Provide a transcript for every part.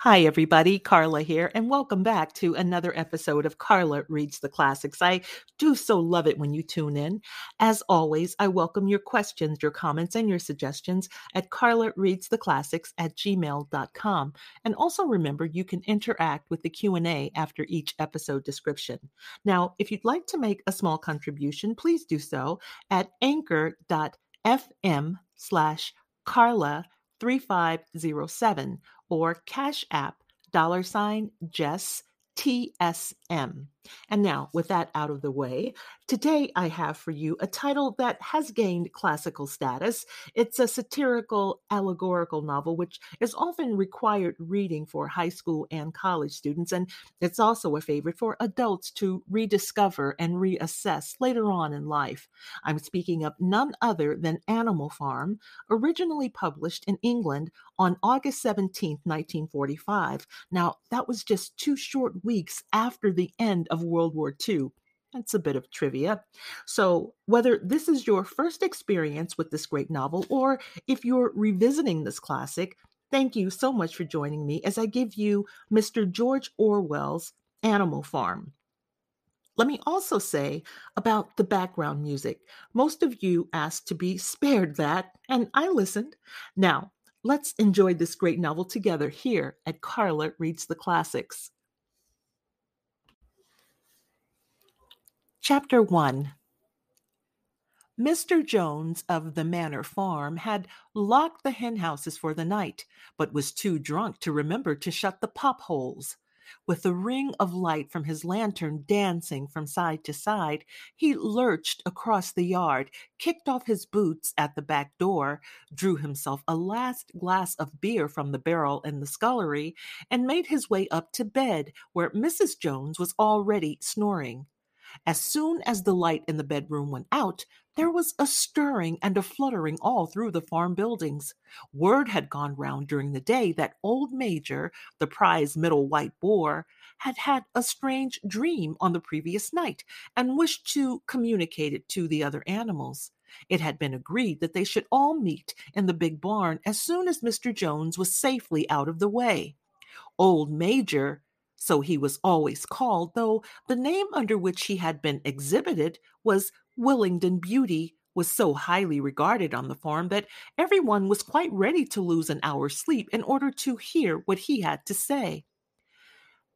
Hi, everybody. Karla here, and welcome back to another episode of Karla Reads the Classics. I do so love it when you tune in. As always, I welcome your questions, your comments, and your suggestions at Karla Reads the Classics at gmail.com. And also remember, you can interact with the Q&A after each episode description. Now, if you'd like to make a small contribution, please do so at anchor.fm slash Karla 3507 or Cash App dollar sign Jess TSM. And now, with that out of the way, today I have for you a title that has gained classical status. It's a satirical, allegorical novel, which is often required reading for high school and college students, and it's also a favorite for adults to rediscover and reassess later on in life. I'm speaking of none other than Animal Farm, originally published in England on August 17, 1945. Now, that was just two short weeks after the end of World War II. That's a bit of trivia. So, whether this is your first experience with this great novel or if you're revisiting this classic, thank you so much for joining me as I give you Mr. George Orwell's Animal Farm. Let me also say about the background music. Most of you asked to be spared that, and I listened. Now, let's enjoy this great novel together here at Karla Reads the Classics. Chapter 1 Mr. Jones of the Manor Farm had locked the henhouses for the night, but was too drunk to remember to shut the pop holes. With the ring of light from his lantern dancing from side to side, he lurched across the yard, kicked off his boots at the back door, drew himself a last glass of beer from the barrel in the scullery, and made his way up to bed, where Mrs. Jones was already snoring. As soon as the light in the bedroom went out, there was a stirring and a fluttering all through the farm buildings. Word had gone round during the day that old Major, the prize middle white boar, had had a strange dream on the previous night and wished to communicate it to the other animals. It had been agreed that they should all meet in the big barn as soon as Mr. Jones was safely out of the way. Old Major so he was always called, though the name under which he had been exhibited was Willingdon Beauty was so highly regarded on the farm that everyone was quite ready to lose an hour's sleep in order to hear what he had to say.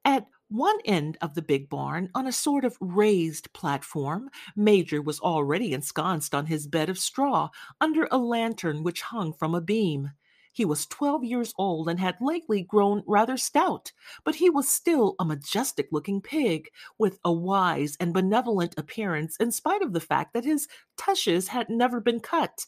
At one end of the big barn, on a sort of raised platform, Major was already ensconced on his bed of straw under a lantern which hung from a beam. He was 12 years old and had lately grown rather stout, but he was still a majestic looking pig, with a wise and benevolent appearance in spite of the fact that his tushes had never been cut.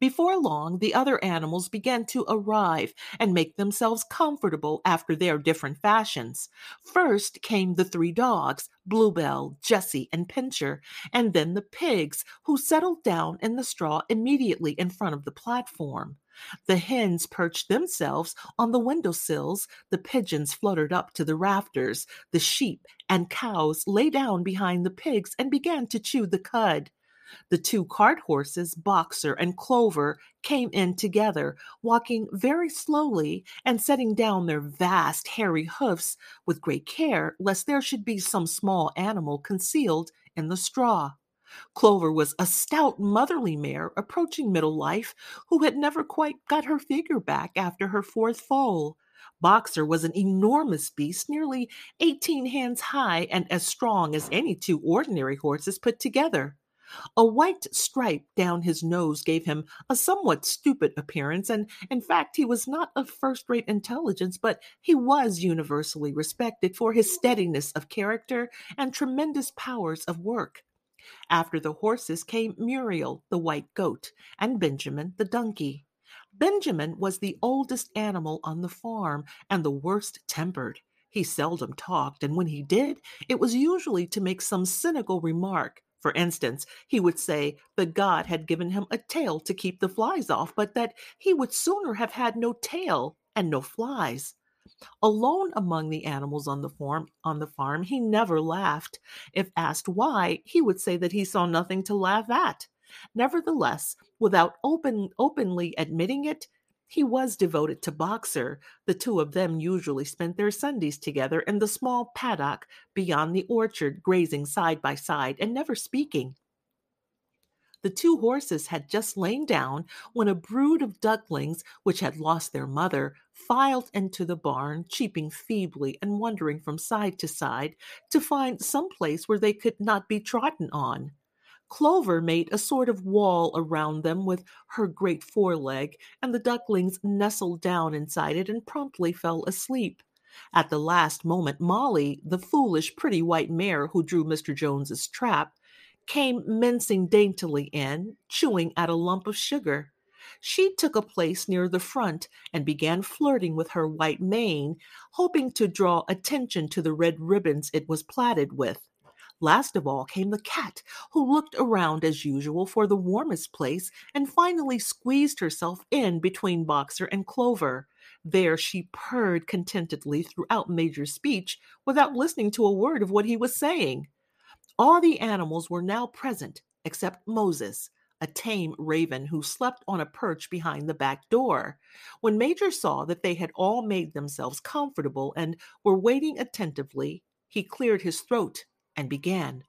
Before long, the other animals began to arrive and make themselves comfortable after their different fashions. First came the three dogs, Bluebell, Jessie, and Pincher, and then the pigs, who settled down in the straw immediately in front of the platform. The hens perched themselves on the window sills, the pigeons fluttered up to the rafters, the sheep and cows lay down behind the pigs and began to chew the cud. The two cart horses, Boxer and Clover, came in together, walking very slowly and setting down their vast hairy hoofs with great care lest there should be some small animal concealed in the straw. Clover was a stout, motherly mare approaching middle life who had never quite got her figure back after her fourth foal. Boxer was an enormous beast, nearly 18 hands high and as strong as any two ordinary horses put together. A white stripe down his nose gave him a somewhat stupid appearance, and in fact, he was not of first rate intelligence, but he was universally respected for his steadiness of character and tremendous powers of work. After the horses came Muriel, the white goat, and Benjamin, the donkey. Benjamin was the oldest animal on the farm and the worst tempered. He seldom talked, and when he did, it was usually to make some cynical remark for instance, he would say that God had given him a tail to keep the flies off, but that he would sooner have had no tail and no flies. Alone among the animals on the farm, on the farm, he never laughed. If asked why, he would say that he saw nothing to laugh at. Nevertheless, without open, openly admitting it, He was devoted to Boxer. The two of them usually spent their Sundays together in the small paddock beyond the orchard, grazing side by side and never speaking. The two horses had just lain down when a brood of ducklings, which had lost their mother, filed into the barn, cheeping feebly and wandering from side to side to find some place where they could not be trodden on. Clover made a sort of wall around them with her great foreleg, and the ducklings nestled down inside it and promptly fell asleep. At the last moment, Molly, the foolish, pretty white mare who drew Mr. Jones's trap, came mincing daintily in, chewing at a lump of sugar. She took a place near the front and began flirting with her white mane, hoping to draw attention to the red ribbons it was plaited with. Last of all came the cat, who looked around as usual for the warmest place and finally squeezed herself in between Boxer and Clover. There she purred contentedly throughout Major's speech without listening to a word of what he was saying. All the animals were now present except Moses, a tame raven who slept on a perch behind the back door. When Major saw that they had all made themselves comfortable and were waiting attentively, he cleared his throat and began.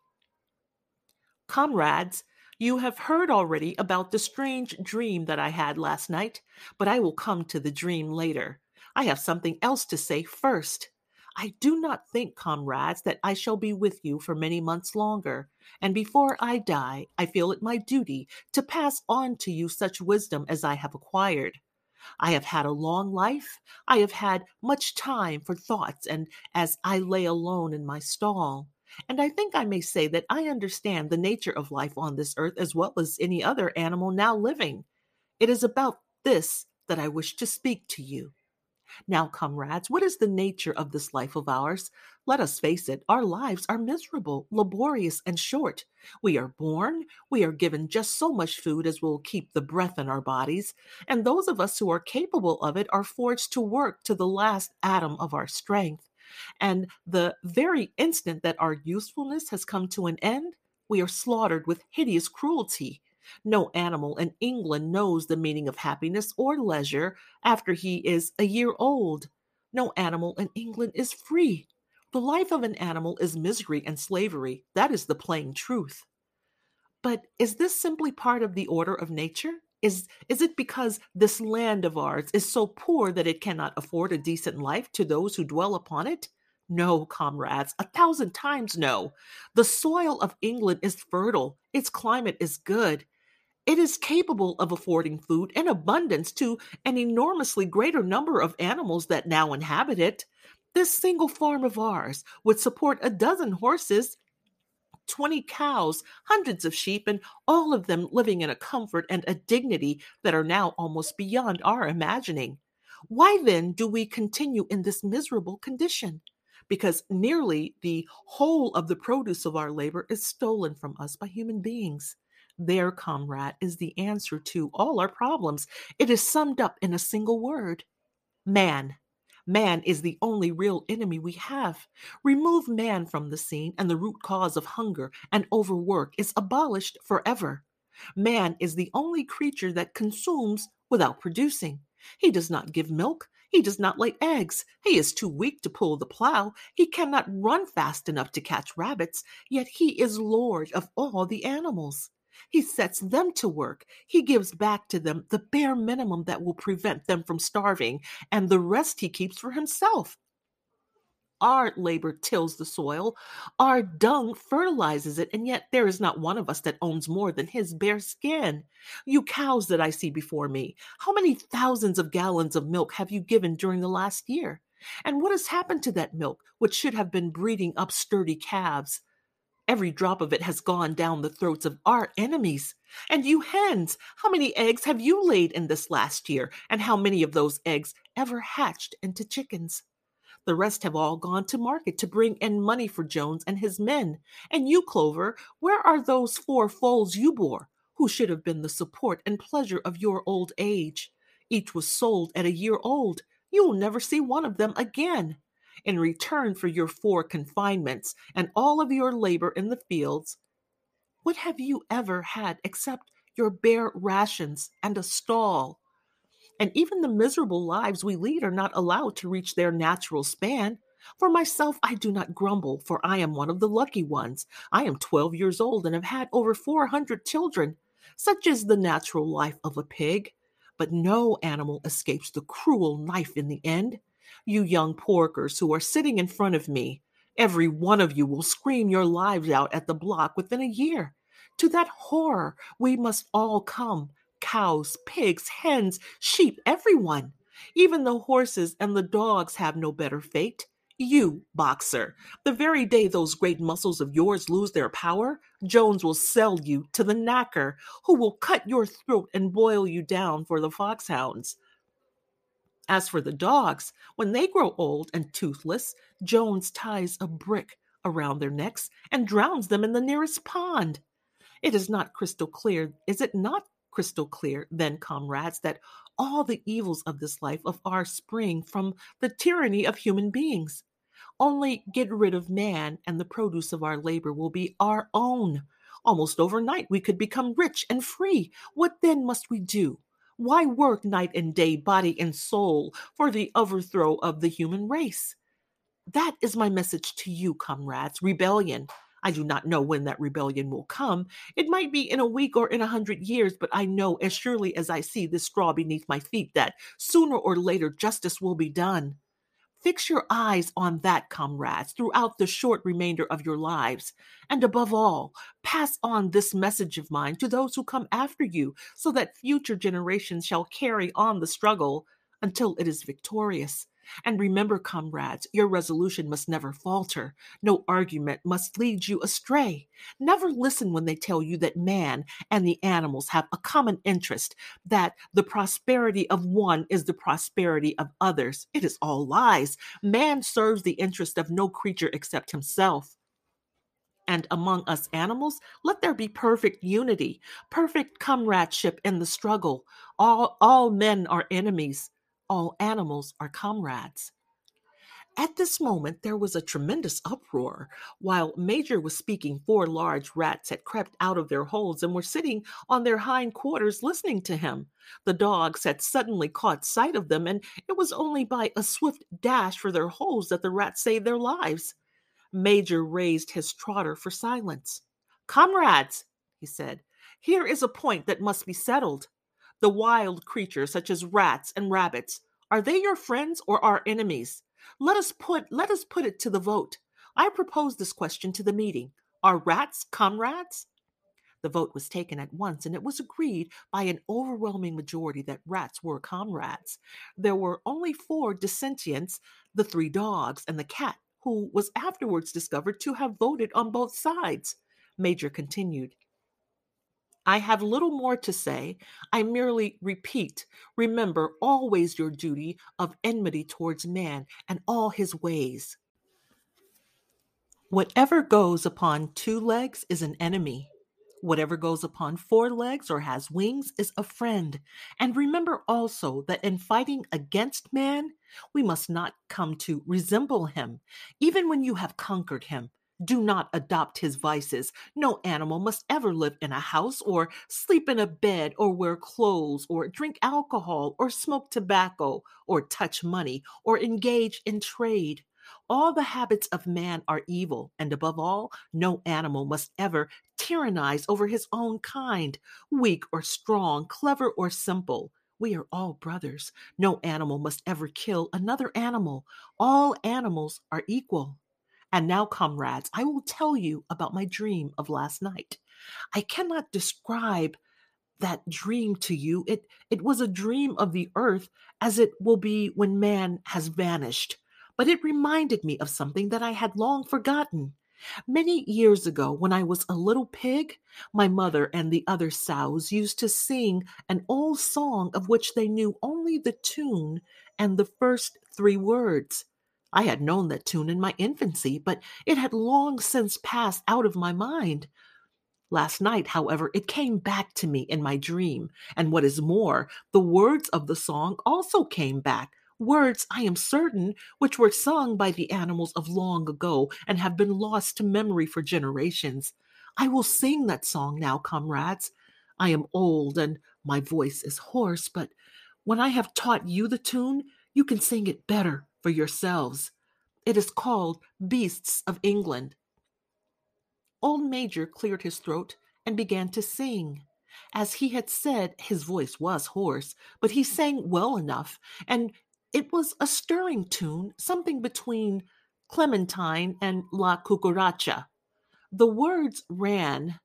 Comrades, you have heard already about the strange dream that I had last night, but I will come to the dream later. I have something else to say first. I do not think, comrades, that I shall be with you for many months longer, and before I die, I feel it my duty to pass on to you such wisdom as I have acquired. I have had a long life. I have had much time for thoughts, and as I lay alone in my stall, and I think I may say that I understand the nature of life on this earth as well as any other animal now living. It is about this that I wish to speak to you. Now, comrades, what is the nature of this life of ours? Let us face it, our lives are miserable, laborious, and short. We are born, we are given just so much food as will keep the breath in our bodies, and those of us who are capable of it are forced to work to the last atom of our strength. And the very instant that our usefulness has come to an end, we are slaughtered with hideous cruelty. No animal in England knows the meaning of happiness or leisure after he is a year old. No animal in England is free. The life of an animal is misery and slavery. That is the plain truth. But is this simply part of the order of nature? Is, is it because this land of ours is so poor that it cannot afford a decent life to those who dwell upon it? No, comrades, a thousand times no. The soil of England is fertile, its climate is good. It is capable of affording food in abundance to an enormously greater number of animals that now inhabit it. This single farm of ours would support a dozen horses 20 cows, hundreds of sheep, and all of them living in a comfort and a dignity that are now almost beyond our imagining. Why then do we continue in this miserable condition? Because nearly the whole of the produce of our labor is stolen from us by human beings. There, comrade, is the answer to all our problems. It is summed up in a single word man. Man is the only real enemy we have. Remove man from the scene, and the root cause of hunger and overwork is abolished forever. Man is the only creature that consumes without producing. He does not give milk. He does not lay eggs. He is too weak to pull the plow. He cannot run fast enough to catch rabbits, yet he is lord of all the animals. He sets them to work. He gives back to them the bare minimum that will prevent them from starving, and the rest he keeps for himself. Our labor tills the soil, our dung fertilizes it, and yet there is not one of us that owns more than his bare skin. You cows that I see before me, how many thousands of gallons of milk have you given during the last year? And what has happened to that milk, which should have been breeding up sturdy calves? Every drop of it has gone down the throats of our enemies. And you hens, how many eggs have you laid in this last year? And how many of those eggs ever hatched into chickens? The rest have all gone to market to bring in money for Jones and his men. And you, Clover, where are those four foals you bore, who should have been the support and pleasure of your old age? Each was sold at a year old. You will never see one of them again in return for your four confinements and all of your labor in the fields, what have you ever had except your bare rations and a stall? And even the miserable lives we lead are not allowed to reach their natural span. For myself, I do not grumble, for I am one of the lucky ones. I am 12 years old and have had over 400 children. Such is the natural life of a pig. But no animal escapes the cruel knife in the end. You young porkers who are sitting in front of me, every one of you will scream your lives out at the block within a year. To that horror we must all come cows, pigs, hens, sheep, everyone. Even the horses and the dogs have no better fate. You, boxer, the very day those great muscles of yours lose their power, Jones will sell you to the knacker, who will cut your throat and boil you down for the foxhounds. As for the dogs, when they grow old and toothless, Jones ties a brick around their necks and drowns them in the nearest pond. It is not crystal clear, is it not crystal clear, then, comrades, that all the evils of this life of ours spring from the tyranny of human beings. Only get rid of man, and the produce of our labor will be our own. Almost overnight, we could become rich and free. What then must we do? Why work night and day, body and soul, for the overthrow of the human race? That is my message to you, comrades. Rebellion. I do not know when that rebellion will come. It might be in a week or in a hundred years, but I know as surely as I see this straw beneath my feet that sooner or later justice will be done. Fix your eyes on that, comrades, throughout the short remainder of your lives. And above all, pass on this message of mine to those who come after you, so that future generations shall carry on the struggle until it is victorious. And remember, comrades, your resolution must never falter. No argument must lead you astray. Never listen when they tell you that man and the animals have a common interest, that the prosperity of one is the prosperity of others. It is all lies. Man serves the interest of no creature except himself and among us animals, let there be perfect unity, perfect comradeship in the struggle. All, all men are enemies all animals are comrades. At this moment, there was a tremendous uproar. While Major was speaking, four large rats had crept out of their holes and were sitting on their hind quarters listening to him. The dogs had suddenly caught sight of them, and it was only by a swift dash for their holes that the rats saved their lives. Major raised his trotter for silence. Comrades, he said, here is a point that must be settled the wild creatures such as rats and rabbits are they your friends or our enemies? Let us put let us put it to the vote. I propose this question to the meeting. Are rats comrades? The vote was taken at once and it was agreed by an overwhelming majority that rats were comrades. There were only four dissentients the three dogs and the cat who was afterwards discovered to have voted on both sides. Major continued I have little more to say. I merely repeat remember always your duty of enmity towards man and all his ways. Whatever goes upon two legs is an enemy. Whatever goes upon four legs or has wings is a friend. And remember also that in fighting against man, we must not come to resemble him, even when you have conquered him. Do not adopt his vices. No animal must ever live in a house or sleep in a bed or wear clothes or drink alcohol or smoke tobacco or touch money or engage in trade. All the habits of man are evil, and above all, no animal must ever tyrannize over his own kind, weak or strong, clever or simple. We are all brothers. No animal must ever kill another animal. All animals are equal. And now, comrades, I will tell you about my dream of last night. I cannot describe that dream to you. It, it was a dream of the earth as it will be when man has vanished, but it reminded me of something that I had long forgotten. Many years ago, when I was a little pig, my mother and the other sows used to sing an old song of which they knew only the tune and the first three words. I had known that tune in my infancy, but it had long since passed out of my mind. Last night, however, it came back to me in my dream, and what is more, the words of the song also came back. Words, I am certain, which were sung by the animals of long ago and have been lost to memory for generations. I will sing that song now, comrades. I am old and my voice is hoarse, but When I have taught you the tune, you can sing it better for yourselves. It is called Beasts of England. Old Major cleared his throat and began to sing. As he had said, his voice was hoarse, but he sang well enough, and it was a stirring tune, something between Clementine and La Cucaracha. The words ran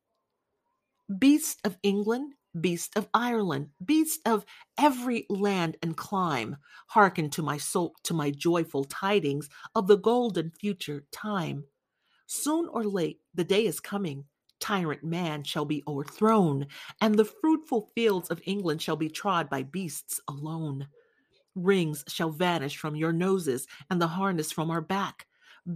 Beast of England, beast of Ireland, beast of every land and clime, hearken to my soul, to my joyful tidings of the golden future time. Soon or late, the day is coming. Tyrant man shall be overthrown, and the fruitful fields of England shall be trod by beasts alone. Rings shall vanish from your noses, and the harness from our back.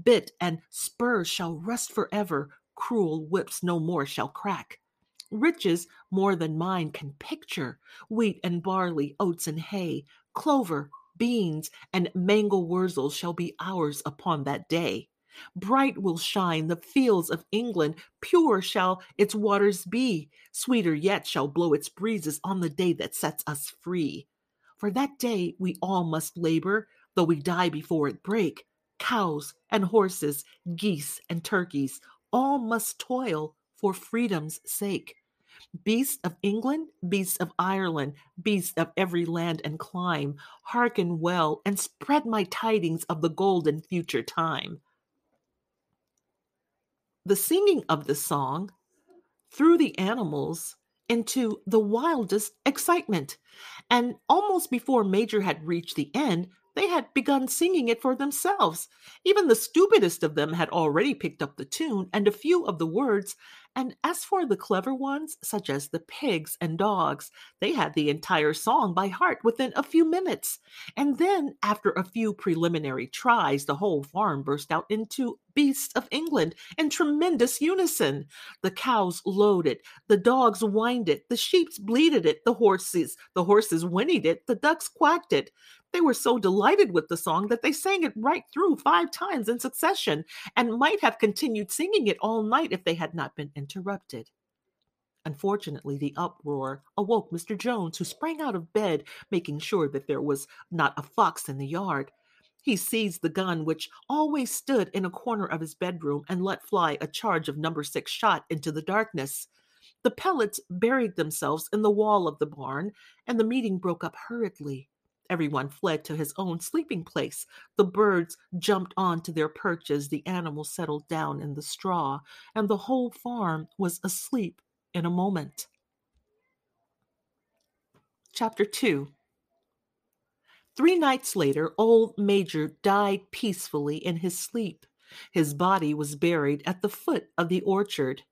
Bit and spurs shall rust forever, cruel whips no more shall crack. Riches more than mine can picture wheat and barley, oats and hay, clover, beans, and mangel wurzel shall be ours upon that day. Bright will shine the fields of England, pure shall its waters be, sweeter yet shall blow its breezes on the day that sets us free. For that day we all must labor, though we die before it break. Cows and horses, geese and turkeys, all must toil for freedom's sake. Beasts of England, beasts of Ireland, beasts of every land and clime, hearken well and spread my tidings of the golden future time. The singing of the song threw the animals into the wildest excitement. And almost before Major had reached the end, they had begun singing it for themselves. Even the stupidest of them had already picked up the tune and a few of the words, and as for the clever ones, such as the pigs and dogs, they had the entire song by heart within a few minutes. And then, after a few preliminary tries, the whole farm burst out into Beasts of England in tremendous unison. The cows lowed it, the dogs whined it, the sheep bleated it, the horses, the horses whinnied it, the ducks quacked it. They were so delighted with the song that they sang it right through five times in succession and might have continued singing it all night if they had not been interrupted. Unfortunately, the uproar awoke Mr. Jones, who sprang out of bed, making sure that there was not a fox in the yard. He seized the gun, which always stood in a corner of his bedroom, and let fly a charge of number six shot into the darkness. The pellets buried themselves in the wall of the barn, and the meeting broke up hurriedly. Everyone fled to his own sleeping place. The birds jumped on to their perches, the animals settled down in the straw, and the whole farm was asleep in a moment. Chapter 2 Three nights later, old Major died peacefully in his sleep. His body was buried at the foot of the orchard.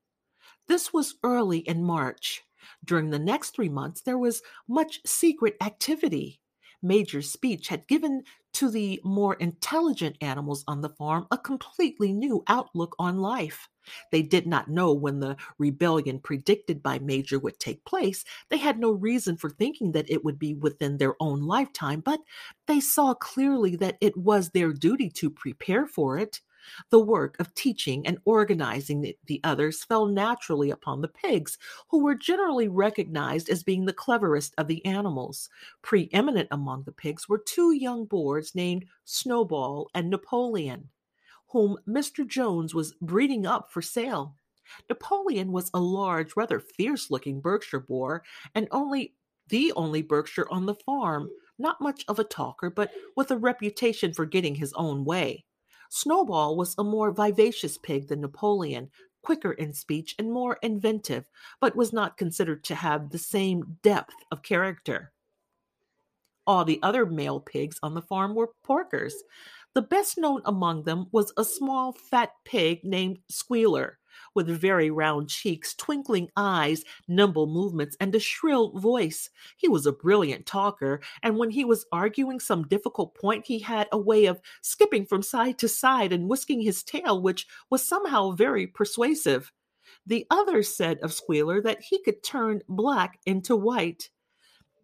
This was early in March. During the next three months, there was much secret activity. Major's speech had given to the more intelligent animals on the farm a completely new outlook on life. They did not know when the rebellion predicted by Major would take place. They had no reason for thinking that it would be within their own lifetime, but they saw clearly that it was their duty to prepare for it. The work of teaching and organizing the, the, others fell naturally upon the pigs, who were generally recognized as being the cleverest of the animals. Preeminent among the pigs were two young boars named Snowball and Napoleon, whom Mr. Jones was breeding up for sale. Napoleon was a large, rather fierce looking Berkshire boar, and only the only Berkshire on the farm, not much of a talker, but with a reputation for getting his own way. Snowball was a more vivacious pig than Napoleon, quicker in speech and more inventive, but was not considered to have the same depth of character. All the other male pigs on the farm were porkers. The best known among them was a small fat pig named Squealer, with very round cheeks, twinkling eyes, nimble movements, and a shrill voice. He was a brilliant talker, and when he was arguing some difficult point, he had a way of skipping from side to side and whisking his tail, which was somehow very persuasive. The others said of Squealer that he could turn black into white.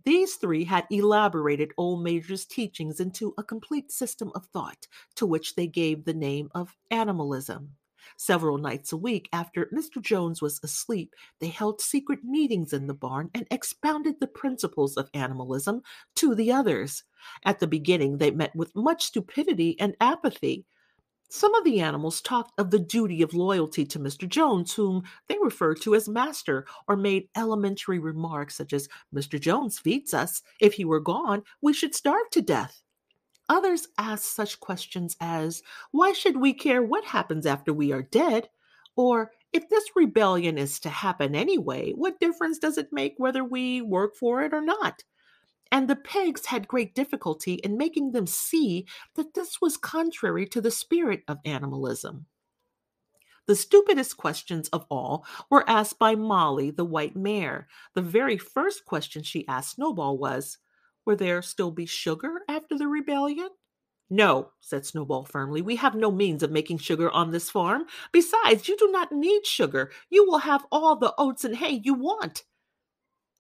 These three had elaborated Old Major's teachings into a complete system of thought, to which they gave the name of animalism. Several nights a week after Mr. Jones was asleep, they held secret meetings in the barn and expounded the principles of animalism to the others. At the beginning, they met with much stupidity and apathy. Some of the animals talked of the duty of loyalty to Mr. Jones, whom they referred to as master, or made elementary remarks such as, Mr. Jones feeds us. If he were gone, we should starve to death. Others ask such questions as, Why should we care what happens after we are dead? Or, if this rebellion is to happen anyway, what difference does it make whether we work for it or not? And the pigs had great difficulty in making them see that this was contrary to the spirit of animalism. The stupidest questions of all were asked by Molly, the white mare. The very first question she asked Snowball was, Will there still be sugar after the rebellion? No, said Snowball firmly. We have no means of making sugar on this farm. Besides, you do not need sugar. You will have all the oats and hay you want.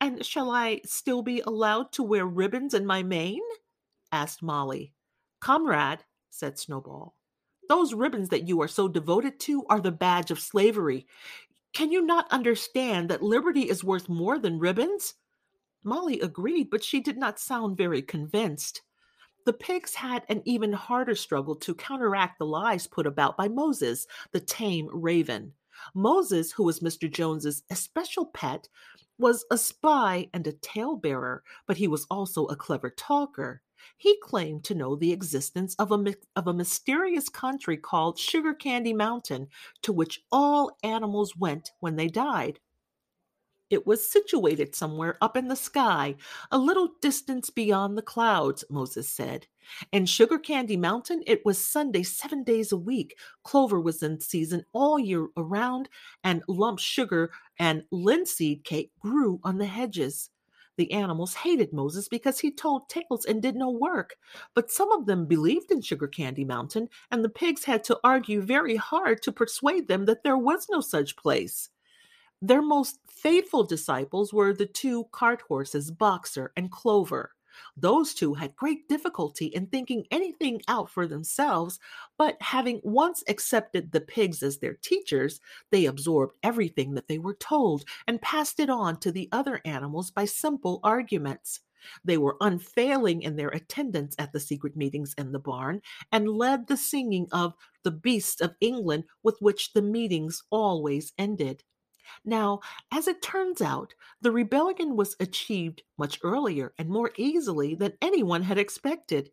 And shall I still be allowed to wear ribbons in my mane? asked Molly. Comrade, said Snowball, those ribbons that you are so devoted to are the badge of slavery. Can you not understand that liberty is worth more than ribbons? Molly agreed, but she did not sound very convinced. The pigs had an even harder struggle to counteract the lies put about by Moses, the tame raven. Moses, who was Mr. Jones's especial pet, was a spy and a talebearer, but he was also a clever talker. He claimed to know the existence of a, of a mysterious country called Sugar Candy Mountain, to which all animals went when they died. It was situated somewhere up in the sky, a little distance beyond the clouds, Moses said. In Sugar Candy Mountain, it was Sunday seven days a week. Clover was in season all year around, and lump sugar and linseed cake grew on the hedges. The animals hated Moses because he told tales and did no work. But some of them believed in Sugar Candy Mountain, and the pigs had to argue very hard to persuade them that there was no such place. Their most faithful disciples were the two cart horses, Boxer and Clover. Those two had great difficulty in thinking anything out for themselves, but having once accepted the pigs as their teachers, they absorbed everything that they were told and passed it on to the other animals by simple arguments. They were unfailing in their attendance at the secret meetings in the barn and led the singing of the Beasts of England with which the meetings always ended. Now, as it turns out, the rebellion was achieved much earlier and more easily than anyone had expected.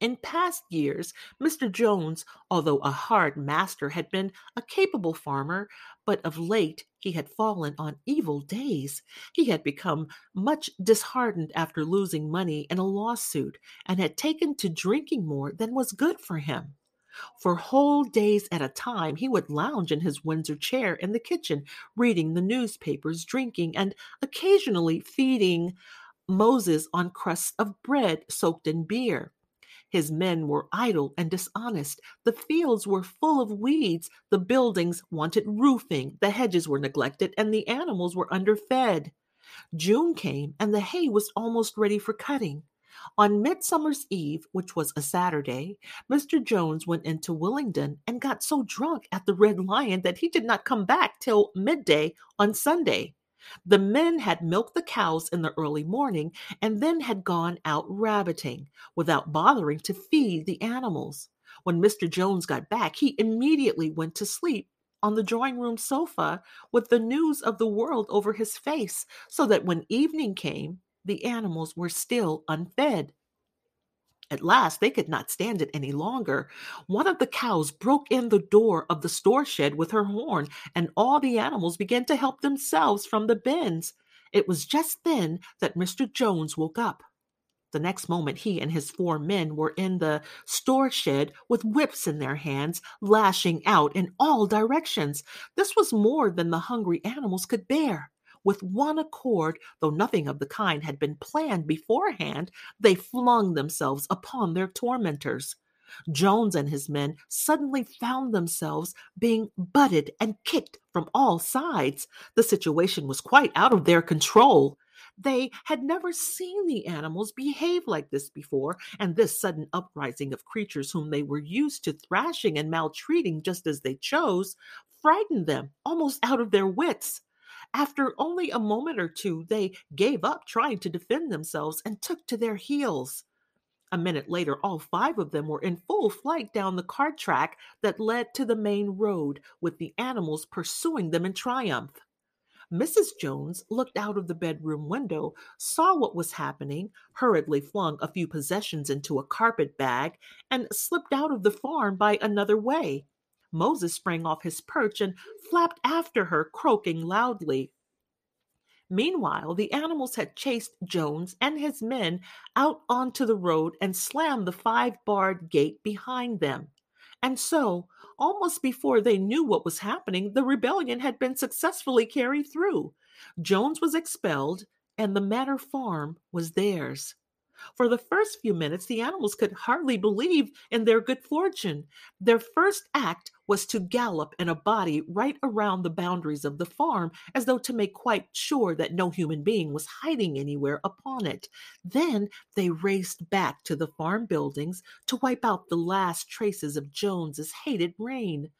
In past years, Mr. Jones, although a hard master, had been a capable farmer, but of late he had fallen on evil days. He had become much disheartened after losing money in a lawsuit and had taken to drinking more than was good for him. For whole days at a time, he would lounge in his Windsor chair in the kitchen, reading the newspapers, drinking, and occasionally feeding Moses on crusts of bread soaked in beer. His men were idle and dishonest. The fields were full of weeds. The buildings wanted roofing. The hedges were neglected, and the animals were underfed. June came, and the hay was almost ready for cutting. On Midsummer's Eve, which was a Saturday, Mr. Jones went into Willingdon and got so drunk at the Red Lion that he did not come back till midday on Sunday. The men had milked the cows in the early morning and then had gone out rabbiting without bothering to feed the animals. When Mr. Jones got back, he immediately went to sleep on the drawing room sofa with the news of the world over his face, so that when evening came, the animals were still unfed. At last, they could not stand it any longer. One of the cows broke in the door of the store shed with her horn, and all the animals began to help themselves from the bins. It was just then that Mr. Jones woke up. The next moment, he and his four men were in the store shed with whips in their hands, lashing out in all directions. This was more than the hungry animals could bear. With one accord, though nothing of the kind had been planned beforehand, they flung themselves upon their tormentors. Jones and his men suddenly found themselves being butted and kicked from all sides. The situation was quite out of their control. They had never seen the animals behave like this before, and this sudden uprising of creatures whom they were used to thrashing and maltreating just as they chose frightened them almost out of their wits. After only a moment or two, they gave up trying to defend themselves and took to their heels. A minute later, all five of them were in full flight down the cart track that led to the main road, with the animals pursuing them in triumph. Mrs. Jones looked out of the bedroom window, saw what was happening, hurriedly flung a few possessions into a carpet bag, and slipped out of the farm by another way. Moses sprang off his perch and flapped after her, croaking loudly. Meanwhile, the animals had chased Jones and his men out onto the road and slammed the five barred gate behind them. And so, almost before they knew what was happening, the rebellion had been successfully carried through. Jones was expelled, and the Manor Farm was theirs. For the first few minutes, the animals could hardly believe in their good fortune. Their first act was to gallop in a body right around the boundaries of the farm, as though to make quite sure that no human being was hiding anywhere upon it. Then they raced back to the farm buildings to wipe out the last traces of Jones's hated reign.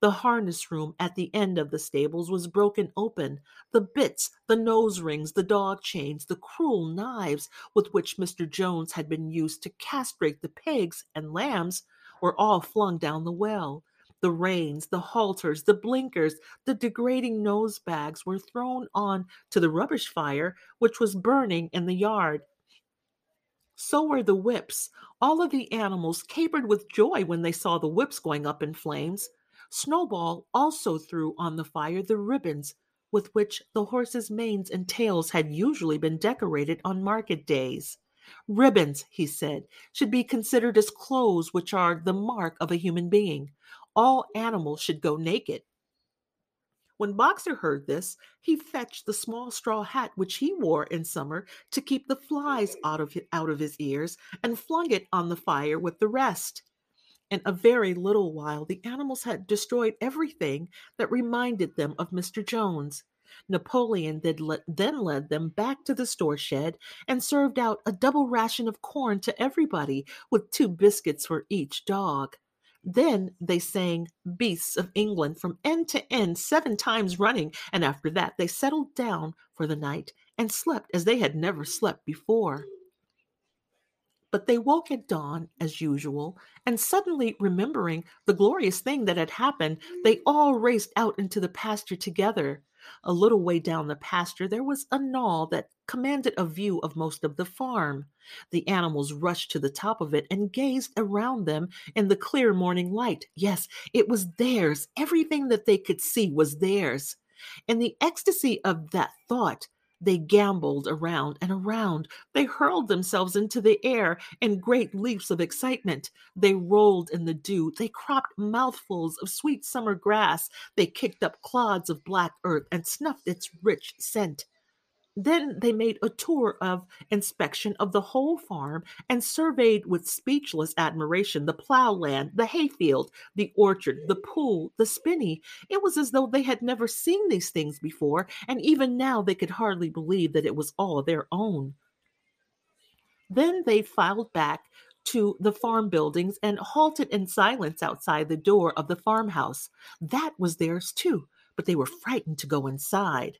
The harness room at the end of the stables was broken open. The bits, the nose rings, the dog chains, the cruel knives with which Mr. Jones had been used to castrate the pigs and lambs were all flung down the well. The reins, the halters, the blinkers, the degrading nose bags were thrown on to the rubbish fire which was burning in the yard. So were the whips. All of the animals capered with joy when they saw the whips going up in flames. Snowball also threw on the fire the ribbons with which the horses' manes and tails had usually been decorated on market days. Ribbons, he said, should be considered as clothes which are the mark of a human being. All animals should go naked. When Boxer heard this, he fetched the small straw hat which he wore in summer to keep the flies out of, out of his ears and flung it on the fire with the rest. In a very little while, the animals had destroyed everything that reminded them of Mr. Jones. Napoleon then led them back to the store shed and served out a double ration of corn to everybody, with two biscuits for each dog. Then they sang Beasts of England from end to end seven times running, and after that they settled down for the night and slept as they had never slept before. But they woke at dawn, as usual, and suddenly remembering the glorious thing that had happened, they mm. all raced out into the pasture together. A little way down the pasture, there was a knoll that commanded a view of most of the farm. The animals rushed to the top of it and gazed around them in the clear morning light. Yes, it was theirs. Everything that they could see was theirs. In the ecstasy of that thought, they gamboled around and around. They hurled themselves into the air in great leaps of excitement. They rolled in the dew. They cropped mouthfuls of sweet summer grass. They kicked up clods of black earth and snuffed its rich scent. Then they made a tour of inspection of the whole farm and surveyed with speechless admiration the plowland, the hayfield, the orchard, the pool, the spinney. It was as though they had never seen these things before, and even now they could hardly believe that it was all their own. Then they filed back to the farm buildings and halted in silence outside the door of the farmhouse. That was theirs too, but they were frightened to go inside.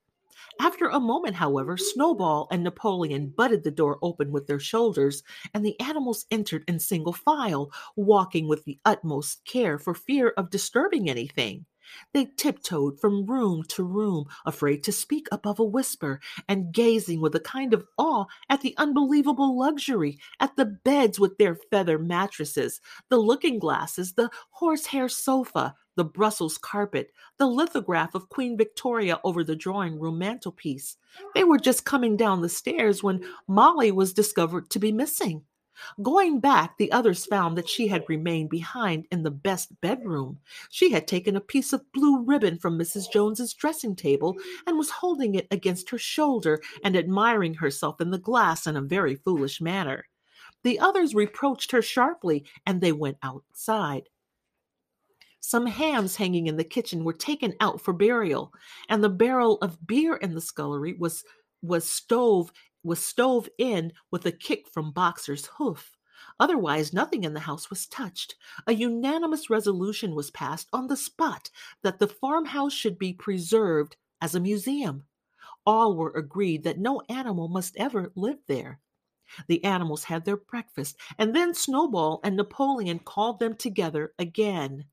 After a moment, however, Snowball and Napoleon butted the door open with their shoulders, and the animals entered in single file, walking with the utmost care for fear of disturbing anything. They tiptoed from room to room, afraid to speak above a whisper, and gazing with a kind of awe at the unbelievable luxury, at the beds with their feather mattresses, the looking glasses, the horsehair sofa, the Brussels carpet, the lithograph of Queen Victoria over the drawing room mantelpiece. They were just coming down the stairs when Molly was discovered to be missing. Going back, the others found that she had remained behind in the best bedroom. She had taken a piece of blue ribbon from Mrs. Jones's dressing table and was holding it against her shoulder and admiring herself in the glass in a very foolish manner. The others reproached her sharply, and they went outside. Some hams hanging in the kitchen were taken out for burial, and the barrel of beer in the scullery was was stove was stove in with a kick from Boxer's hoof. Otherwise, nothing in the house was touched. A unanimous resolution was passed on the spot that the farmhouse should be preserved as a museum. All were agreed that no animal must ever live there. The animals had their breakfast, and then Snowball and Napoleon called them together again.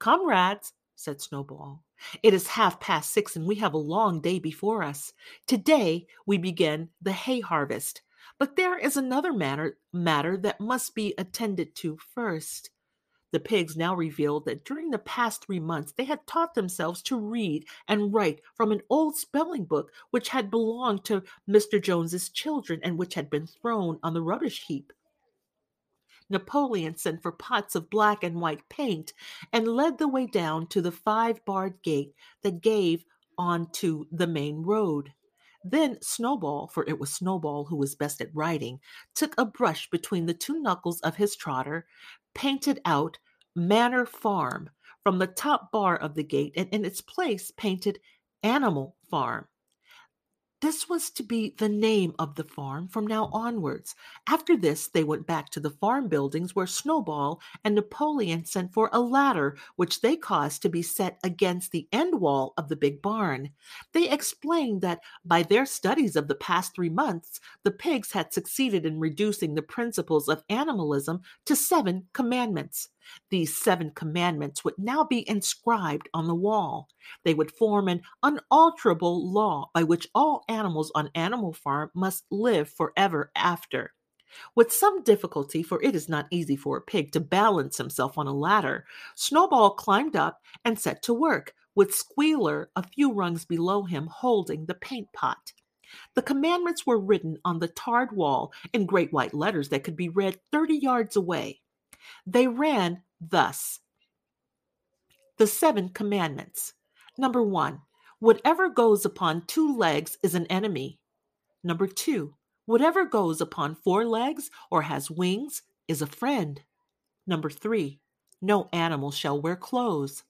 Comrades, said Snowball, it is half past six and we have a long day before us. Today we begin the hay harvest. But there is another matter, matter that must be attended to first. The pigs now revealed that during the past three months they had taught themselves to read and write from an old spelling book which had belonged to Mr. Jones's children and which had been thrown on the rubbish heap. Napoleon sent for pots of black and white paint and led the way down to the five barred gate that gave on to the main road. Then Snowball, for it was Snowball who was best at writing, took a brush between the two knuckles of his trotter, painted out Manor Farm from the top bar of the gate and in its place painted Animal Farm. This was to be the name of the farm from now onwards. After this, they went back to the farm buildings where Snowball and Napoleon sent for a ladder, which they caused to be set against the end wall of the big barn. They explained that by their studies of the past three months, the pigs had succeeded in reducing the principles of animalism to seven commandments. These seven commandments would now be inscribed on the wall. They would form an unalterable law by which all animals on Animal Farm must live forever after. With some difficulty, for it is not easy for a pig to balance himself on a ladder, Snowball climbed up and set to work, with Squealer a few rungs below him holding the paint pot. The commandments were written on the tarred wall in great white letters that could be read 30 yards away. They ran thus The Seven Commandments. Number one, whatever goes upon two legs is an enemy. Number two, whatever goes upon four legs or has wings is a friend. Number three, no animal shall wear clothes.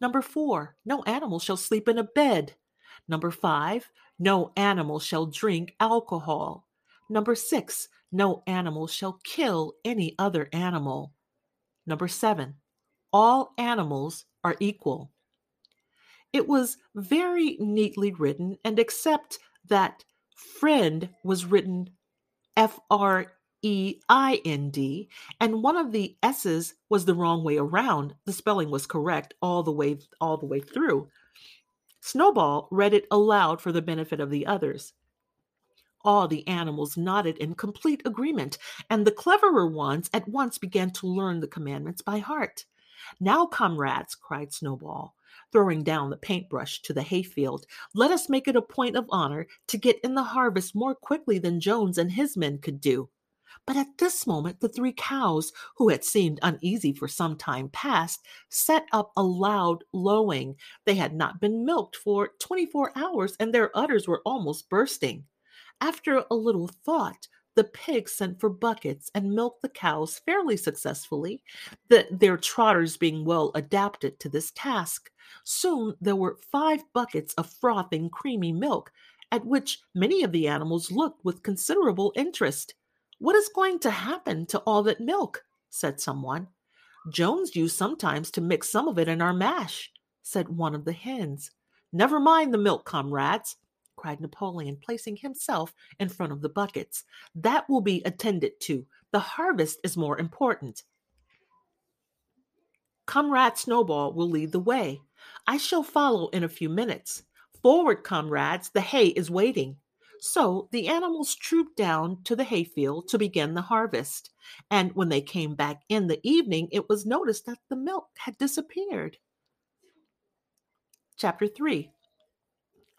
Number four, no animal shall sleep in a bed. Number five, no animal shall drink alcohol. Number six, no animal shall kill any other animal. Number seven, all animals are equal. It was very neatly written, and except that friend was written F R E I N D, and one of the S's was the wrong way around. The spelling was correct all the way all the way through. Snowball read it aloud for the benefit of the others. All the animals nodded in complete agreement, and the cleverer ones at once began to learn the commandments by heart. Now, comrades, cried Snowball, throwing down the paintbrush to the hayfield, let us make it a point of honor to get in the harvest more quickly than Jones and his men could do. But at this moment, the three cows, who had seemed uneasy for some time past, set up a loud lowing. They had not been milked for twenty four hours, and their udders were almost bursting. After a little thought, the pigs sent for buckets and milked the cows fairly successfully, the, their trotters being well adapted to this task. Soon there were five buckets of frothing, creamy milk, at which many of the animals looked with considerable interest. What is going to happen to all that milk? said someone. Jones used sometimes to mix some of it in our mash, said one of the hens. Never mind the milk, comrades, cried Napoleon, placing himself in front of the buckets. That will be attended to. The harvest is more important. Comrade Snowball will lead the way. I shall follow in a few minutes. Forward, comrades, the hay is waiting. So the animals trooped down to the hayfield to begin the harvest. And when they came back in the evening, it was noticed that the milk had disappeared. Chapter 3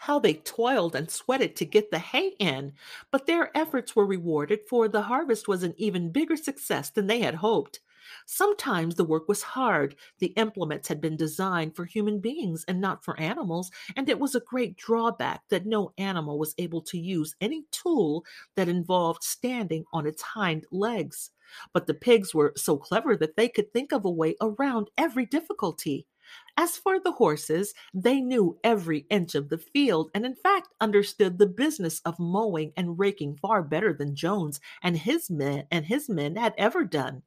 how they toiled and sweated to get the hay in, but their efforts were rewarded, for the harvest was an even bigger success than they had hoped. Sometimes the work was hard. The implements had been designed for human beings and not for animals, and it was a great drawback that no animal was able to use any tool that involved standing on its hind legs. But the pigs were so clever that they could think of a way around every difficulty. As for the horses, they knew every inch of the field and, in fact, understood the business of mowing and raking far better than Jones and his men and his men had ever done.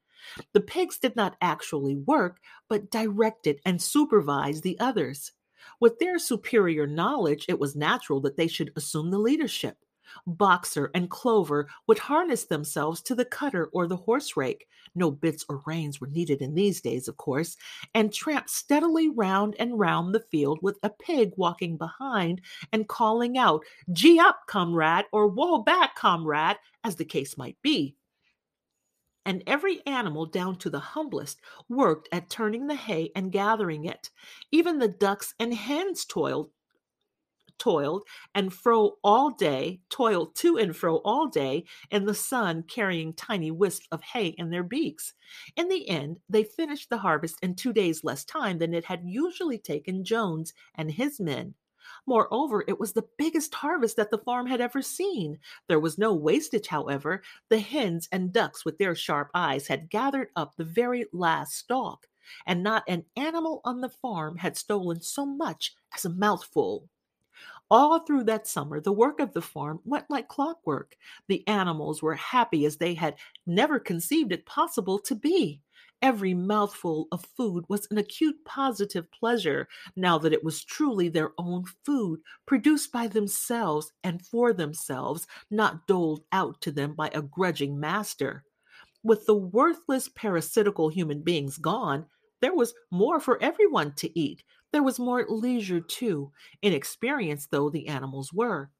The pigs did not actually work, but directed and supervised the others. With their superior knowledge, it was natural that they should assume the leadership. Boxer and Clover would harness themselves to the cutter or the horse rake no bits or reins were needed in these days, of course and tramp steadily round and round the field with a pig walking behind and calling out, Gee up, comrade, or Whoa back, comrade, as the case might be and every animal, down to the humblest, worked at turning the hay and gathering it. Even the ducks and hens toiled toiled and fro all day, toiled to and fro all day in the sun, carrying tiny wisps of hay in their beaks. In the end, they finished the harvest in two days less time than it had usually taken Jones and his men. Moreover, it was the biggest harvest that the farm had ever seen. There was no wastage, however. The hens and ducks, with their sharp eyes, had gathered up the very last stalk, and not an animal on the farm had stolen so much as a mouthful. All through that summer, the work of the farm went like clockwork. The animals were happy as they had never conceived it possible to be. Every mouthful of food was an acute positive pleasure now that it was truly their own food, produced by themselves and for themselves, not doled out to them by a grudging master. With the worthless parasitical human beings gone, there was more for everyone to eat. There was more leisure, too, inexperienced though the animals were.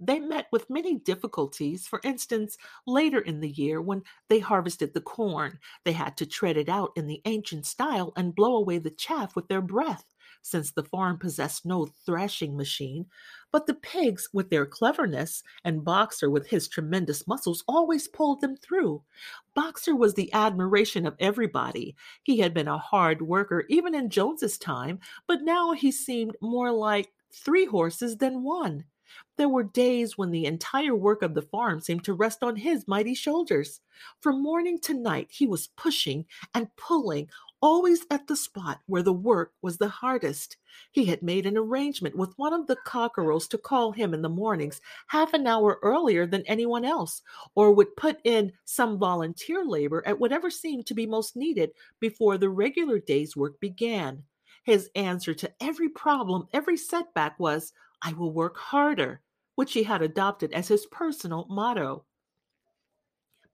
They met with many difficulties. For instance, later in the year, when they harvested the corn, they had to tread it out in the ancient style and blow away the chaff with their breath, since the farm possessed no thrashing machine. But the pigs, with their cleverness, and Boxer, with his tremendous muscles, always pulled them through. Boxer was the admiration of everybody. He had been a hard worker even in Jones's time, but now he seemed more like three horses than one. There were days when the entire work of the farm seemed to rest on his mighty shoulders. From morning to night, he was pushing and pulling, always at the spot where the work was the hardest. He had made an arrangement with one of the cockerels to call him in the mornings half an hour earlier than anyone else, or would put in some volunteer labor at whatever seemed to be most needed before the regular day's work began. His answer to every problem, every setback was, I will work harder, which he had adopted as his personal motto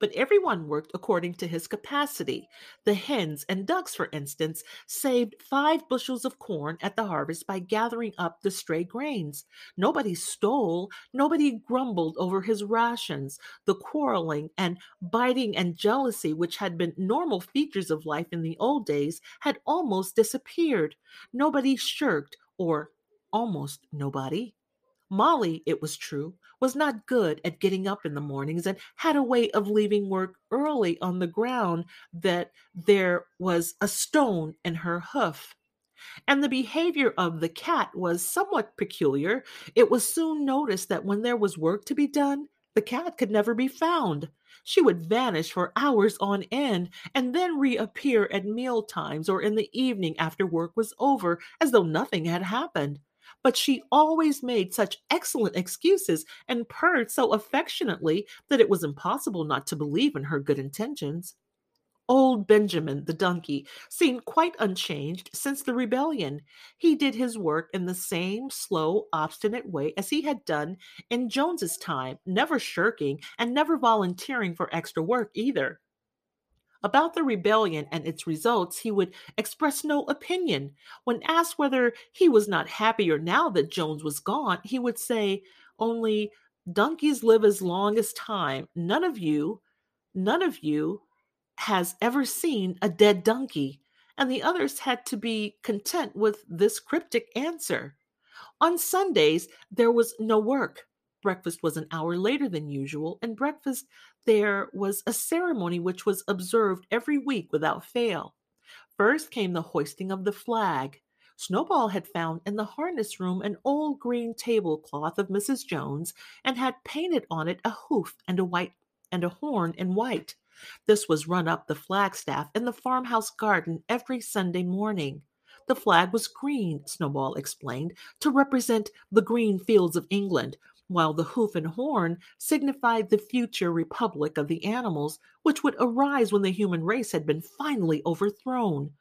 but everyone worked according to his capacity. The hens and ducks, for instance, saved five bushels of corn at the harvest by gathering up the stray grains. Nobody stole, nobody grumbled over his rations. The quarreling and biting and jealousy, which had been normal features of life in the old days, had almost disappeared. Nobody shirked, or almost nobody. Molly, it was true, was not good at getting up in the mornings and had a way of leaving work early on the ground that there was a stone in her hoof. And the behavior of the cat was somewhat peculiar. It was soon noticed that when there was work to be done, the cat could never be found. She would vanish for hours on end and then reappear at meal times or in the evening after work was over as though nothing had happened but she always made such excellent excuses and purred so affectionately that it was impossible not to believe in her good intentions. Old Benjamin, the donkey, seemed quite unchanged since the rebellion. He did his work in the same slow, obstinate way as he had done in Jones's time, never shirking and never volunteering for extra work either. About the rebellion and its results, he would express no opinion. When asked whether he was not happier now that Jones was gone, he would say, Only donkeys live as long as time. None of you, none of you has ever seen a dead donkey. And the others had to be content with this cryptic answer. On Sundays, there was no work. Breakfast was an hour later than usual, and breakfast there was a ceremony which was observed every week without fail. First came the hoisting of the flag. Snowball had found in the harness room an old green tablecloth of Mrs. Jones and had painted on it a hoof and a white and a horn in white. This was run up the flagstaff in the farmhouse garden every Sunday morning. The flag was green, Snowball explained, to represent the green fields of England, while the hoof and horn signified the future republic of the animals, which would arise when the human race had been finally overthrown.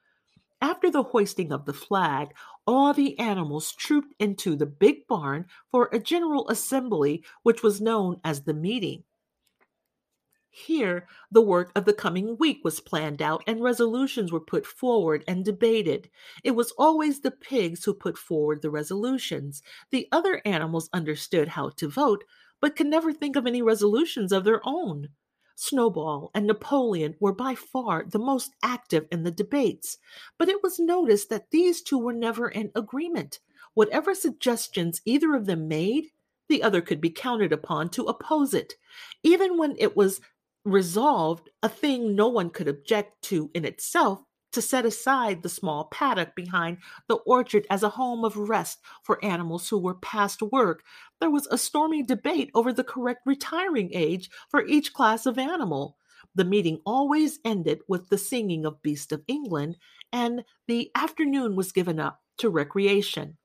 After the hoisting of the flag, all the animals trooped into the big barn for a general assembly, which was known as the meeting. Here, the work of the coming week was planned out and resolutions were put forward and debated. It was always the pigs who put forward the resolutions. The other animals understood how to vote, but could never think of any resolutions of their own. Snowball and Napoleon were by far the most active in the debates, but it was noticed that these two were never in agreement. Whatever suggestions either of them made, the other could be counted upon to oppose it. Even when it was resolved a thing no one could object to in itself to set aside the small paddock behind the orchard as a home of rest for animals who were past work. There was a stormy debate over the correct retiring age for each class of animal. The meeting always ended with the singing of Beasts of England, and the afternoon was given up to recreation.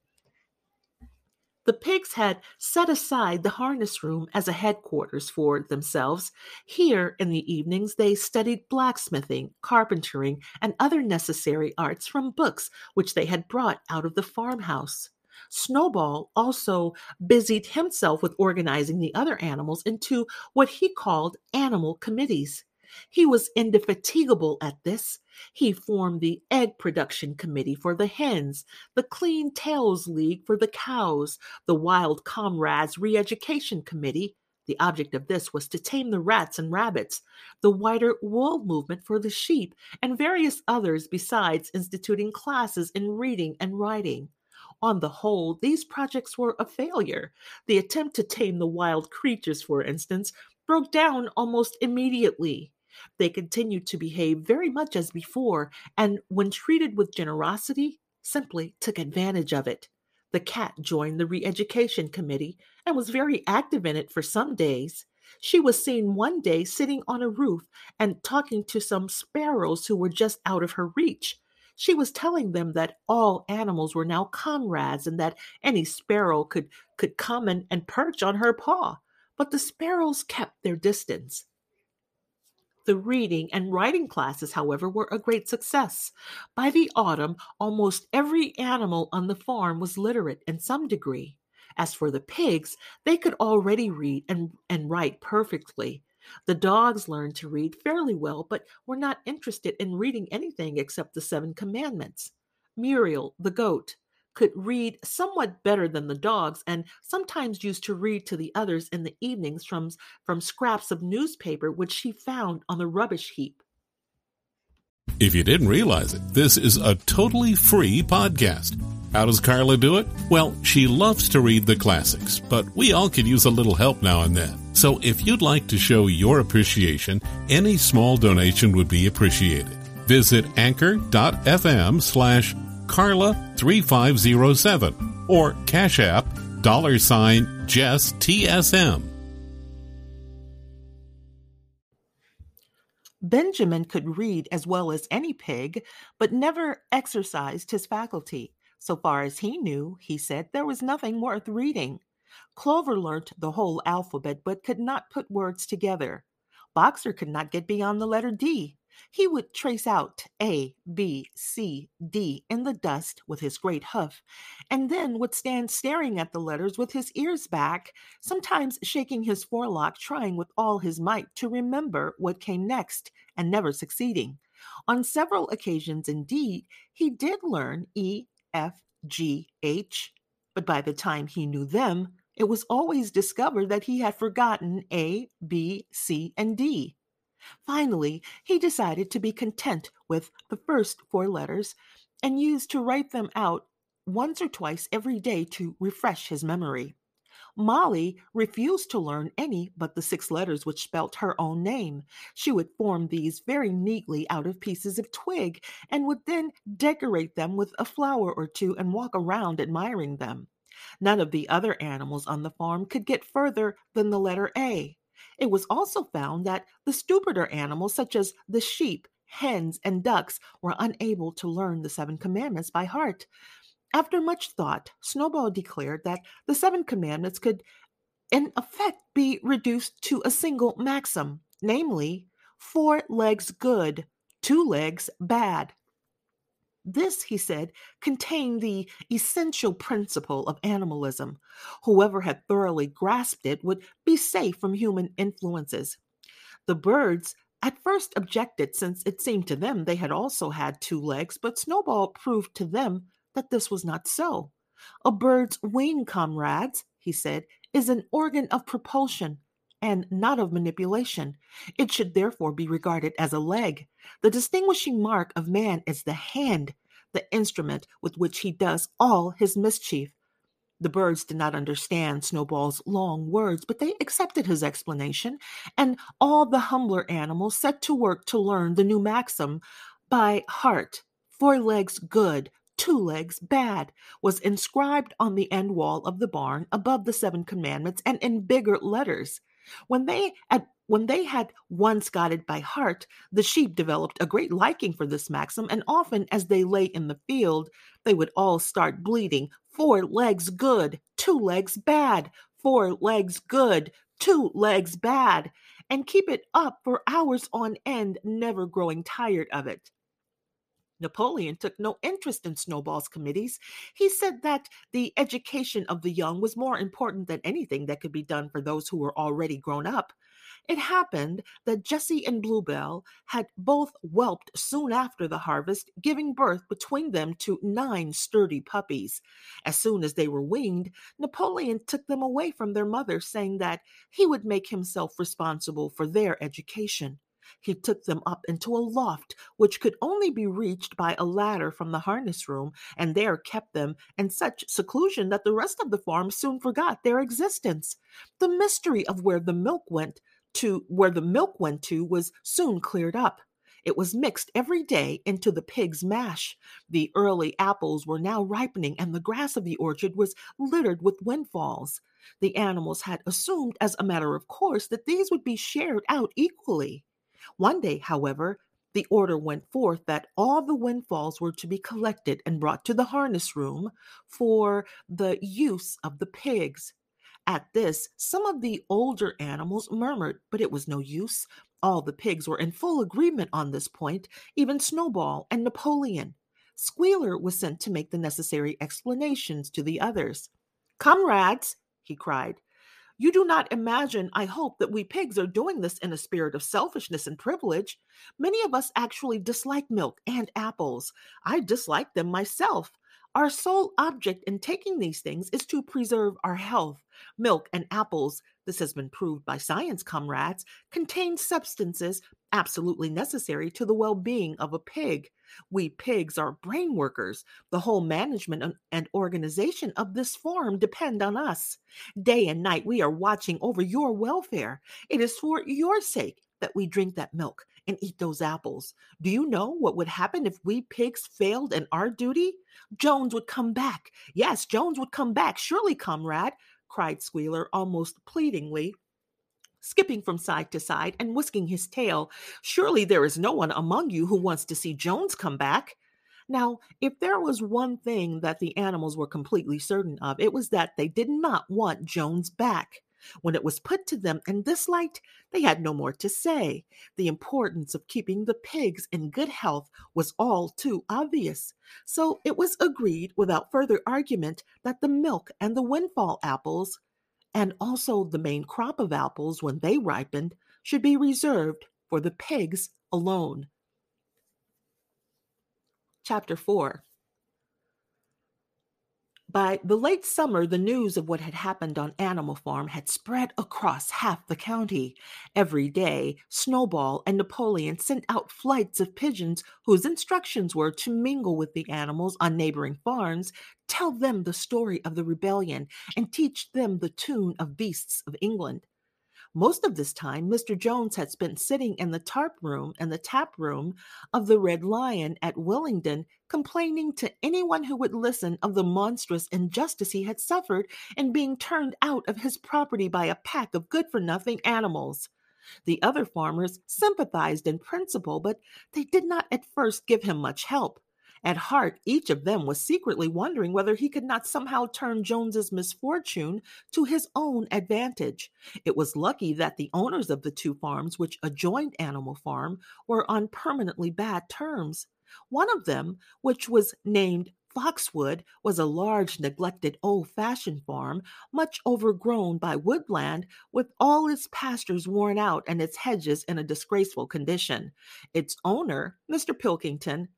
The pigs had set aside the harness room as a headquarters for themselves. Here, in the evenings, they studied blacksmithing, carpentering, and other necessary arts from books which they had brought out of the farmhouse. Snowball also busied himself with organizing the other animals into what he called animal committees. He was indefatigable at this. He formed the Egg Production Committee for the hens, the Clean Tails League for the cows, the Wild Comrades Re Education Committee. The object of this was to tame the rats and rabbits, the Whiter Wool Movement for the sheep, and various others besides instituting classes in reading and writing. On the whole, these projects were a failure. The attempt to tame the wild creatures, for instance, broke down almost immediately. They continued to behave very much as before, and when treated with generosity, simply took advantage of it. The cat joined the re education committee and was very active in it for some days. She was seen one day sitting on a roof and talking to some sparrows who were just out of her reach. She was telling them that all animals were now comrades and that any sparrow could, could come and, and perch on her paw. But the sparrows kept their distance. The reading and writing classes, however, were a great success. By the autumn, almost every animal on the farm was literate in some degree. As for the pigs, they could already read and, and write perfectly. The dogs learned to read fairly well, but were not interested in reading anything except the Seven Commandments. Muriel, the goat, could read somewhat better than the dogs and sometimes used to read to the others in the evenings from, from scraps of newspaper which she found on the rubbish heap. If you didn't realize it, this is a totally free podcast. How does Karla do it? Well, she loves to read the classics, but we all could use a little help now and then. So if you'd like to show your appreciation, any small donation would be appreciated. Visit anchor.fm slash Karla 3507 or Cash App dollar sign Jess TSM. Benjamin could read as well as any pig, but never exercised his faculty. So far as he knew, he said, there was nothing worth reading. Clover learnt the whole alphabet, but could not put words together. Boxer could not get beyond the letter D. He would trace out A, B, C, D in the dust with his great hoof, and then would stand staring at the letters with his ears back, sometimes shaking his forelock, trying with all his might to remember what came next, and never succeeding. On several occasions, indeed, he did learn E, F, G, H, but by the time he knew them, it was always discovered that he had forgotten A, B, C, and D. Finally, he decided to be content with the first four letters and used to write them out once or twice every day to refresh his memory. Molly refused to learn any but the six letters which spelt her own name. She would form these very neatly out of pieces of twig and would then decorate them with a flower or two and walk around admiring them. None of the other animals on the farm could get further than the letter A. It was also found that the stupider animals, such as the sheep, hens, and ducks were unable to learn the seven commandments by heart. After much thought, Snowball declared that the seven commandments could, in effect, be reduced to a single maxim, namely, four legs good, two legs bad. This, he said, contained the essential principle of animalism. Whoever had thoroughly grasped it would be safe from human influences. The birds at first objected, since it seemed to them they had also had two legs, but Snowball proved to them that this was not so. A bird's wing, comrades, he said, is an organ of propulsion and not of manipulation. It should therefore be regarded as a leg. The distinguishing mark of man is the hand, the instrument with which he does all his mischief. The birds did not understand Snowball's long words, but they accepted his explanation, and all the humbler animals set to work to learn the new maxim by heart. Four legs good, two legs bad was inscribed on the end wall of the barn above the seven commandments and in bigger letters. When they had when they had once got it by heart, the sheep developed a great liking for this maxim, and often as they lay in the field, they would all start bleating, Four legs good, two legs bad, four legs good, two legs bad, and keep it up for hours on end, never growing tired of it. Napoleon took no interest in Snowball's committees. He said that the education of the young was more important than anything that could be done for those who were already grown up. It happened that Jessie and Bluebell had both whelped soon after the harvest, giving birth between them to nine sturdy puppies. As soon as they were weaned, Napoleon took them away from their mother, saying that he would make himself responsible for their education. He took them up into a loft which could only be reached by a ladder from the harness room, and there kept them in such seclusion that the rest of the farm soon forgot their existence. The mystery of where the milk went to where the milk went to was soon cleared up. It was mixed every day into the pig's mash. The early apples were now ripening, and the grass of the orchard was littered with windfalls. The animals had assumed, as a matter of course, that these would be shared out equally. One day, however, the order went forth that all the windfalls were to be collected and brought to the harness room for the use of the pigs. At this, some of the older animals murmured, but it was no use. All the pigs were in full agreement on this point, even Snowball and Napoleon. Squealer was sent to make the necessary explanations to the others. Comrades, he cried, you do not imagine, I hope, that we pigs are doing this in a spirit of selfishness and privilege. Many of us actually dislike milk and apples. I dislike them myself. Our sole object in taking these things is to preserve our health. Milk and apples, this has been proved by science, comrades, contain substances absolutely necessary to the well being of a pig. We pigs are brain workers. The whole management and organization of this farm depend on us. Day and night, we are watching over your welfare. It is for your sake that we drink that milk and eat those apples. Do you know what would happen if we pigs failed in our duty? Jones would come back. Yes, Jones would come back. Surely, comrade, cried Squealer almost pleadingly skipping from side to side and whisking his tail. Surely there is no one among you who wants to see Jones come back. Now, if there was one thing that the animals were completely certain of, it was that they did not want Jones back. When it was put to them in this light, they had no more to say. The importance of keeping the pigs in good health was all too obvious. So it was agreed without further argument that the milk and the windfall apples, and also the main crop of apples when they ripened, should be reserved for the pigs alone. Chapter 4 by the late summer, the news of what had happened on Animal Farm had spread across half the county. Every day, Snowball and Napoleon sent out flights of pigeons whose instructions were to mingle with the animals on neighboring farms, tell them the story of the rebellion, and teach them the tune of Beasts of England. Most of this time, Mr. Jones had spent sitting in the tarp room and the tap room of the Red Lion at Willingdon, complaining to anyone who would listen of the monstrous injustice he had suffered in being turned out of his property by a pack of good for nothing animals. The other farmers sympathized in principle, but they did not at first give him much help. At heart, each of them was secretly wondering whether he could not somehow turn Jones's misfortune to his own advantage. It was lucky that the owners of the two farms which adjoined Animal Farm were on permanently bad terms. One of them, which was named Foxwood, was a large, neglected, old fashioned farm, much overgrown by woodland, with all its pastures worn out and its hedges in a disgraceful condition. Its owner, Mr. Pilkington,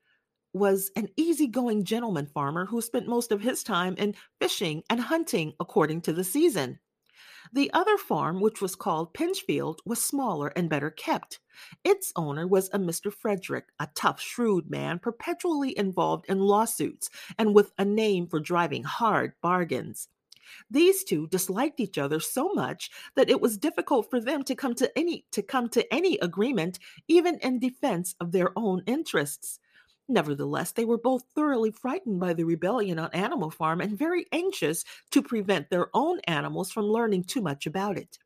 was an easygoing gentleman farmer who spent most of his time in fishing and hunting according to the season. The other farm, which was called Pinchfield, was smaller and better kept. Its owner was a Mr. Frederick, a tough, shrewd man, perpetually involved in lawsuits and with a name for driving hard bargains. These two disliked each other so much that it was difficult for them to come to any to come to any agreement even in defense of their own interests. Nevertheless, they were both thoroughly frightened by the rebellion on Animal Farm and very anxious to prevent their own animals from learning too much about it.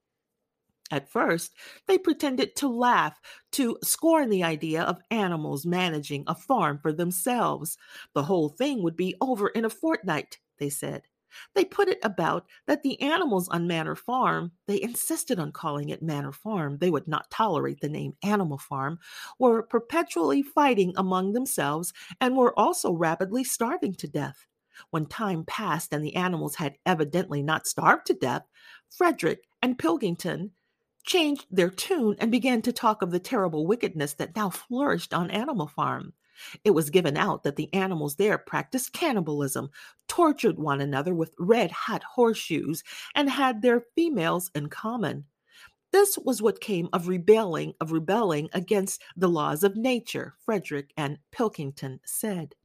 At first, they pretended to laugh, to scorn the idea of animals managing a farm for themselves. The whole thing would be over in a fortnight, they said. They put it about that the animals on Manor Farm, they insisted on calling it Manor Farm, they would not tolerate the name Animal Farm, were perpetually fighting among themselves and were also rapidly starving to death. When time passed and the animals had evidently not starved to death, Frederick and Pilkington changed their tune and began to talk of the terrible wickedness that now flourished on Animal Farm. It was given out that the animals there practiced cannibalism, tortured one another with red hot horseshoes, and had their females in common. This was what came of rebelling of rebelling against the laws of nature, Frederick and Pilkington said.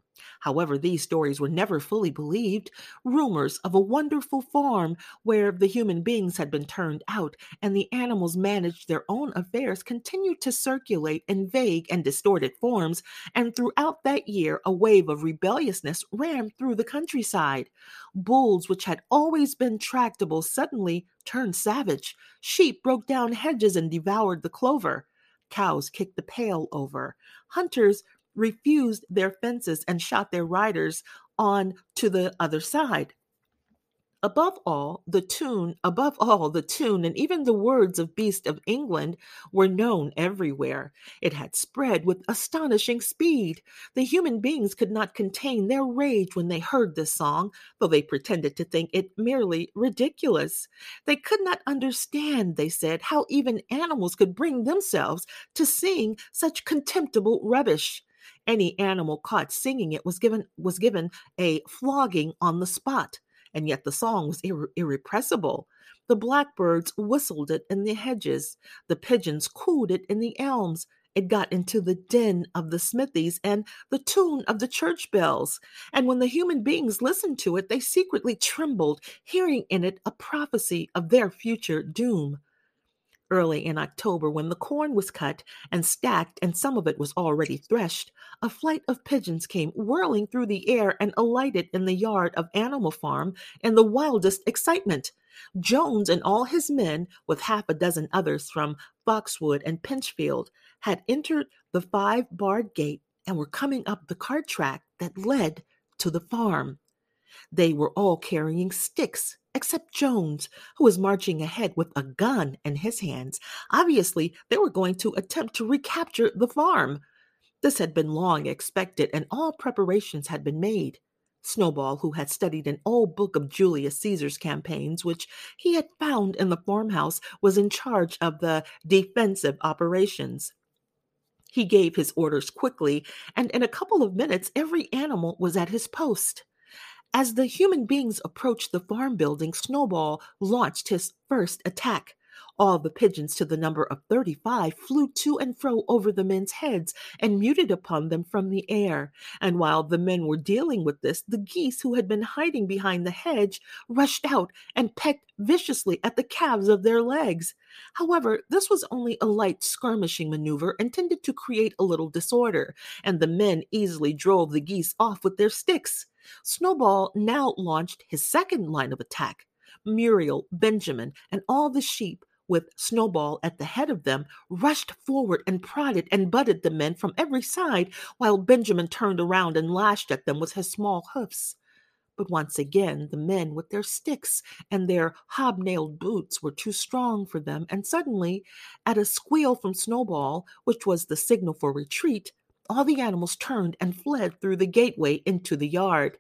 However, these stories were never fully believed. Rumors of a wonderful farm where the human beings had been turned out and the animals managed their own affairs continued to circulate in vague and distorted forms, and throughout that year a wave of rebelliousness ran through the countryside. Bulls, which had always been tractable, suddenly turned savage. Sheep broke down hedges and devoured the clover. Cows kicked the pail over. Hunters refused their fences and shot their riders on to the other side. Above all, the tune, above all, the tune and even the words of Beasts of England were known everywhere. It had spread with astonishing speed. The human beings could not contain their rage when they heard this song, though they pretended to think it merely ridiculous. They could not understand, they said, how even animals could bring themselves to sing such contemptible rubbish. Any animal caught singing it was given was given a flogging on the spot, and yet the song was irre- irrepressible. The blackbirds whistled it in the hedges, the pigeons cooed it in the elms. It got into the din of the smithies and the tune of the church bells. And when the human beings listened to it, they secretly trembled, hearing in it a prophecy of their future doom early in October when the corn was cut and stacked and some of it was already threshed, a flight of pigeons came whirling through the air and alighted in the yard of Animal Farm in the wildest excitement. Jones and all his men, with half a dozen others from Foxwood and Pinchfield, had entered the five barred gate and were coming up the cart track that led to the farm. They were all carrying sticks, except Jones, who was marching ahead with a gun in his hands. Obviously, they were going to attempt to recapture the farm. This had been long expected, and all preparations had been made. Snowball, who had studied an old book of Julius Caesar's campaigns, which he had found in the farmhouse, was in charge of the defensive operations. He gave his orders quickly, and in a couple of minutes every animal was at his post. As the human beings approached the farm building, Snowball launched his first attack. All the pigeons, to the number of 35, flew to and fro over the men's heads and muted upon them from the air. And while the men were dealing with this, the geese who had been hiding behind the hedge rushed out and pecked viciously at the calves of their legs. However, this was only a light skirmishing maneuver intended to create a little disorder, and the men easily drove the geese off with their sticks. Snowball now launched his second line of attack. Muriel, Benjamin, and all the sheep with Snowball at the head of them, rushed forward and prodded and butted the men from every side, while Benjamin turned around and lashed at them with his small hoofs. But once again, the men with their sticks and their hobnailed boots were too strong for them, and suddenly, at a squeal from Snowball, which was the signal for retreat, all the animals turned and fled through the gateway into the yard.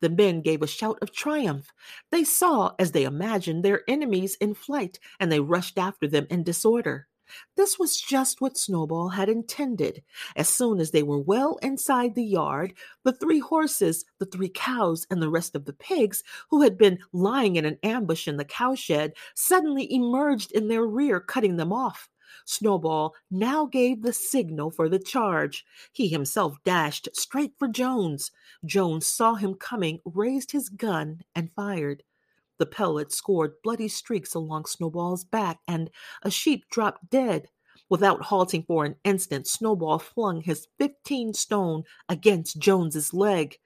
The men gave a shout of triumph. They saw, as they imagined, their enemies in flight, and they rushed after them in disorder. This was just what Snowball had intended. As soon as they were well inside the yard, the three horses, the three cows, and the rest of the pigs, who had been lying in an ambush in the cowshed, suddenly emerged in their rear, cutting them off. Snowball now gave the signal for the charge. He himself dashed straight for Jones. Jones saw him coming, raised his gun, and fired. The pellet scored bloody streaks along Snowball's back, and a sheep dropped dead. Without halting for an instant, Snowball flung his fifteen stone against Jones's leg.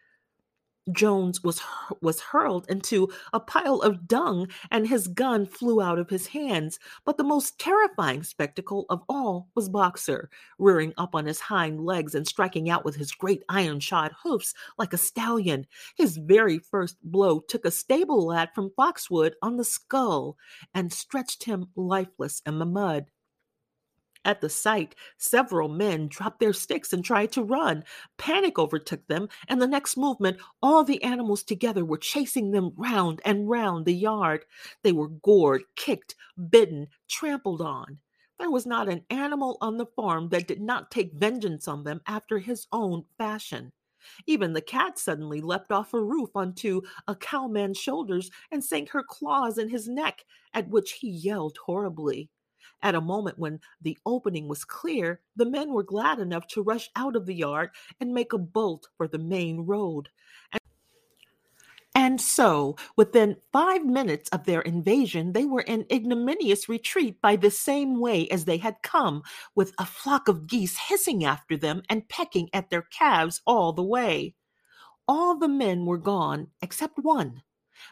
Jones was was hurled into a pile of dung and his gun flew out of his hands. But the most terrifying spectacle of all was Boxer, rearing up on his hind legs and striking out with his great iron-shod hoofs like a stallion. His very first blow took a stable lad from Foxwood on the skull and stretched him lifeless in the mud. At the sight, several men dropped their sticks and tried to run. Panic overtook them, and the next movement, all the animals together were chasing them round and round the yard. They were gored, kicked, bitten, trampled on. There was not an animal on the farm that did not take vengeance on them after his own fashion. Even the cat suddenly leapt off a roof onto a cowman's shoulders and sank her claws in his neck, at which he yelled horribly. At a moment when the opening was clear, the men were glad enough to rush out of the yard and make a bolt for the main road. And, and so, within five minutes of their invasion, they were in ignominious retreat by the same way as they had come, with a flock of geese hissing after them and pecking at their calves all the way. All the men were gone except one.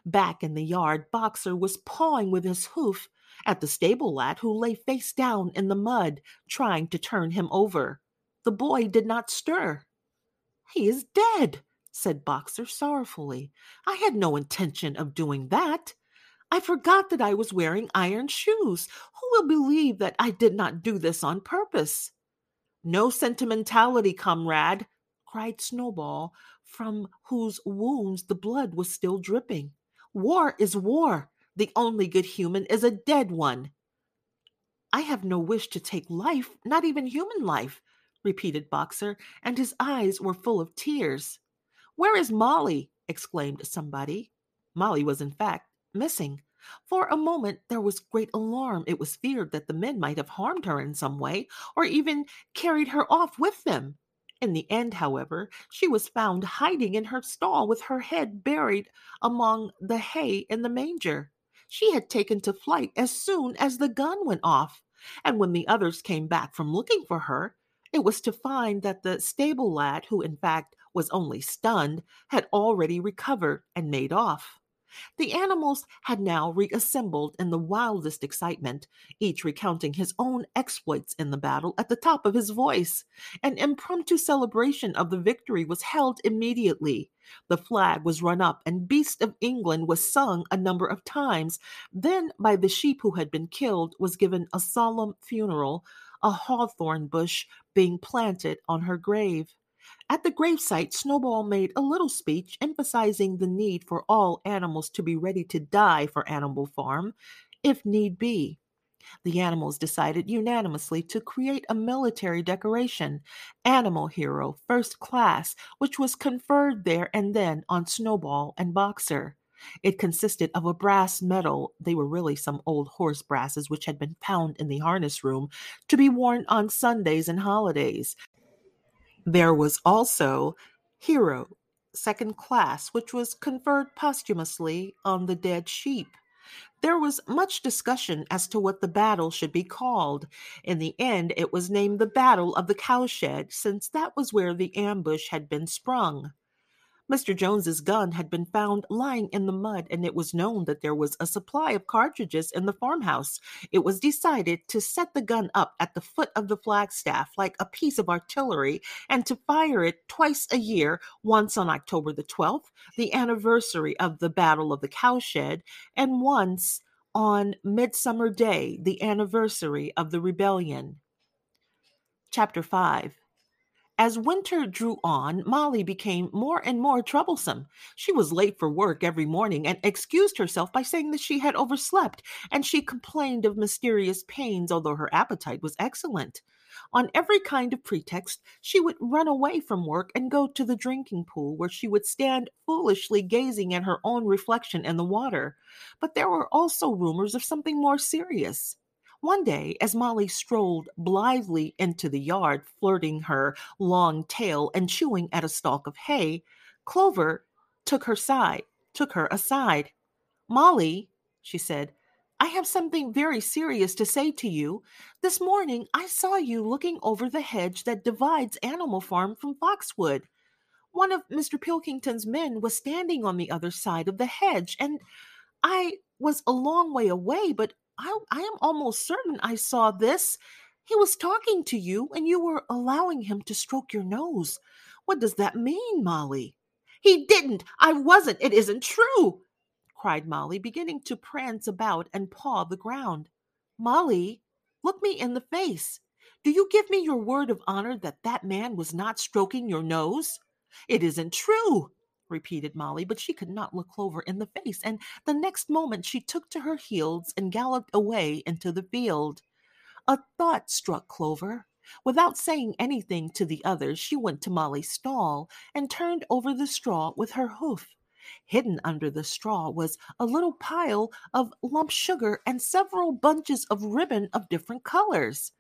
Back in the yard, Boxer was pawing with his hoof at the stable lad who lay face down in the mud, trying to turn him over. The boy did not stir. He is dead, said Boxer sorrowfully. I had no intention of doing that. I forgot that I was wearing iron shoes. Who will believe that I did not do this on purpose? No sentimentality, comrade, cried Snowball, from whose wounds the blood was still dripping. War is war. The only good human is a dead one. I have no wish to take life, not even human life, repeated Boxer, and his eyes were full of tears. Where is Molly? exclaimed somebody. Molly was, in fact, missing. For a moment there was great alarm. It was feared that the men might have harmed her in some way, or even carried her off with them. In the end, however, she was found hiding in her stall with her head buried among the hay in the manger. She had taken to flight as soon as the gun went off. And when the others came back from looking for her, it was to find that the stable lad, who in fact was only stunned, had already recovered and made off. The animals had now reassembled in the wildest excitement, each recounting his own exploits in the battle at the top of his voice. An impromptu celebration of the victory was held immediately. The flag was run up, and Beasts of England was sung a number of times. Then, by the sheep who had been killed, was given a solemn funeral, a hawthorn bush being planted on her grave. At the gravesite, Snowball made a little speech emphasizing the need for all animals to be ready to die for Animal Farm, if need be. The animals decided unanimously to create a military decoration, Animal Hero First Class, which was conferred there and then on Snowball and Boxer. It consisted of a brass medal, they were really some old horse brasses which had been found in the harness room, to be worn on Sundays and holidays. There was also Hero, second class, which was conferred posthumously on the dead sheep. There was much discussion as to what the battle should be called. In the end, it was named the Battle of the Cowshed, since that was where the ambush had been sprung. Mr. Jones's gun had been found lying in the mud, and it was known that there was a supply of cartridges in the farmhouse. It was decided to set the gun up at the foot of the flagstaff like a piece of artillery and to fire it twice a year, once on October the 12th, the anniversary of the Battle of the Cowshed, and once on Midsummer Day, the anniversary of the rebellion. Chapter 5 as winter drew on, Molly became more and more troublesome. She was late for work every morning and excused herself by saying that she had overslept, and she complained of mysterious pains, although her appetite was excellent. On every kind of pretext, she would run away from work and go to the drinking pool, where she would stand foolishly gazing at her own reflection in the water. But there were also rumors of something more serious. One day, as Molly strolled blithely into the yard, flirting her long tail and chewing at a stalk of hay, Clover took her side, took her aside. Molly, she said, I have something very serious to say to you. This morning I saw you looking over the hedge that divides Animal Farm from Foxwood. One of Mr. Pilkington's men was standing on the other side of the hedge, and I was a long way away, but I, I am almost certain I saw this. He was talking to you, and you were allowing him to stroke your nose. What does that mean, Molly? He didn't. I wasn't. It isn't true, cried Molly, beginning to prance about and paw the ground. Molly, look me in the face. Do you give me your word of honor that that man was not stroking your nose? It isn't true repeated Molly, but she could not look Clover in the face, and the next moment she took to her heels and galloped away into the field. A thought struck Clover. Without saying anything to the others, she went to Molly's stall and turned over the straw with her hoof. Hidden under the straw was a little pile of lump sugar and several bunches of ribbon of different colors.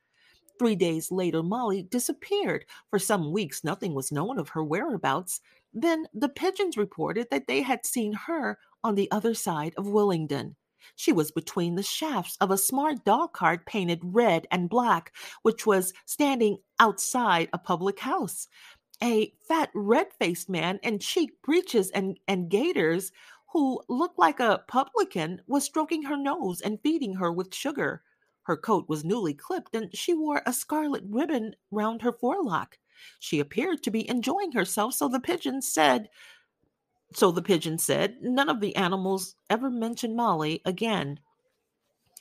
Three days later, Molly disappeared. For some weeks, nothing was known of her whereabouts. Then the pigeons reported that they had seen her on the other side of Willingdon. She was between the shafts of a smart dog cart painted red and black, which was standing outside a public house. A fat, red faced man in cheap breeches and, and gaiters, who looked like a publican, was stroking her nose and feeding her with sugar. Her coat was newly clipped, and she wore a scarlet ribbon round her forelock. She appeared to be enjoying herself, so the pigeon said, so the pigeon said, none of the animals ever mentioned Molly again.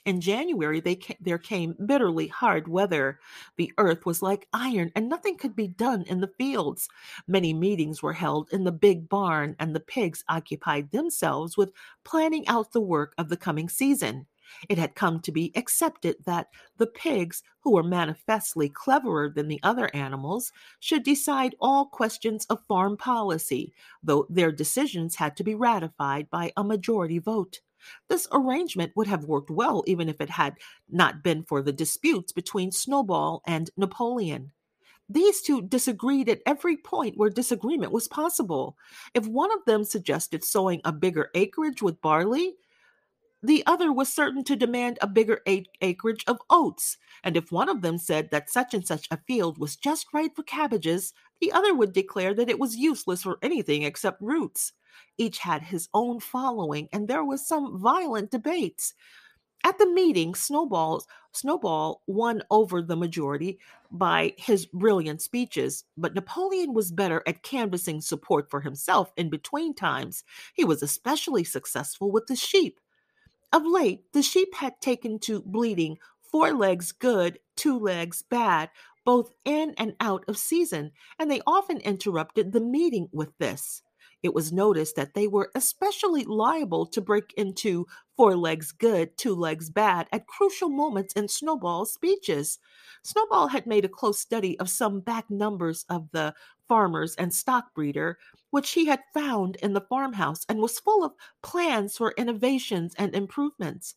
In January, they ca- there came bitterly hard weather. The earth was like iron, and nothing could be done in the fields. Many meetings were held in the big barn, and the pigs occupied themselves with planning out the work of the coming season. It had come to be accepted that the pigs, who were manifestly cleverer than the other animals, should decide all questions of farm policy, though their decisions had to be ratified by a majority vote. This arrangement would have worked well even if it had not been for the disputes between Snowball and Napoleon. These two disagreed at every point where disagreement was possible. If one of them suggested sowing a bigger acreage with barley, the other was certain to demand a bigger acreage of oats, and if one of them said that such and such a field was just right for cabbages, the other would declare that it was useless for anything except roots. Each had his own following, and there was some violent debates. At the meeting, Snowball's, Snowball won over the majority by his brilliant speeches, but Napoleon was better at canvassing support for himself in between times. He was especially successful with the sheep. Of late, the sheep had taken to bleating four legs good, two legs bad, both in and out of season, and they often interrupted the meeting with this. It was noticed that they were especially liable to break into four legs good, two legs bad at crucial moments in Snowball's speeches. Snowball had made a close study of some back numbers of the Farmers and Stock Breeder, which he had found in the farmhouse, and was full of plans for innovations and improvements.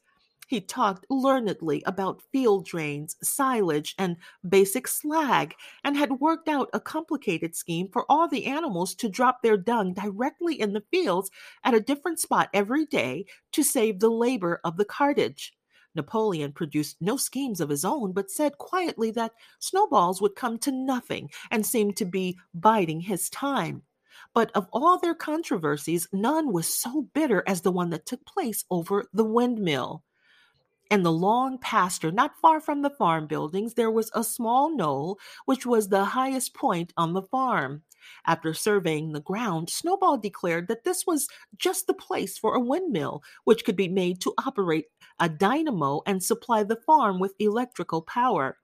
He talked learnedly about field drains, silage, and basic slag, and had worked out a complicated scheme for all the animals to drop their dung directly in the fields at a different spot every day to save the labor of the cartage. Napoleon produced no schemes of his own, but said quietly that Snowball's would come to nothing and seemed to be biding his time. But of all their controversies, none was so bitter as the one that took place over the windmill. In the long pasture, not far from the farm buildings, there was a small knoll, which was the highest point on the farm. After surveying the ground, Snowball declared that this was just the place for a windmill, which could be made to operate a dynamo and supply the farm with electrical power.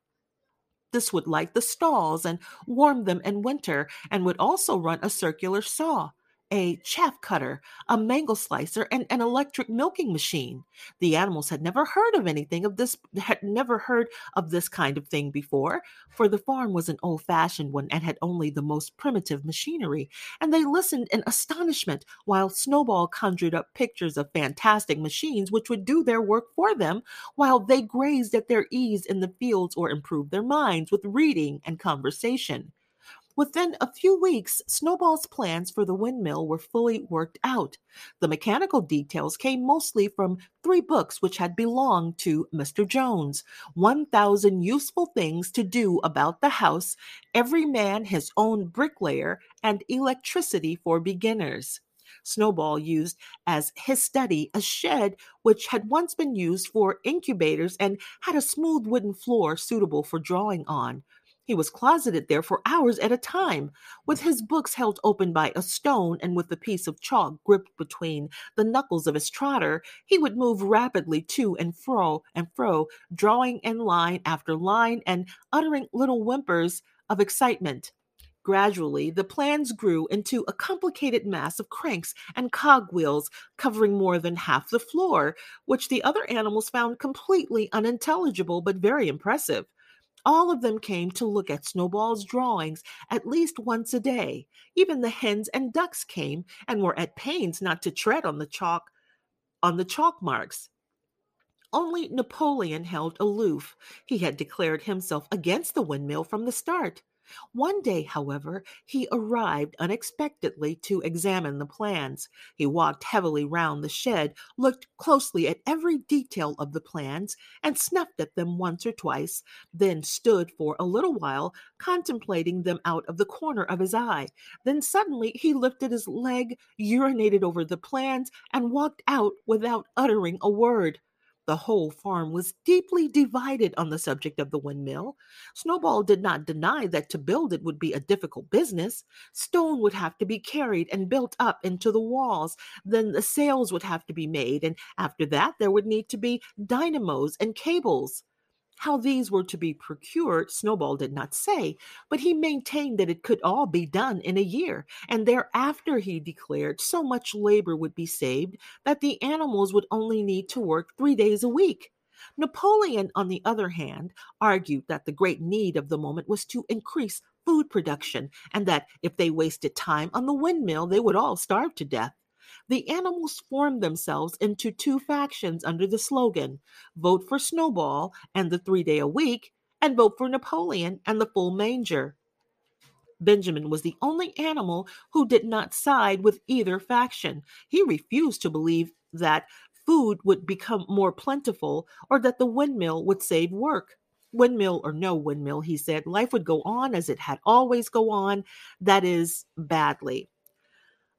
This would light the stalls and warm them in winter, and would also run a circular saw a chaff cutter, a mangel slicer, and an electric milking machine. The animals had never heard of anything of this, had never heard of this kind of thing before, for the farm was an old fashioned one and had only the most primitive machinery, and they listened in astonishment while Snowball conjured up pictures of fantastic machines which would do their work for them while they grazed at their ease in the fields or improved their minds with reading and conversation. Within a few weeks, Snowball's plans for the windmill were fully worked out. The mechanical details came mostly from three books which had belonged to Mr. Jones 1,000 Useful Things to Do About the House, Every Man His Own Bricklayer, and Electricity for Beginners. Snowball used as his study a shed which had once been used for incubators and had a smooth wooden floor suitable for drawing on. He was closeted there for hours at a time, with his books held open by a stone and with a piece of chalk gripped between the knuckles of his trotter. He would move rapidly to and fro and fro, drawing in line after line and uttering little whimpers of excitement. Gradually, the plans grew into a complicated mass of cranks and cogwheels covering more than half the floor, which the other animals found completely unintelligible but very impressive. All of them came to look at Snowball's drawings at least once a day. Even the hens and ducks came and were at pains not to tread on the chalk on the chalk marks. Only Napoleon held aloof. He had declared himself against the windmill from the start. One day, however, he arrived unexpectedly to examine the plans. He walked heavily round the shed, looked closely at every detail of the plans, and snuffed at them once or twice, then stood for a little while contemplating them out of the corner of his eye. Then suddenly he lifted his leg, urinated over the plans, and walked out without uttering a word. The whole farm was deeply divided on the subject of the windmill. Snowball did not deny that to build it would be a difficult business. Stone would have to be carried and built up into the walls. Then the sails would have to be made, and after that, there would need to be dynamos and cables. How these were to be procured, Snowball did not say, but he maintained that it could all be done in a year, and thereafter he declared so much labor would be saved that the animals would only need to work three days a week. Napoleon, on the other hand, argued that the great need of the moment was to increase food production, and that if they wasted time on the windmill, they would all starve to death the animals formed themselves into two factions under the slogan Vote for Snowball and the three day a week, and vote for Napoleon and the full manger. Benjamin was the only animal who did not side with either faction. He refused to believe that food would become more plentiful or that the windmill would save work. Windmill or no windmill, he said, life would go on as it had always go on, that is, badly.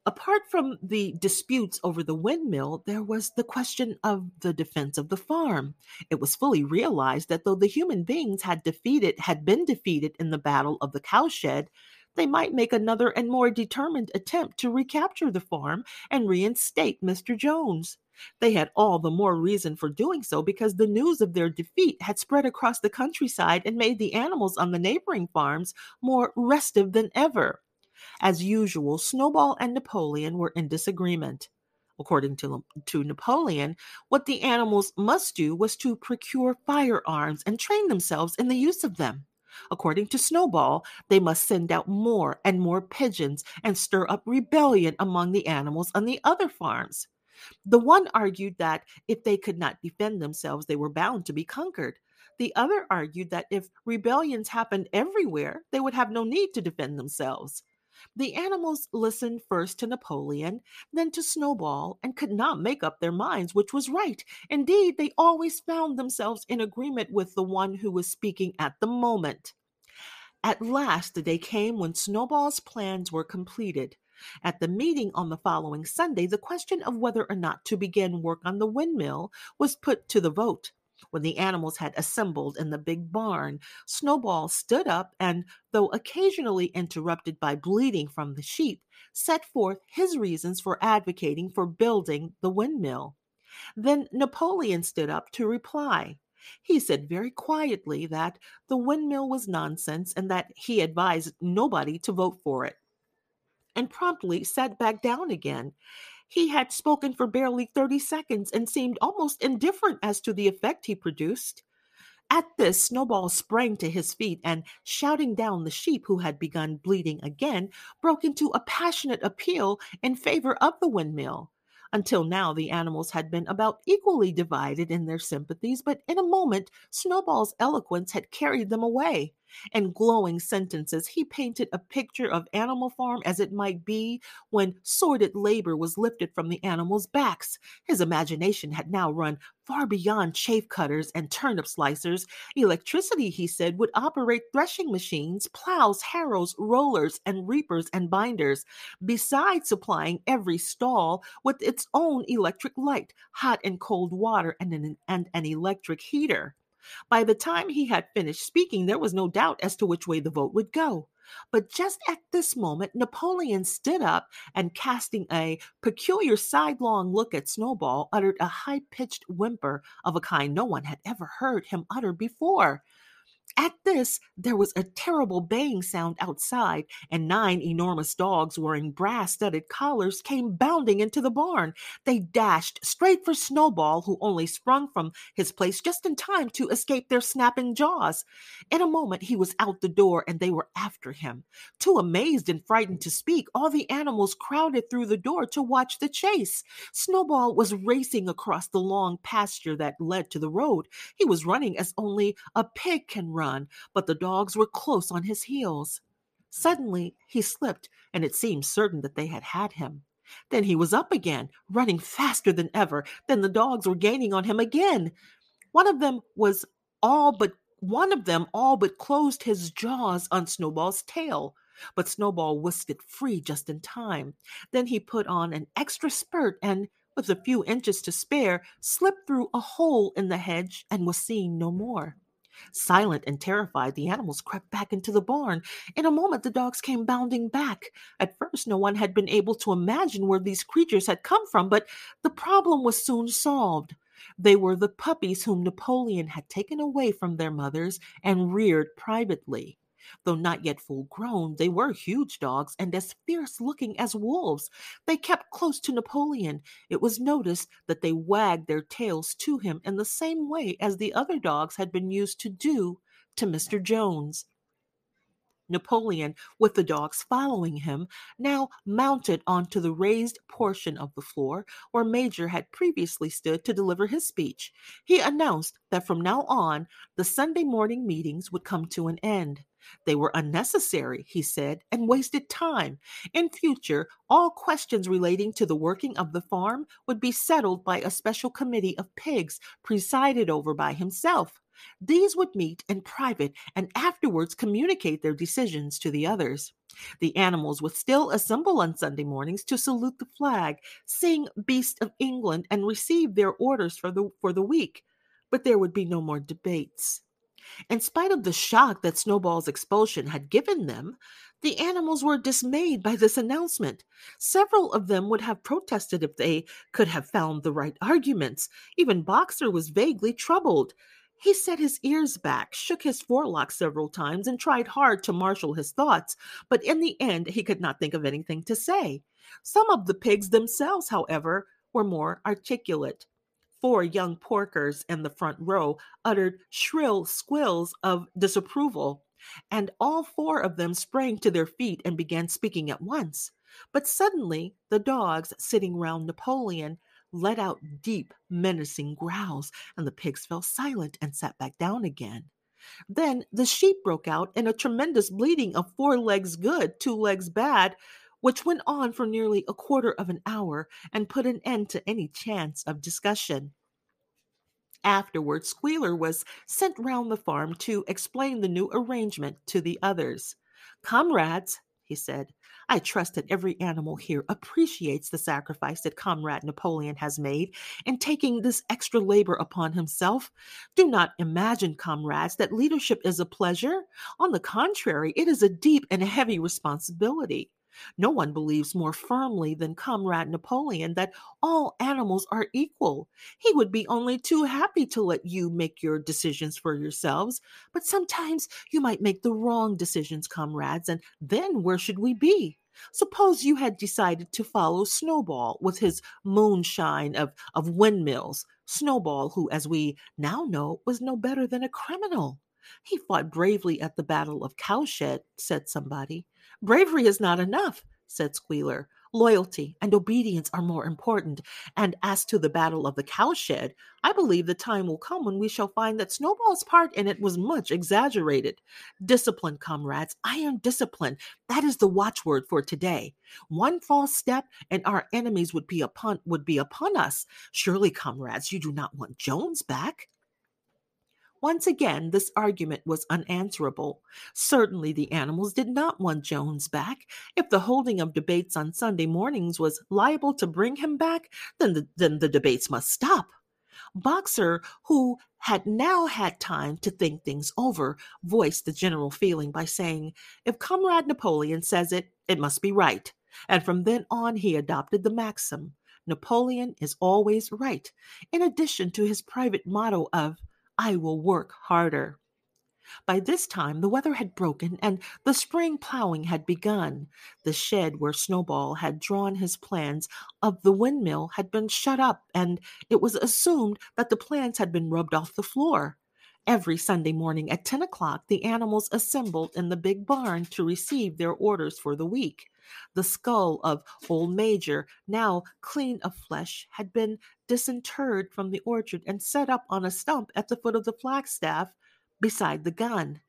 Apart from the disputes over the windmill, there was the question of the defense of the farm. It was fully realized that though the human beings had defeated had been defeated in the battle of the cowshed, they might make another and more determined attempt to recapture the farm and reinstate Mr. Jones. They had all the more reason for doing so because the news of their defeat had spread across the countryside and made the animals on the neighboring farms more restive than ever. As usual, Snowball and Napoleon were in disagreement. According to, to Napoleon, what the animals must do was to procure firearms and train themselves in the use of them. According to Snowball, they must send out more and more pigeons and stir up rebellion among the animals on the other farms. The one argued that if they could not defend themselves, they were bound to be conquered. The other argued that if rebellions happened everywhere, they would have no need to defend themselves. The animals listened first to Napoleon, then to Snowball, and could not make up their minds which was right. Indeed, they always found themselves in agreement with the one who was speaking at the moment. At last, the day came when Snowball's plans were completed. At the meeting on the following Sunday, the question of whether or not to begin work on the windmill was put to the vote. When the animals had assembled in the big barn, Snowball stood up and, though occasionally interrupted by bleating from the sheep, set forth his reasons for advocating for building the windmill. Then Napoleon stood up to reply. He said very quietly that the windmill was nonsense and that he advised nobody to vote for it, and promptly sat back down again. He had spoken for barely 30 seconds and seemed almost indifferent as to the effect he produced. At this, Snowball sprang to his feet and, shouting down the sheep who had begun bleating again, broke into a passionate appeal in favor of the windmill. Until now, the animals had been about equally divided in their sympathies, but in a moment, Snowball's eloquence had carried them away. In glowing sentences, he painted a picture of Animal Farm as it might be when sordid labor was lifted from the animals' backs. His imagination had now run far beyond chaff cutters and turnip slicers. Electricity, he said, would operate threshing machines, plows, harrows, rollers, and reapers and binders, besides supplying every stall with its own electric light, hot and cold water, and an, and an electric heater. By the time he had finished speaking, there was no doubt as to which way the vote would go. But just at this moment, Napoleon stood up and, casting a peculiar sidelong look at Snowball, uttered a high pitched whimper of a kind no one had ever heard him utter before. At this, there was a terrible baying sound outside, and nine enormous dogs wearing brass studded collars came bounding into the barn. They dashed straight for Snowball, who only sprung from his place just in time to escape their snapping jaws. In a moment, he was out the door, and they were after him. Too amazed and frightened to speak, all the animals crowded through the door to watch the chase. Snowball was racing across the long pasture that led to the road. He was running as only a pig can run run, but the dogs were close on his heels. Suddenly he slipped, and it seemed certain that they had had him. Then he was up again, running faster than ever. Then the dogs were gaining on him again. One of them was all but one of them all but closed his jaws on Snowball's tail. But Snowball whisked it free just in time. Then he put on an extra spurt and, with a few inches to spare, slipped through a hole in the hedge and was seen no more. Silent and terrified, the animals crept back into the barn. In a moment, the dogs came bounding back. At first, no one had been able to imagine where these creatures had come from, but the problem was soon solved. They were the puppies whom Napoleon had taken away from their mothers and reared privately. Though not yet full grown, they were huge dogs and as fierce looking as wolves. They kept close to Napoleon. It was noticed that they wagged their tails to him in the same way as the other dogs had been used to do to Mr. Jones. Napoleon, with the dogs following him, now mounted onto the raised portion of the floor where Major had previously stood to deliver his speech. He announced that from now on the Sunday morning meetings would come to an end. They were unnecessary, he said, and wasted time. In future, all questions relating to the working of the farm would be settled by a special committee of pigs presided over by himself. These would meet in private and afterwards communicate their decisions to the others. The animals would still assemble on Sunday mornings to salute the flag, sing Beasts of England, and receive their orders for the, for the week. But there would be no more debates. In spite of the shock that Snowball's expulsion had given them, the animals were dismayed by this announcement. Several of them would have protested if they could have found the right arguments. Even Boxer was vaguely troubled. He set his ears back, shook his forelock several times, and tried hard to marshal his thoughts, but in the end he could not think of anything to say. Some of the pigs themselves, however, were more articulate. Four young porkers in the front row uttered shrill squeals of disapproval, and all four of them sprang to their feet and began speaking at once. But suddenly the dogs sitting round Napoleon let out deep, menacing growls, and the pigs fell silent and sat back down again. Then the sheep broke out in a tremendous bleating of four legs good, two legs bad, which went on for nearly a quarter of an hour and put an end to any chance of discussion. Afterward, Squealer was sent round the farm to explain the new arrangement to the others. Comrades, he said. I trust that every animal here appreciates the sacrifice that Comrade Napoleon has made in taking this extra labor upon himself. Do not imagine, comrades, that leadership is a pleasure. On the contrary, it is a deep and heavy responsibility. No one believes more firmly than Comrade Napoleon that all animals are equal. He would be only too happy to let you make your decisions for yourselves. But sometimes you might make the wrong decisions, comrades, and then where should we be? Suppose you had decided to follow Snowball with his moonshine of, of windmills. Snowball, who, as we now know, was no better than a criminal. He fought bravely at the Battle of Cowshed, said somebody. Bravery is not enough, said Squealer. Loyalty and obedience are more important. And as to the Battle of the Cowshed, I believe the time will come when we shall find that Snowball's part in it was much exaggerated. Discipline, comrades, iron discipline. That is the watchword for today. One false step, and our enemies would be upon would be upon us. Surely, comrades, you do not want Jones back. Once again, this argument was unanswerable. Certainly, the animals did not want Jones back. If the holding of debates on Sunday mornings was liable to bring him back, then the, then the debates must stop. Boxer, who had now had time to think things over, voiced the general feeling by saying, If Comrade Napoleon says it, it must be right. And from then on, he adopted the maxim Napoleon is always right, in addition to his private motto of I will work harder. By this time, the weather had broken and the spring plowing had begun. The shed where Snowball had drawn his plans of the windmill had been shut up, and it was assumed that the plans had been rubbed off the floor. Every Sunday morning at 10 o'clock, the animals assembled in the big barn to receive their orders for the week. The skull of old Major, now clean of flesh, had been disinterred from the orchard and set up on a stump at the foot of the flagstaff beside the gun.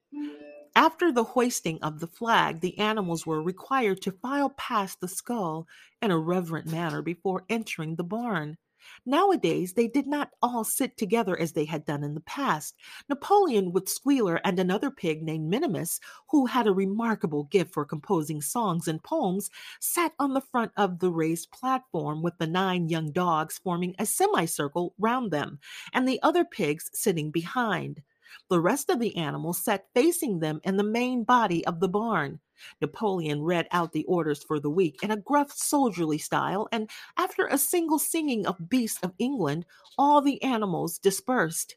After the hoisting of the flag, the animals were required to file past the skull in a reverent manner before entering the barn. Nowadays, they did not all sit together as they had done in the past. Napoleon, with Squealer and another pig named Minimus, who had a remarkable gift for composing songs and poems, sat on the front of the raised platform with the nine young dogs forming a semicircle round them, and the other pigs sitting behind. The rest of the animals sat facing them in the main body of the barn. Napoleon read out the orders for the week in a gruff soldierly style, and after a single singing of Beasts of England, all the animals dispersed.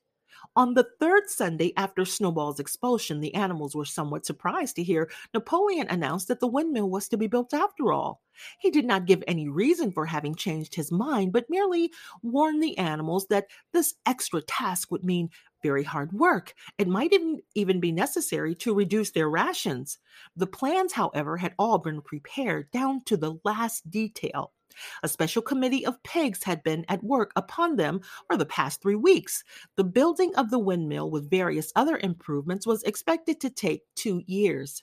On the third Sunday after Snowball's expulsion, the animals were somewhat surprised to hear Napoleon announce that the windmill was to be built after all. He did not give any reason for having changed his mind, but merely warned the animals that this extra task would mean very hard work. It might even, even be necessary to reduce their rations. The plans, however, had all been prepared down to the last detail. A special committee of pigs had been at work upon them for the past three weeks. The building of the windmill with various other improvements was expected to take two years.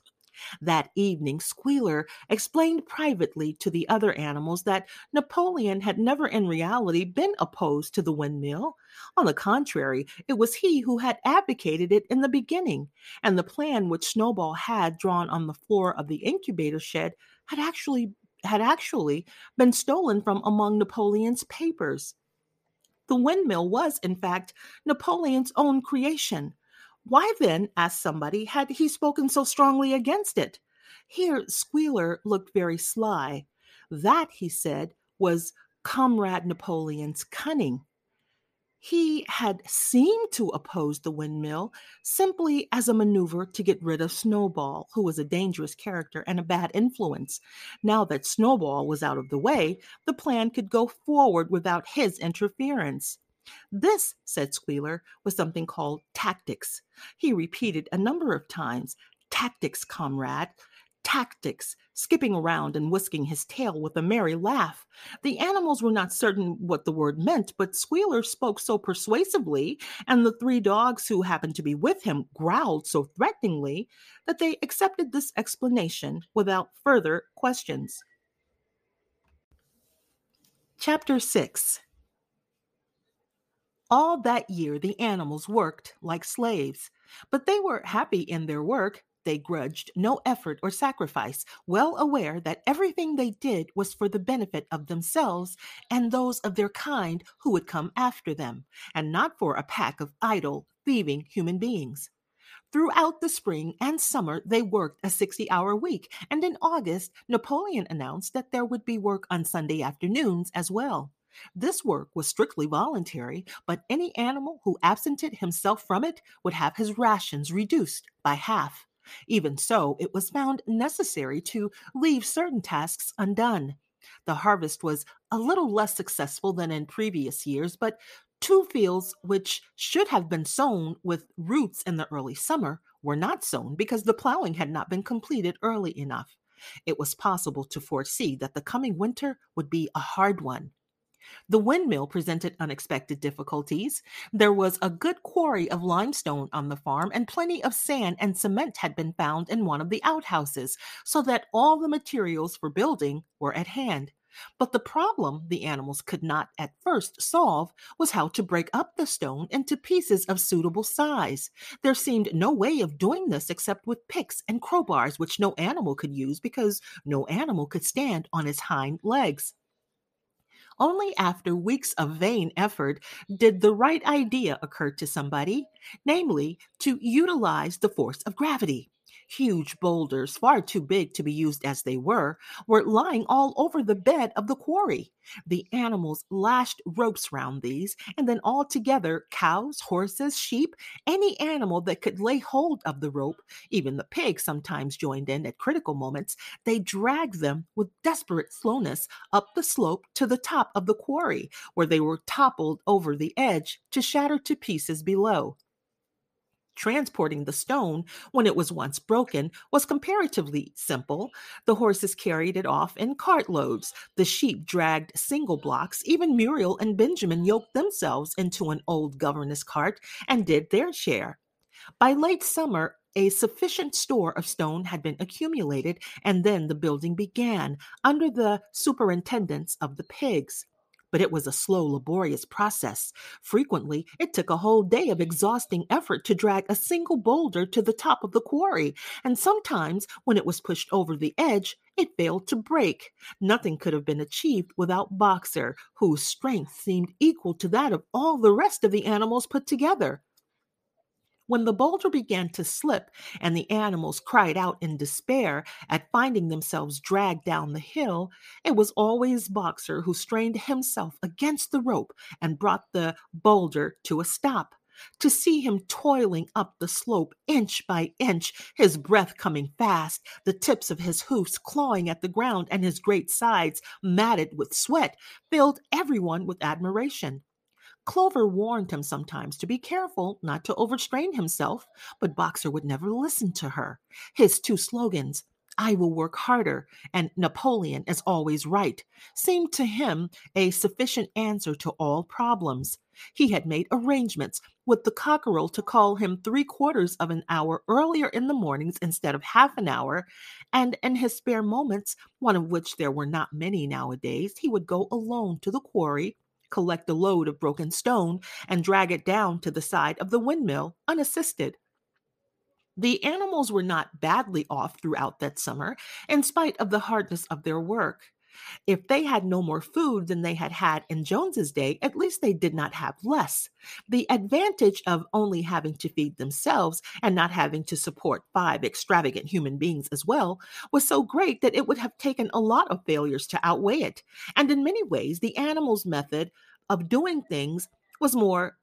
That evening, Squealer explained privately to the other animals that Napoleon had never in reality been opposed to the windmill. On the contrary, it was he who had advocated it in the beginning, and the plan which Snowball had drawn on the floor of the incubator shed had actually had actually been stolen from among Napoleon's papers. The windmill was, in fact, Napoleon's own creation. Why then, asked somebody, had he spoken so strongly against it? Here Squealer looked very sly. That, he said, was Comrade Napoleon's cunning. He had seemed to oppose the windmill simply as a maneuver to get rid of Snowball, who was a dangerous character and a bad influence. Now that Snowball was out of the way, the plan could go forward without his interference. This, said Squealer, was something called tactics. He repeated a number of times, Tactics, comrade tactics, skipping around and whisking his tail with a merry laugh. The animals were not certain what the word meant, but Squealer spoke so persuasively, and the three dogs who happened to be with him growled so threateningly, that they accepted this explanation without further questions. Chapter 6 All that year the animals worked like slaves, but they were happy in their work they grudged no effort or sacrifice, well aware that everything they did was for the benefit of themselves and those of their kind who would come after them, and not for a pack of idle, thieving human beings. Throughout the spring and summer, they worked a 60 hour week, and in August, Napoleon announced that there would be work on Sunday afternoons as well. This work was strictly voluntary, but any animal who absented himself from it would have his rations reduced by half. Even so, it was found necessary to leave certain tasks undone. The harvest was a little less successful than in previous years, but Two fields which should have been sown with roots in the early summer were not sown because the plowing had not been completed early enough. It was possible to foresee that the coming winter would be a hard one. The windmill presented unexpected difficulties. There was a good quarry of limestone on the farm, and plenty of sand and cement had been found in one of the outhouses, so that all the materials for building were at hand. But the problem the animals could not at first solve was how to break up the stone into pieces of suitable size. There seemed no way of doing this except with picks and crowbars, which no animal could use because no animal could stand on its hind legs. Only after weeks of vain effort did the right idea occur to somebody, namely, to utilize the force of gravity. Huge boulders, far too big to be used as they were, were lying all over the bed of the quarry. The animals lashed ropes round these, and then all together cows, horses, sheep, any animal that could lay hold of the rope, even the pig sometimes joined in at critical moments, they dragged them with desperate slowness up the slope to the top of the quarry, where they were toppled over the edge to shatter to pieces below transporting the stone when it was once broken was comparatively simple. The horses carried it off in cartloads. The sheep dragged single blocks. Even Muriel and Benjamin yoked themselves into an old governess cart and did their share. By late summer, a sufficient store of stone had been accumulated, and then the building began under the superintendence of the pigs but it was a slow, laborious process. Frequently, it took a whole day of exhausting effort to drag a single boulder to the top of the quarry, and sometimes, when it was pushed over the edge, it failed to break. Nothing could have been achieved without Boxer, whose strength seemed equal to that of all the rest of the animals put together. When the boulder began to slip and the animals cried out in despair at finding themselves dragged down the hill, it was always Boxer who strained himself against the rope and brought the boulder to a stop. To see him toiling up the slope inch by inch, his breath coming fast, the tips of his hoofs clawing at the ground, and his great sides matted with sweat, filled everyone with admiration. Clover warned him sometimes to be careful not to overstrain himself, but Boxer would never listen to her. His two slogans, I will work harder, and Napoleon is always right, seemed to him a sufficient answer to all problems. He had made arrangements with the cockerel to call him three quarters of an hour earlier in the mornings instead of half an hour, and in his spare moments, one of which there were not many nowadays, he would go alone to the quarry collect a load of broken stone, and drag it down to the side of the windmill unassisted. The animals were not badly off throughout that summer, in spite of the hardness of their work. If they had no more food than they had had in Jones's day, at least they did not have less. The advantage of only having to feed themselves and not having to support five extravagant human beings as well was so great that it would have taken a lot of failures to outweigh it. And in many ways, the animals' method of doing things was more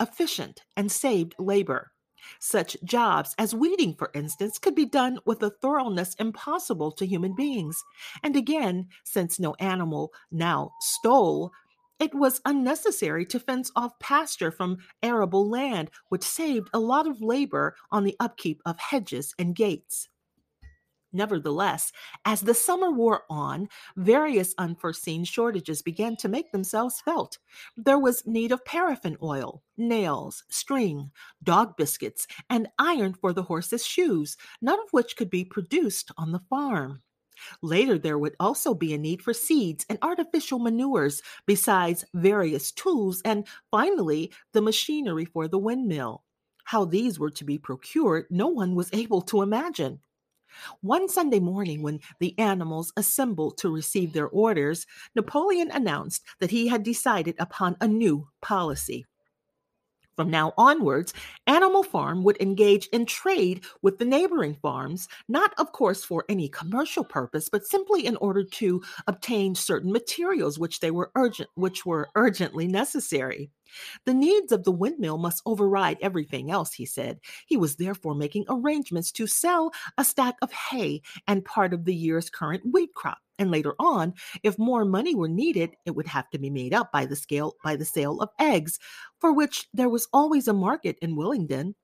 efficient and saved labor. Such jobs as weeding, for instance, could be done with a thoroughness impossible to human beings. And again, since no animal now stole, it was unnecessary to fence off pasture from arable land, which saved a lot of labor on the upkeep of hedges and gates. Nevertheless, as the summer wore on, various unforeseen shortages began to make themselves felt. There was need of paraffin oil, nails, string, dog biscuits, and iron for the horses' shoes, none of which could be produced on the farm. Later, there would also be a need for seeds and artificial manures, besides various tools, and finally, the machinery for the windmill. How these were to be procured, no one was able to imagine. One Sunday morning, when the animals assembled to receive their orders, Napoleon announced that he had decided upon a new policy. From now onwards, Animal Farm would engage in trade with the neighboring farms, not, of course, for any commercial purpose, but simply in order to obtain certain materials which they were urgent, which were urgently necessary. The needs of the windmill must override everything else, he said. He was therefore making arrangements to sell a stack of hay and part of the year's current wheat crop. And later on, if more money were needed, it would have to be made up by the scale by the sale of eggs, for which there was always a market in Willingdon.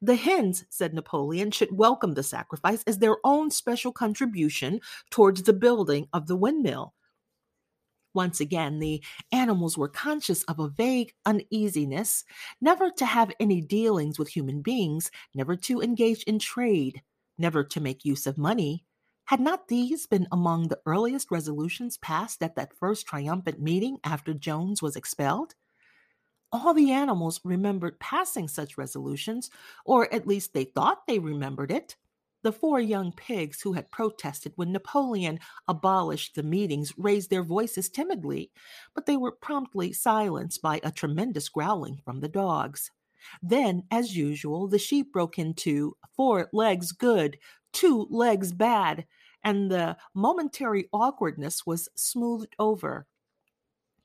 The hens, said Napoleon, should welcome the sacrifice as their own special contribution towards the building of the windmill. Once again, the animals were conscious of a vague uneasiness, never to have any dealings with human beings, never to engage in trade, never to make use of money. Had not these been among the earliest resolutions passed at that first triumphant meeting after Jones was expelled? All the animals remembered passing such resolutions, or at least they thought they remembered it. The four young pigs who had protested when Napoleon abolished the meetings raised their voices timidly, but they were promptly silenced by a tremendous growling from the dogs. Then, as usual, the sheep broke into four legs good, two legs bad, and the momentary awkwardness was smoothed over.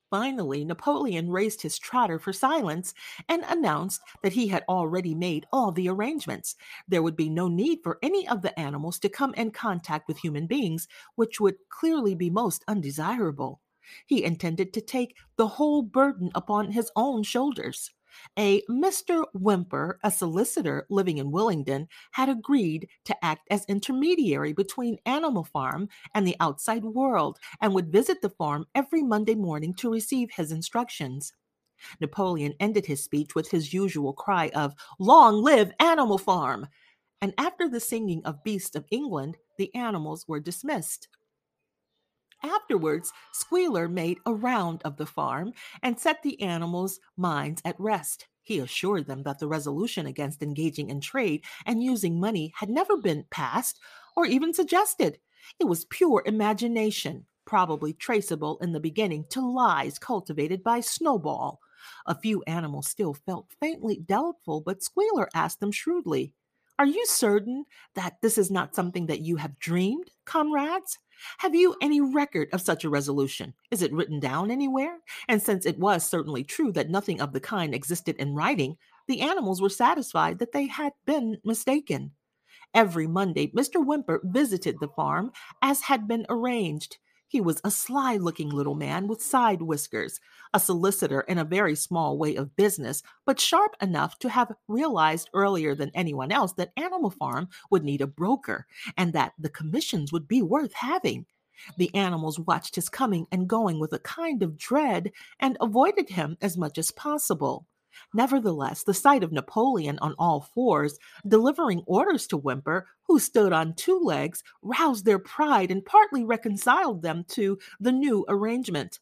Finally, Napoleon raised his trotter for silence and announced that he had already made all the arrangements. There would be no need for any of the animals to come in contact with human beings, which would clearly be most undesirable. He intended to take the whole burden upon his own shoulders. A Mr. Whymper, a solicitor living in Willingdon, had agreed to act as intermediary between Animal Farm and the outside world and would visit the farm every Monday morning to receive his instructions. Napoleon ended his speech with his usual cry of, Long live Animal Farm! And after the singing of Beasts of England, the animals were dismissed. Afterwards, Squealer made a round of the farm and set the animals' minds at rest. He assured them that the resolution against engaging in trade and using money had never been passed or even suggested. It was pure imagination, probably traceable in the beginning to lies cultivated by Snowball. A few animals still felt faintly doubtful, but Squealer asked them shrewdly, Are you certain that this is not something that you have dreamed, comrades? Have you any record of such a resolution? Is it written down anywhere? And since it was certainly true that nothing of the kind existed in writing, the animals were satisfied that they had been mistaken. Every Monday, Mr. Whymper visited the farm as had been arranged. He was a sly looking little man with side whiskers, a solicitor in a very small way of business, but sharp enough to have realized earlier than anyone else that Animal Farm would need a broker and that the commissions would be worth having. The animals watched his coming and going with a kind of dread and avoided him as much as possible. Nevertheless, the sight of Napoleon on all fours, delivering orders to Whymper, who stood on two legs, roused their pride and partly reconciled them to the new arrangement.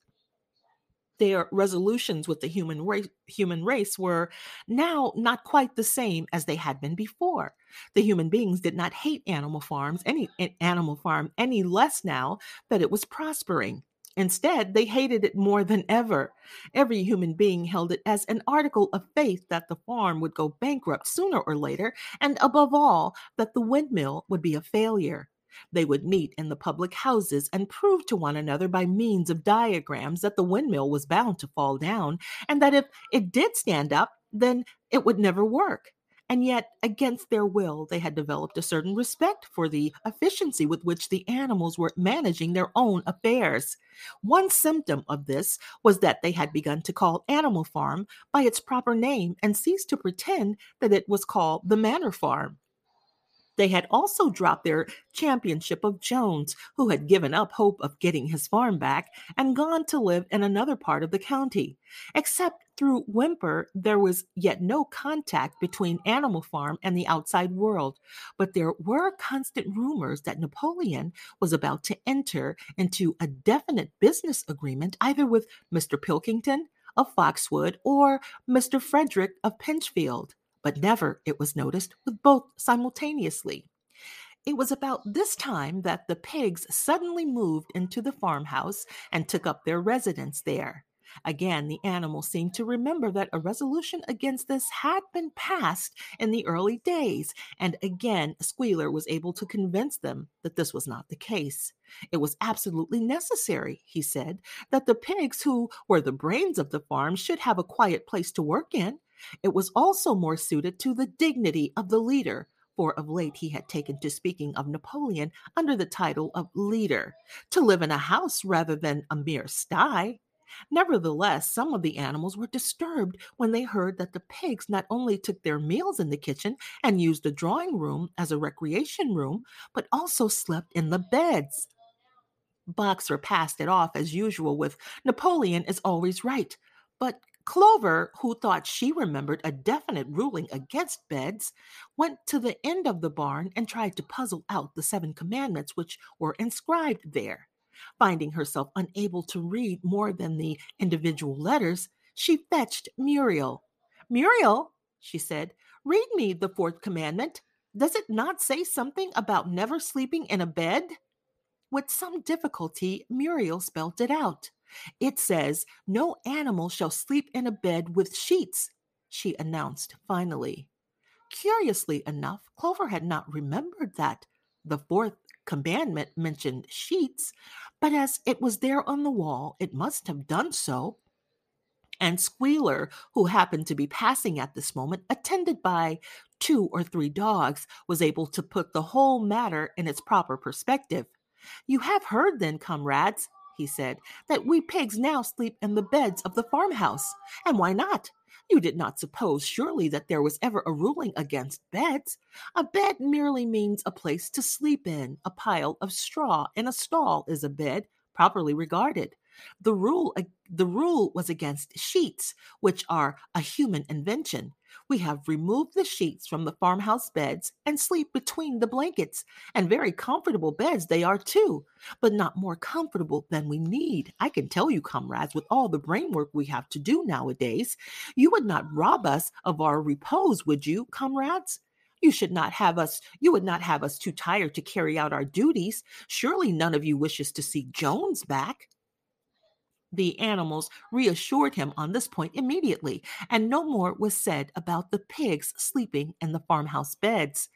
Their resolutions with the human race, human race were now not quite the same as they had been before. The human beings did not hate animal farms any animal farm any less now that it was prospering. Instead, they hated it more than ever. Every human being held it as an article of faith that the farm would go bankrupt sooner or later, and above all, that the windmill would be a failure. They would meet in the public houses and prove to one another by means of diagrams that the windmill was bound to fall down, and that if it did stand up, then it would never work. And yet, against their will, they had developed a certain respect for the efficiency with which the animals were managing their own affairs. One symptom of this was that they had begun to call Animal Farm by its proper name and ceased to pretend that it was called the Manor Farm. They had also dropped their championship of Jones, who had given up hope of getting his farm back and gone to live in another part of the county. Except through Whymper, there was yet no contact between Animal Farm and the outside world, but there were constant rumors that Napoleon was about to enter into a definite business agreement either with Mr. Pilkington of Foxwood or Mr. Frederick of Pinchfield. But never, it was noticed, with both simultaneously. It was about this time that the pigs suddenly moved into the farmhouse and took up their residence there. Again, the animals seemed to remember that a resolution against this had been passed in the early days, and again, Squealer was able to convince them that this was not the case. It was absolutely necessary, he said, that the pigs, who were the brains of the farm, should have a quiet place to work in. It was also more suited to the dignity of the leader, for of late he had taken to speaking of Napoleon under the title of leader, to live in a house rather than a mere sty. Nevertheless, some of the animals were disturbed when they heard that the pigs not only took their meals in the kitchen and used the drawing room as a recreation room, but also slept in the beds. Boxer passed it off as usual with Napoleon is always right. But Clover, who thought she remembered a definite ruling against beds, went to the end of the barn and tried to puzzle out the seven commandments which were inscribed there. Finding herself unable to read more than the individual letters, she fetched Muriel. Muriel, she said, read me the fourth commandment. Does it not say something about never sleeping in a bed? With some difficulty, Muriel spelt it out. It says, No animal shall sleep in a bed with sheets, she announced finally. Curiously enough, Clover had not remembered that the fourth commandment mentioned sheets, but as it was there on the wall, it must have done so. And Squealer, who happened to be passing at this moment, attended by two or three dogs, was able to put the whole matter in its proper perspective. You have heard, then, comrades, he said, that we pigs now sleep in the beds of the farmhouse. And why not? You did not suppose, surely, that there was ever a ruling against beds. A bed merely means a place to sleep in. A pile of straw in a stall is a bed, properly regarded. The rule, the rule was against sheets, which are a human invention. We have removed the sheets from the farmhouse beds and sleep between the blankets, and very comfortable beds they are too, but not more comfortable than we need. I can tell you, comrades, with all the brain work we have to do nowadays, you would not rob us of our repose, would you, comrades? You should not have us, you would not have us too tired to carry out our duties. Surely none of you wishes to see Jones back. The animals reassured him on this point immediately, and no more was said about the pigs sleeping in the farmhouse beds.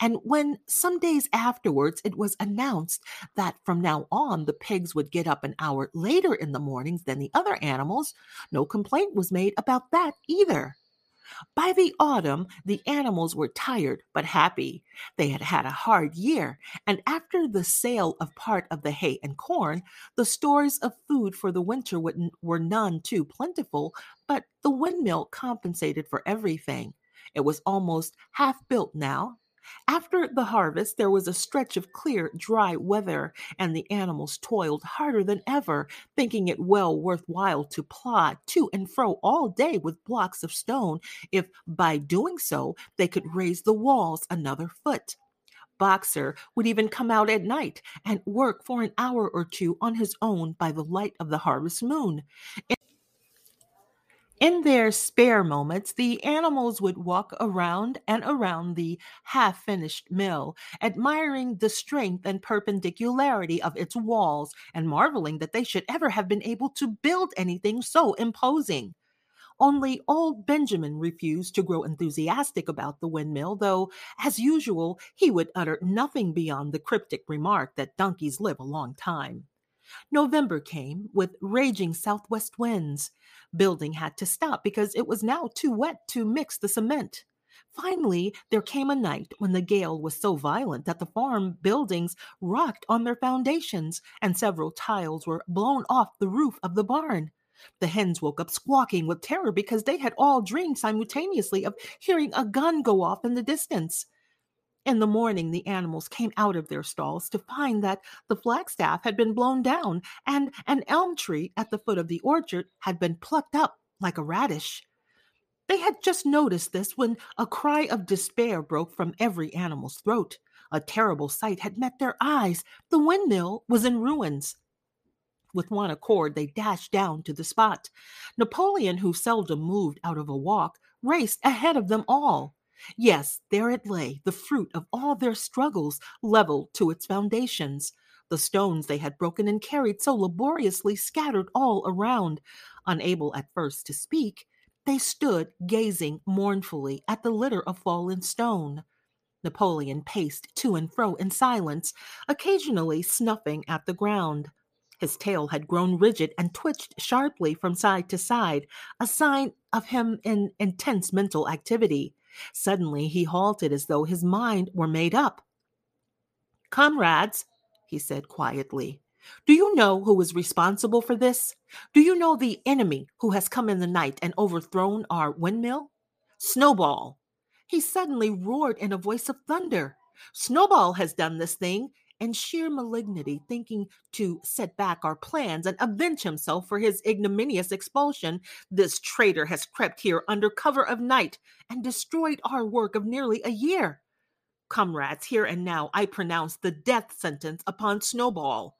And when some days afterwards it was announced that from now on the pigs would get up an hour later in the mornings than the other animals, no complaint was made about that either. By the autumn, the animals were tired but happy. They had had a hard year, and after the sale of part of the hay and corn, the stores of food for the winter were none too plentiful, but the windmill compensated for everything. It was almost half built now, after the harvest, there was a stretch of clear, dry weather, and the animals toiled harder than ever, thinking it well worth while to plod to and fro all day with blocks of stone, if by doing so they could raise the walls another foot. Boxer would even come out at night and work for an hour or two on his own by the light of the harvest moon. In their spare moments, the animals would walk around and around the half finished mill, admiring the strength and perpendicularity of its walls and marveling that they should ever have been able to build anything so imposing. Only old Benjamin refused to grow enthusiastic about the windmill, though, as usual, he would utter nothing beyond the cryptic remark that donkeys live a long time. November came with raging southwest winds. Building had to stop because it was now too wet to mix the cement. Finally, there came a night when the gale was so violent that the farm buildings rocked on their foundations and several tiles were blown off the roof of the barn. The hens woke up squawking with terror because they had all dreamed simultaneously of hearing a gun go off in the distance. In the morning, the animals came out of their stalls to find that the flagstaff had been blown down and an elm tree at the foot of the orchard had been plucked up like a radish. They had just noticed this when a cry of despair broke from every animal's throat. A terrible sight had met their eyes. The windmill was in ruins. With one accord, they dashed down to the spot. Napoleon, who seldom moved out of a walk, raced ahead of them all. Yes, there it lay, the fruit of all their struggles, leveled to its foundations. The stones they had broken and carried so laboriously scattered all around. Unable at first to speak, they stood gazing mournfully at the litter of fallen stone. Napoleon paced to and fro in silence, occasionally snuffing at the ground. His tail had grown rigid and twitched sharply from side to side, a sign of him in intense mental activity. Suddenly he halted as though his mind were made up. Comrades, he said quietly, do you know who is responsible for this? Do you know the enemy who has come in the night and overthrown our windmill? Snowball. He suddenly roared in a voice of thunder. Snowball has done this thing, in sheer malignity, thinking to set back our plans and avenge himself for his ignominious expulsion, this traitor has crept here under cover of night and destroyed our work of nearly a year. Comrades, here and now I pronounce the death sentence upon Snowball.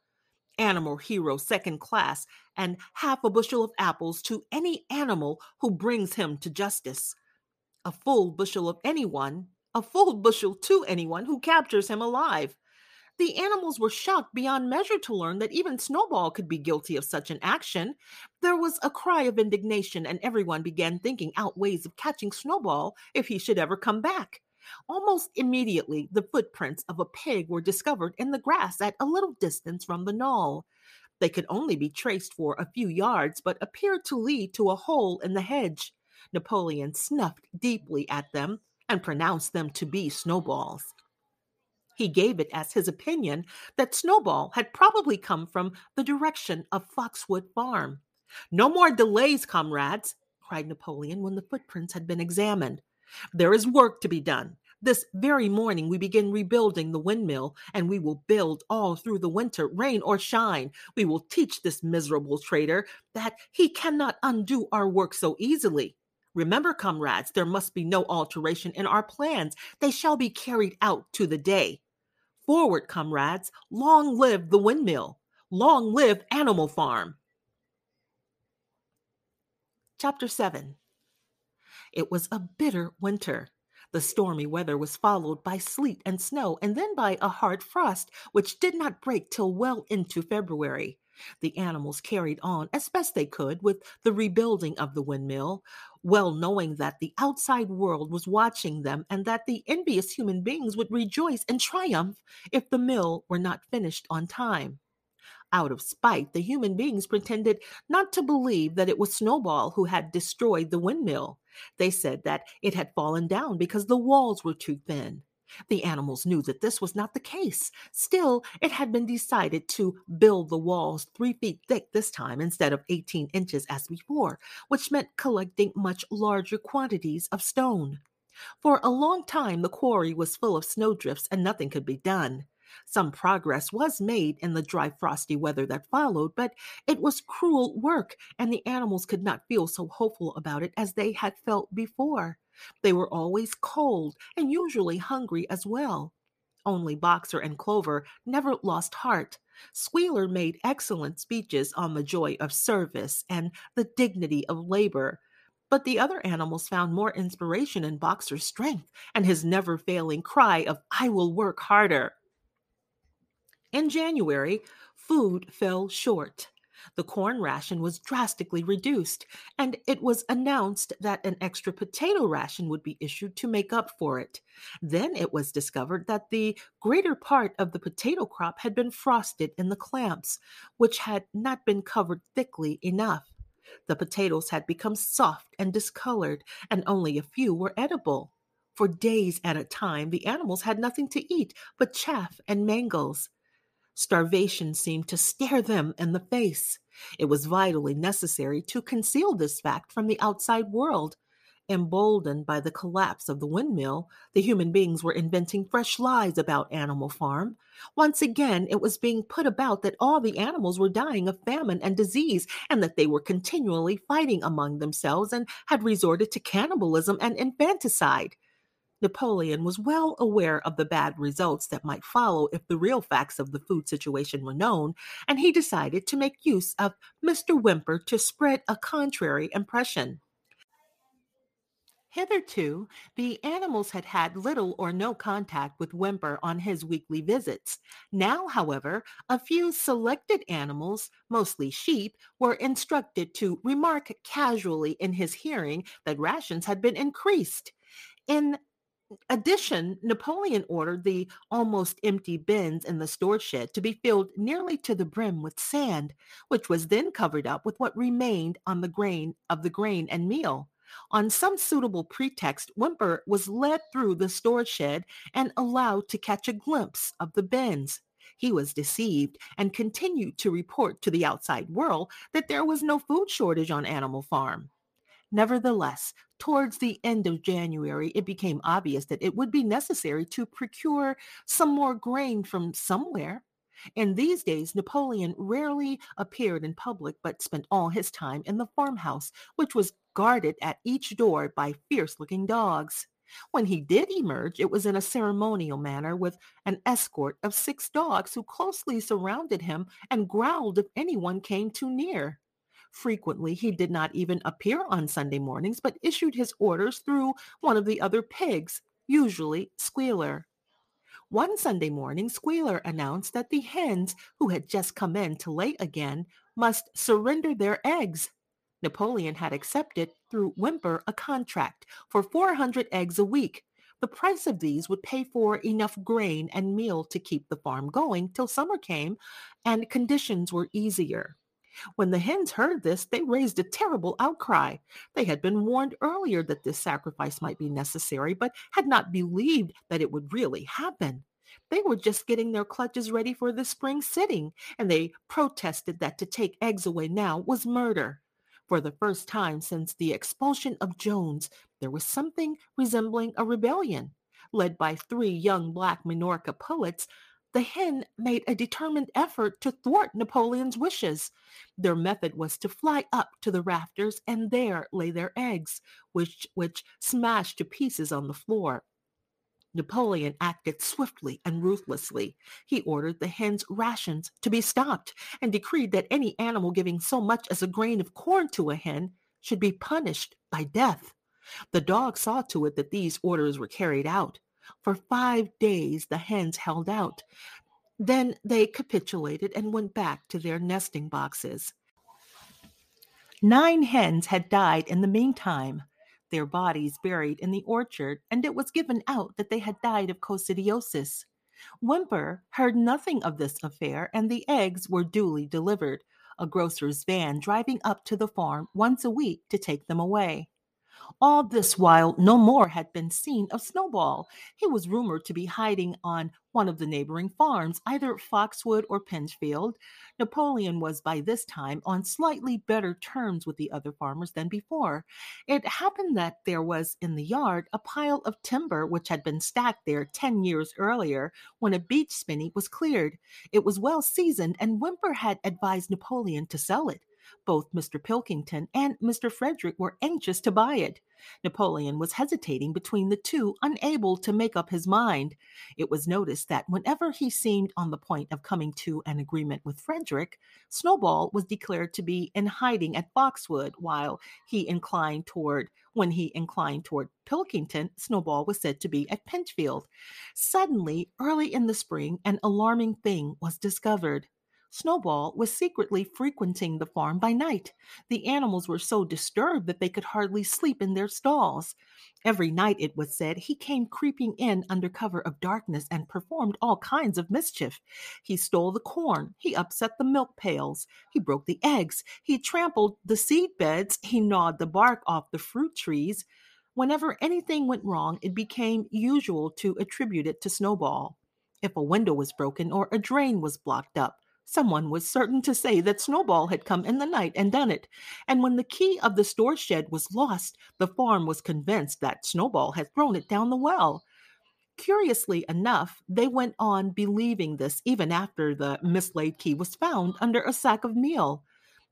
Animal hero second class, and half a bushel of apples to any animal who brings him to justice. A full bushel of anyone, a full bushel to anyone who captures him alive. The animals were shocked beyond measure to learn that even Snowball could be guilty of such an action. There was a cry of indignation, and everyone began thinking out ways of catching Snowball if he should ever come back. Almost immediately, the footprints of a pig were discovered in the grass at a little distance from the knoll. They could only be traced for a few yards, but appeared to lead to a hole in the hedge. Napoleon snuffed deeply at them and pronounced them to be Snowball's. He gave it as his opinion that Snowball had probably come from the direction of Foxwood Farm. No more delays, comrades, cried Napoleon when the footprints had been examined. There is work to be done. This very morning we begin rebuilding the windmill, and we will build all through the winter, rain or shine. We will teach this miserable traitor that he cannot undo our work so easily. Remember, comrades, there must be no alteration in our plans. They shall be carried out to the day. Forward, comrades! Long live the windmill! Long live Animal Farm! Chapter 7 It was a bitter winter. The stormy weather was followed by sleet and snow, and then by a hard frost, which did not break till well into February. The animals carried on as best they could with the rebuilding of the windmill, well knowing that the outside world was watching them and that the envious human beings would rejoice and triumph if the mill were not finished on time. Out of spite, the human beings pretended not to believe that it was Snowball who had destroyed the windmill. They said that it had fallen down because the walls were too thin. The animals knew that this was not the case. Still, it had been decided to build the walls three feet thick this time instead of 18 inches as before, which meant collecting much larger quantities of stone. For a long time, the quarry was full of snowdrifts and nothing could be done. Some progress was made in the dry, frosty weather that followed, but it was cruel work, and the animals could not feel so hopeful about it as they had felt before. They were always cold and usually hungry as well. Only Boxer and Clover never lost heart. Squealer made excellent speeches on the joy of service and the dignity of labor. But the other animals found more inspiration in Boxer's strength and his never failing cry of, I will work harder. In January, food fell short. The corn ration was drastically reduced, and it was announced that an extra potato ration would be issued to make up for it. Then it was discovered that the greater part of the potato crop had been frosted in the clamps, which had not been covered thickly enough. The potatoes had become soft and discolored, and only a few were edible. For days at a time, the animals had nothing to eat but chaff and mangels. Starvation seemed to stare them in the face. It was vitally necessary to conceal this fact from the outside world. Emboldened by the collapse of the windmill, the human beings were inventing fresh lies about Animal Farm. Once again, it was being put about that all the animals were dying of famine and disease, and that they were continually fighting among themselves and had resorted to cannibalism and infanticide. Napoleon was well aware of the bad results that might follow if the real facts of the food situation were known, and he decided to make use of Mr. Whymper to spread a contrary impression. Hitherto, the animals had had little or no contact with Whymper on his weekly visits. Now, however, a few selected animals, mostly sheep, were instructed to remark casually in his hearing that rations had been increased. In addition, Napoleon ordered the almost empty bins in the store shed to be filled nearly to the brim with sand, which was then covered up with what remained on the grain of the grain and meal. On some suitable pretext, Whymper was led through the storage shed and allowed to catch a glimpse of the bins. He was deceived and continued to report to the outside world that there was no food shortage on Animal Farm. Nevertheless, towards the end of January, it became obvious that it would be necessary to procure some more grain from somewhere. In these days, Napoleon rarely appeared in public, but spent all his time in the farmhouse, which was guarded at each door by fierce-looking dogs. When he did emerge, it was in a ceremonial manner with an escort of six dogs who closely surrounded him and growled if anyone came too near. Frequently, he did not even appear on Sunday mornings, but issued his orders through one of the other pigs, usually Squealer. One Sunday morning, Squealer announced that the hens who had just come in to lay again must surrender their eggs. Napoleon had accepted through Whymper a contract for 400 eggs a week. The price of these would pay for enough grain and meal to keep the farm going till summer came and conditions were easier. When the hens heard this, they raised a terrible outcry. They had been warned earlier that this sacrifice might be necessary, but had not believed that it would really happen. They were just getting their clutches ready for the spring sitting, and they protested that to take eggs away now was murder. For the first time since the expulsion of Jones, there was something resembling a rebellion. Led by three young black Minorca pullets, the hen made a determined effort to thwart Napoleon's wishes. Their method was to fly up to the rafters and there lay their eggs, which, which smashed to pieces on the floor. Napoleon acted swiftly and ruthlessly. He ordered the hens' rations to be stopped and decreed that any animal giving so much as a grain of corn to a hen should be punished by death. The dog saw to it that these orders were carried out. For five days the hens held out. Then they capitulated and went back to their nesting boxes. Nine hens had died in the meantime, their bodies buried in the orchard, and it was given out that they had died of coccidiosis. Whymper heard nothing of this affair, and the eggs were duly delivered, a grocer's van driving up to the farm once a week to take them away. All this while, no more had been seen of Snowball. He was rumored to be hiding on one of the neighboring farms, either Foxwood or Pinchfield. Napoleon was by this time on slightly better terms with the other farmers than before. It happened that there was in the yard a pile of timber which had been stacked there ten years earlier when a beech spinney was cleared. It was well seasoned, and Whymper had advised Napoleon to sell it. Both Mr. Pilkington and Mr. Frederick were anxious to buy it. Napoleon was hesitating between the two, unable to make up his mind. It was noticed that whenever he seemed on the point of coming to an agreement with Frederick, Snowball was declared to be in hiding at Foxwood, while he inclined toward when he inclined toward Pilkington, Snowball was said to be at Pinchfield. Suddenly, early in the spring, an alarming thing was discovered. Snowball was secretly frequenting the farm by night. The animals were so disturbed that they could hardly sleep in their stalls. Every night, it was said, he came creeping in under cover of darkness and performed all kinds of mischief. He stole the corn, he upset the milk pails, he broke the eggs, he trampled the seed beds, he gnawed the bark off the fruit trees. Whenever anything went wrong, it became usual to attribute it to Snowball. If a window was broken or a drain was blocked up, Someone was certain to say that Snowball had come in the night and done it, and when the key of the store shed was lost, the farm was convinced that Snowball had thrown it down the well. Curiously enough, they went on believing this even after the mislaid key was found under a sack of meal.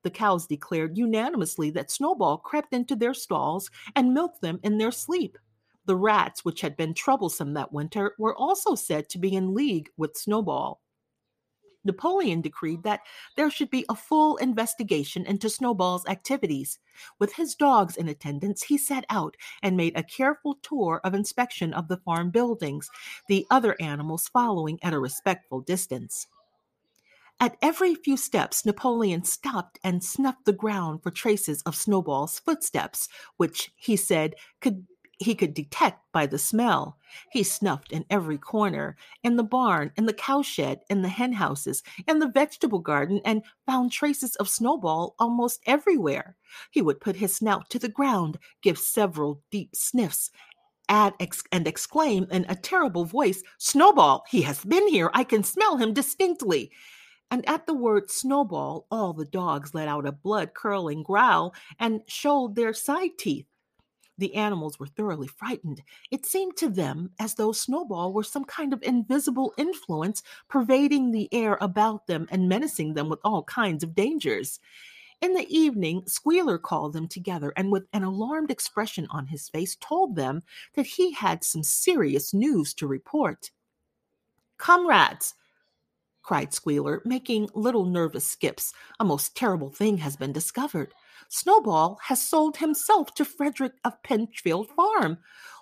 The cows declared unanimously that Snowball crept into their stalls and milked them in their sleep. The rats, which had been troublesome that winter, were also said to be in league with Snowball. Napoleon decreed that there should be a full investigation into Snowball's activities. With his dogs in attendance, he set out and made a careful tour of inspection of the farm buildings, the other animals following at a respectful distance. At every few steps, Napoleon stopped and snuffed the ground for traces of Snowball's footsteps, which he said could he could detect by the smell. He snuffed in every corner, in the barn, in the cowshed, in the hen houses, in the vegetable garden, and found traces of Snowball almost everywhere. He would put his snout to the ground, give several deep sniffs, add ex- and exclaim in a terrible voice, Snowball, he has been here. I can smell him distinctly. And at the word snowball, all the dogs let out a blood curdling growl and showed their side teeth. The animals were thoroughly frightened. It seemed to them as though Snowball were some kind of invisible influence pervading the air about them and menacing them with all kinds of dangers. In the evening, Squealer called them together and, with an alarmed expression on his face, told them that he had some serious news to report. Comrades, cried Squealer, making little nervous skips, a most terrible thing has been discovered. Snowball has sold himself to Frederick of Pinchfield Farm,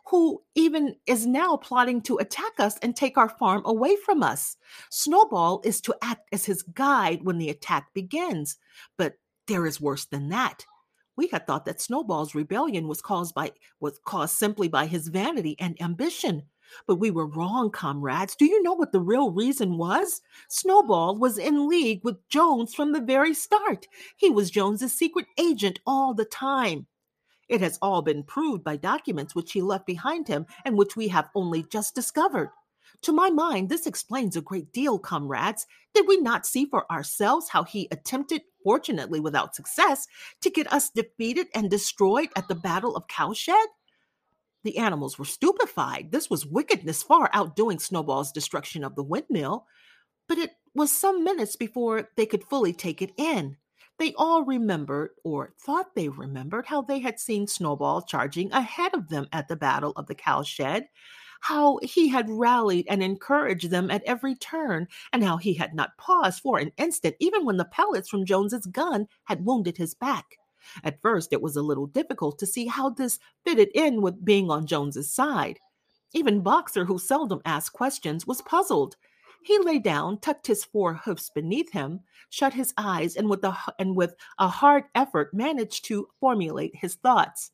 who even is now plotting to attack us and take our farm away from us. Snowball is to act as his guide when the attack begins. But there is worse than that. We had thought that Snowball's rebellion was caused by was caused simply by his vanity and ambition. But we were wrong, comrades. Do you know what the real reason was? Snowball was in league with Jones from the very start. He was Jones's secret agent all the time. It has all been proved by documents which he left behind him and which we have only just discovered. To my mind, this explains a great deal, comrades. Did we not see for ourselves how he attempted, fortunately without success, to get us defeated and destroyed at the Battle of Cowshed? The animals were stupefied. This was wickedness far outdoing Snowball's destruction of the windmill. But it was some minutes before they could fully take it in. They all remembered, or thought they remembered, how they had seen Snowball charging ahead of them at the Battle of the Cowshed, how he had rallied and encouraged them at every turn, and how he had not paused for an instant, even when the pellets from Jones's gun had wounded his back. At first, it was a little difficult to see how this fitted in with being on Jones's side. Even Boxer, who seldom asked questions, was puzzled. He lay down, tucked his four hoofs beneath him, shut his eyes, and with a, and with a hard effort managed to formulate his thoughts.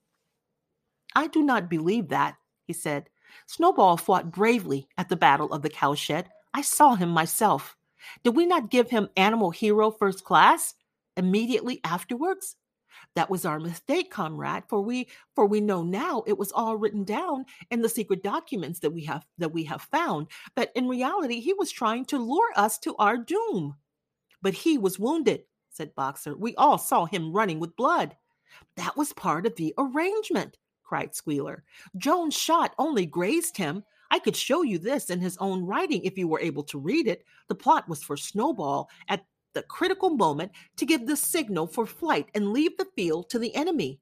I do not believe that, he said. Snowball fought bravely at the Battle of the Cowshed. I saw him myself. Did we not give him Animal Hero First Class immediately afterwards? That was our mistake, comrade, for we for we know now it was all written down in the secret documents that we have that we have found that in reality he was trying to lure us to our doom. But he was wounded, said Boxer. We all saw him running with blood. That was part of the arrangement, cried Squealer. Jones' shot only grazed him. I could show you this in his own writing if you were able to read it. The plot was for Snowball at the critical moment to give the signal for flight and leave the field to the enemy.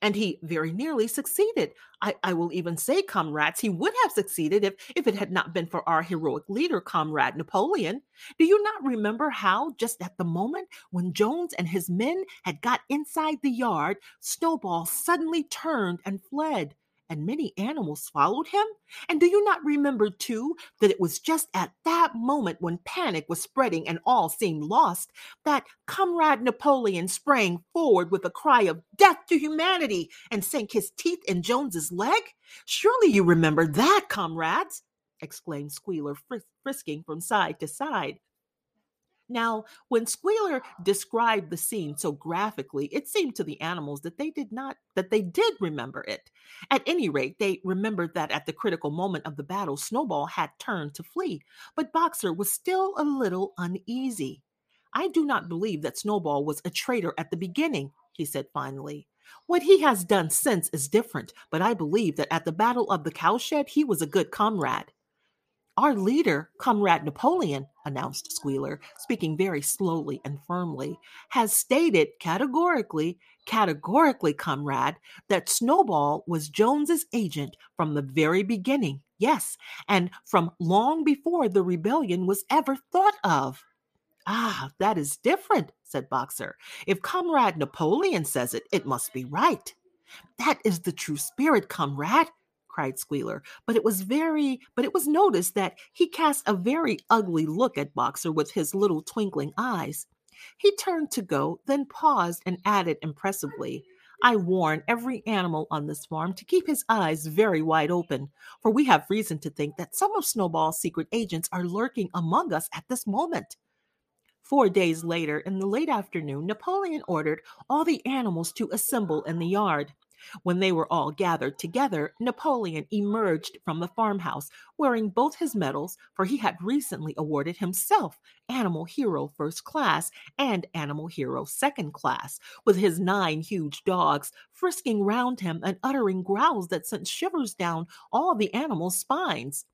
And he very nearly succeeded. I, I, will even say, comrades, he would have succeeded if, if it had not been for our heroic leader, Comrade Napoleon. Do you not remember how, just at the moment when Jones and his men had got inside the yard, Snowball suddenly turned and fled? And many animals followed him? And do you not remember, too, that it was just at that moment when panic was spreading and all seemed lost, that Comrade Napoleon sprang forward with a cry of death to humanity and sank his teeth in Jones's leg? Surely you remember that, comrades! exclaimed Squealer, fris- frisking from side to side. Now, when Squealer described the scene so graphically, it seemed to the animals that they did not, that they did remember it. At any rate, they remembered that at the critical moment of the battle, Snowball had turned to flee, but Boxer was still a little uneasy. I do not believe that Snowball was a traitor at the beginning, he said finally. What he has done since is different, but I believe that at the Battle of the Cowshed, he was a good comrade. Our leader, Comrade Napoleon, announced Squealer, speaking very slowly and firmly, has stated categorically, categorically, comrade, that Snowball was Jones's agent from the very beginning. Yes, and from long before the rebellion was ever thought of. Ah, that is different, said Boxer. If Comrade Napoleon says it, it must be right. That is the true spirit, comrade, cried Squealer. But it was very, but it was noticed that he cast a very ugly look at Boxer with his little twinkling eyes. He turned to go, then paused and added impressively, I warn every animal on this farm to keep his eyes very wide open, for we have reason to think that some of Snowball's secret agents are lurking among us at this moment. Four days later, in the late afternoon, Napoleon ordered all the animals to assemble in the yard. When they were all gathered together, Napoleon emerged from the farmhouse wearing both his medals, for he had recently awarded himself Animal Hero First Class and Animal Hero Second Class, with his nine huge dogs frisking round him and uttering growls that sent shivers down all the animals' spines.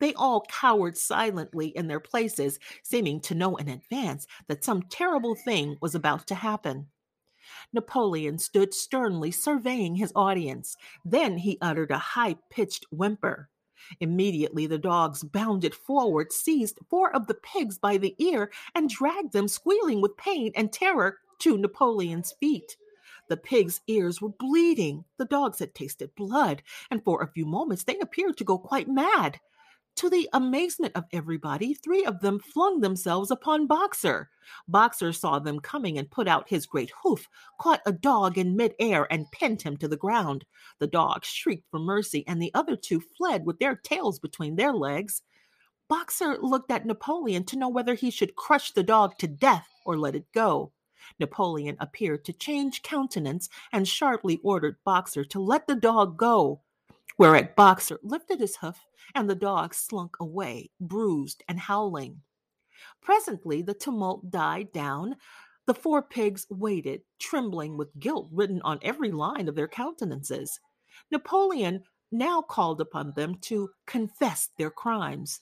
They all cowered silently in their places, seeming to know in advance that some terrible thing was about to happen. Napoleon stood sternly surveying his audience. Then he uttered a high pitched whimper. Immediately, the dogs bounded forward, seized four of the pigs by the ear, and dragged them, squealing with pain and terror, to Napoleon's feet. The pigs' ears were bleeding. The dogs had tasted blood, and for a few moments they appeared to go quite mad. To the amazement of everybody, three of them flung themselves upon Boxer. Boxer saw them coming and put out his great hoof, caught a dog in midair, and pinned him to the ground. The dog shrieked for mercy, and the other two fled with their tails between their legs. Boxer looked at Napoleon to know whether he should crush the dog to death or let it go. Napoleon appeared to change countenance and sharply ordered Boxer to let the dog go. Whereat Boxer lifted his hoof and the dog slunk away, bruised and howling. Presently the tumult died down. The four pigs waited, trembling with guilt written on every line of their countenances. Napoleon now called upon them to confess their crimes.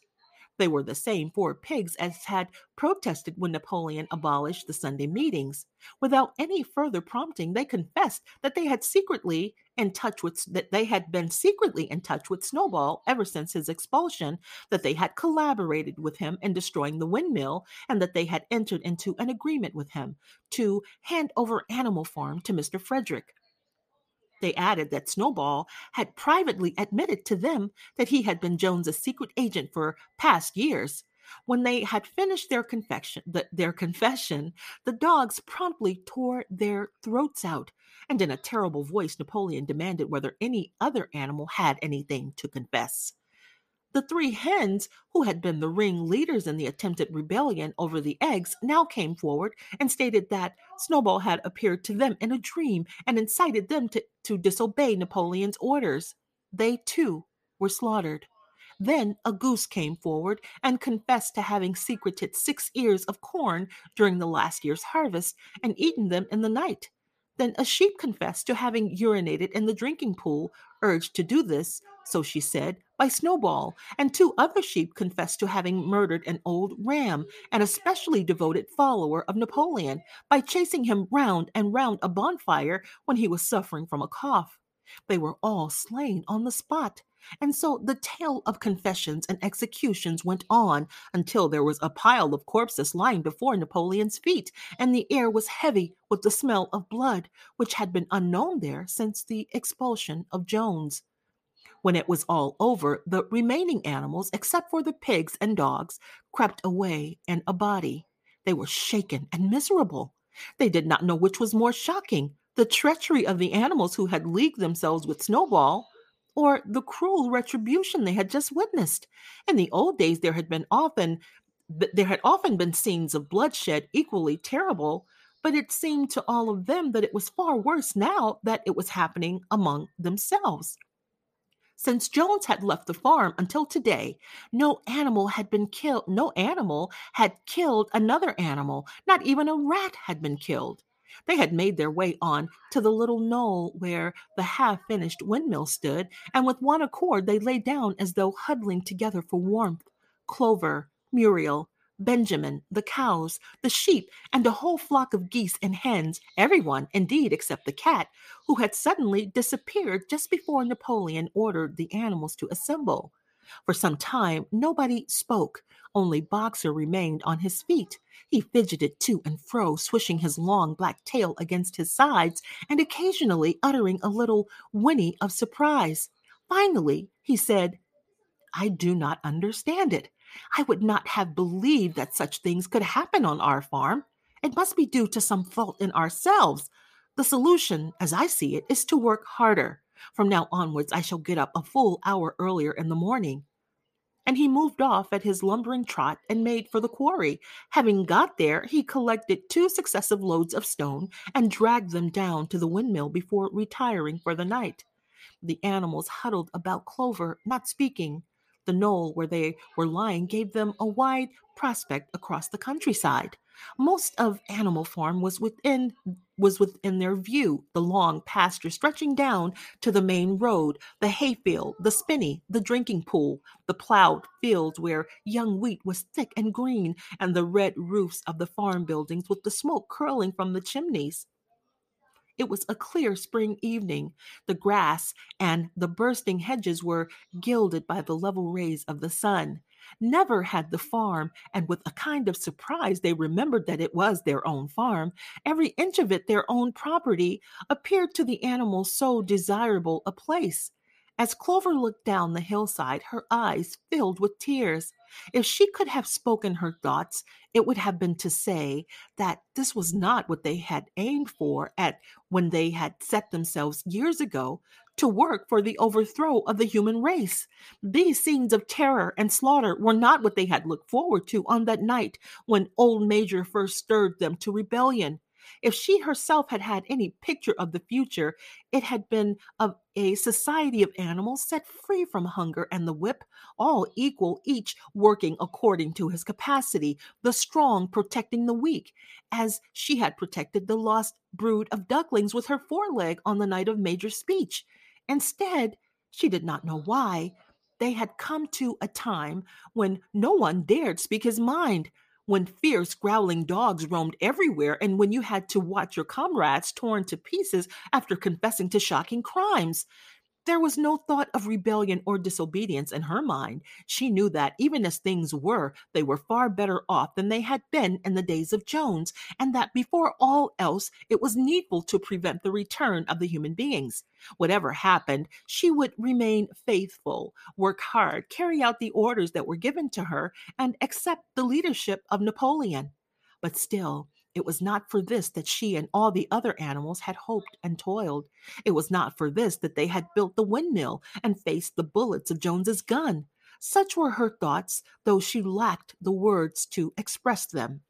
They were the same four pigs as had protested when Napoleon abolished the Sunday meetings. Without any further prompting, they confessed that they had secretly in touch with that they had been secretly in touch with Snowball ever since his expulsion, that they had collaborated with him in destroying the windmill, and that they had entered into an agreement with him to hand over Animal Farm to Mr. Frederick. They added that Snowball had privately admitted to them that he had been Jones's secret agent for past years. When they had finished their confession, the, their confession, the dogs promptly tore their throats out, and in a terrible voice, Napoleon demanded whether any other animal had anything to confess. The three hens, who had been the ringleaders in the attempted rebellion over the eggs, now came forward and stated that Snowball had appeared to them in a dream and incited them to, to disobey Napoleon's orders. They, too, were slaughtered. Then a goose came forward and confessed to having secreted six ears of corn during the last year's harvest and eaten them in the night. Then a sheep confessed to having urinated in the drinking pool, urged to do this, so she said, by Snowball, and two other sheep confessed to having murdered an old ram, an especially devoted follower of Napoleon, by chasing him round and round a bonfire when he was suffering from a cough. They were all slain on the spot. And so the tale of confessions and executions went on until there was a pile of corpses lying before Napoleon's feet, and the air was heavy with the smell of blood, which had been unknown there since the expulsion of Jones. When it was all over, the remaining animals, except for the pigs and dogs, crept away in a body. They were shaken and miserable. They did not know which was more shocking the treachery of the animals who had leagued themselves with Snowball, or the cruel retribution they had just witnessed. In the old days, there had been often there had often been scenes of bloodshed equally terrible, but it seemed to all of them that it was far worse now that it was happening among themselves. Since Jones had left the farm until today, no animal had been killed. No animal had killed another animal. Not even a rat had been killed. They had made their way on to the little knoll where the half finished windmill stood, and with one accord they lay down as though huddling together for warmth. Clover, Muriel, Benjamin, the cows, the sheep, and a whole flock of geese and hens, everyone, indeed, except the cat, who had suddenly disappeared just before Napoleon ordered the animals to assemble. For some time, nobody spoke. Only Boxer remained on his feet. He fidgeted to and fro, swishing his long black tail against his sides and occasionally uttering a little whinny of surprise. Finally, he said, I do not understand it. I would not have believed that such things could happen on our farm. It must be due to some fault in ourselves. The solution, as I see it, is to work harder. From now onwards, I shall get up a full hour earlier in the morning and he moved off at his lumbering trot and made for the quarry. Having got there, he collected two successive loads of stone and dragged them down to the windmill before retiring for the night. The animals huddled about Clover, not speaking. The knoll where they were lying gave them a wide prospect across the countryside. Most of Animal Farm was within was within their view, the long pasture stretching down to the main road, the hayfield, the spinney, the drinking pool, the plowed fields where young wheat was thick and green, and the red roofs of the farm buildings with the smoke curling from the chimneys. It was a clear spring evening. The grass and the bursting hedges were gilded by the level rays of the sun. Never had the farm, and with a kind of surprise, they remembered that it was their own farm, every inch of it their own property, appeared to the animals so desirable a place. As Clover looked down the hillside, her eyes filled with tears. If she could have spoken her thoughts, it would have been to say that this was not what they had aimed for at when they had set themselves years ago to work for the overthrow of the human race. These scenes of terror and slaughter were not what they had looked forward to on that night when old Major first stirred them to rebellion. If she herself had had any picture of the future, it had been of a society of animals set free from hunger and the whip, all equal, each working according to his capacity, the strong protecting the weak, as she had protected the lost brood of ducklings with her foreleg on the night of Major's speech. Instead, she did not know why, they had come to a time when no one dared speak his mind when fierce growling dogs roamed everywhere and when you had to watch your comrades torn to pieces after confessing to shocking crimes. There was no thought of rebellion or disobedience in her mind. She knew that, even as things were, they were far better off than they had been in the days of Jones, and that before all else, it was needful to prevent the return of the human beings. Whatever happened, she would remain faithful, work hard, carry out the orders that were given to her, and accept the leadership of Napoleon. But still, it was not for this that she and all the other animals had hoped and toiled. It was not for this that they had built the windmill and faced the bullets of Jones's gun. Such were her thoughts, though she lacked the words to express them.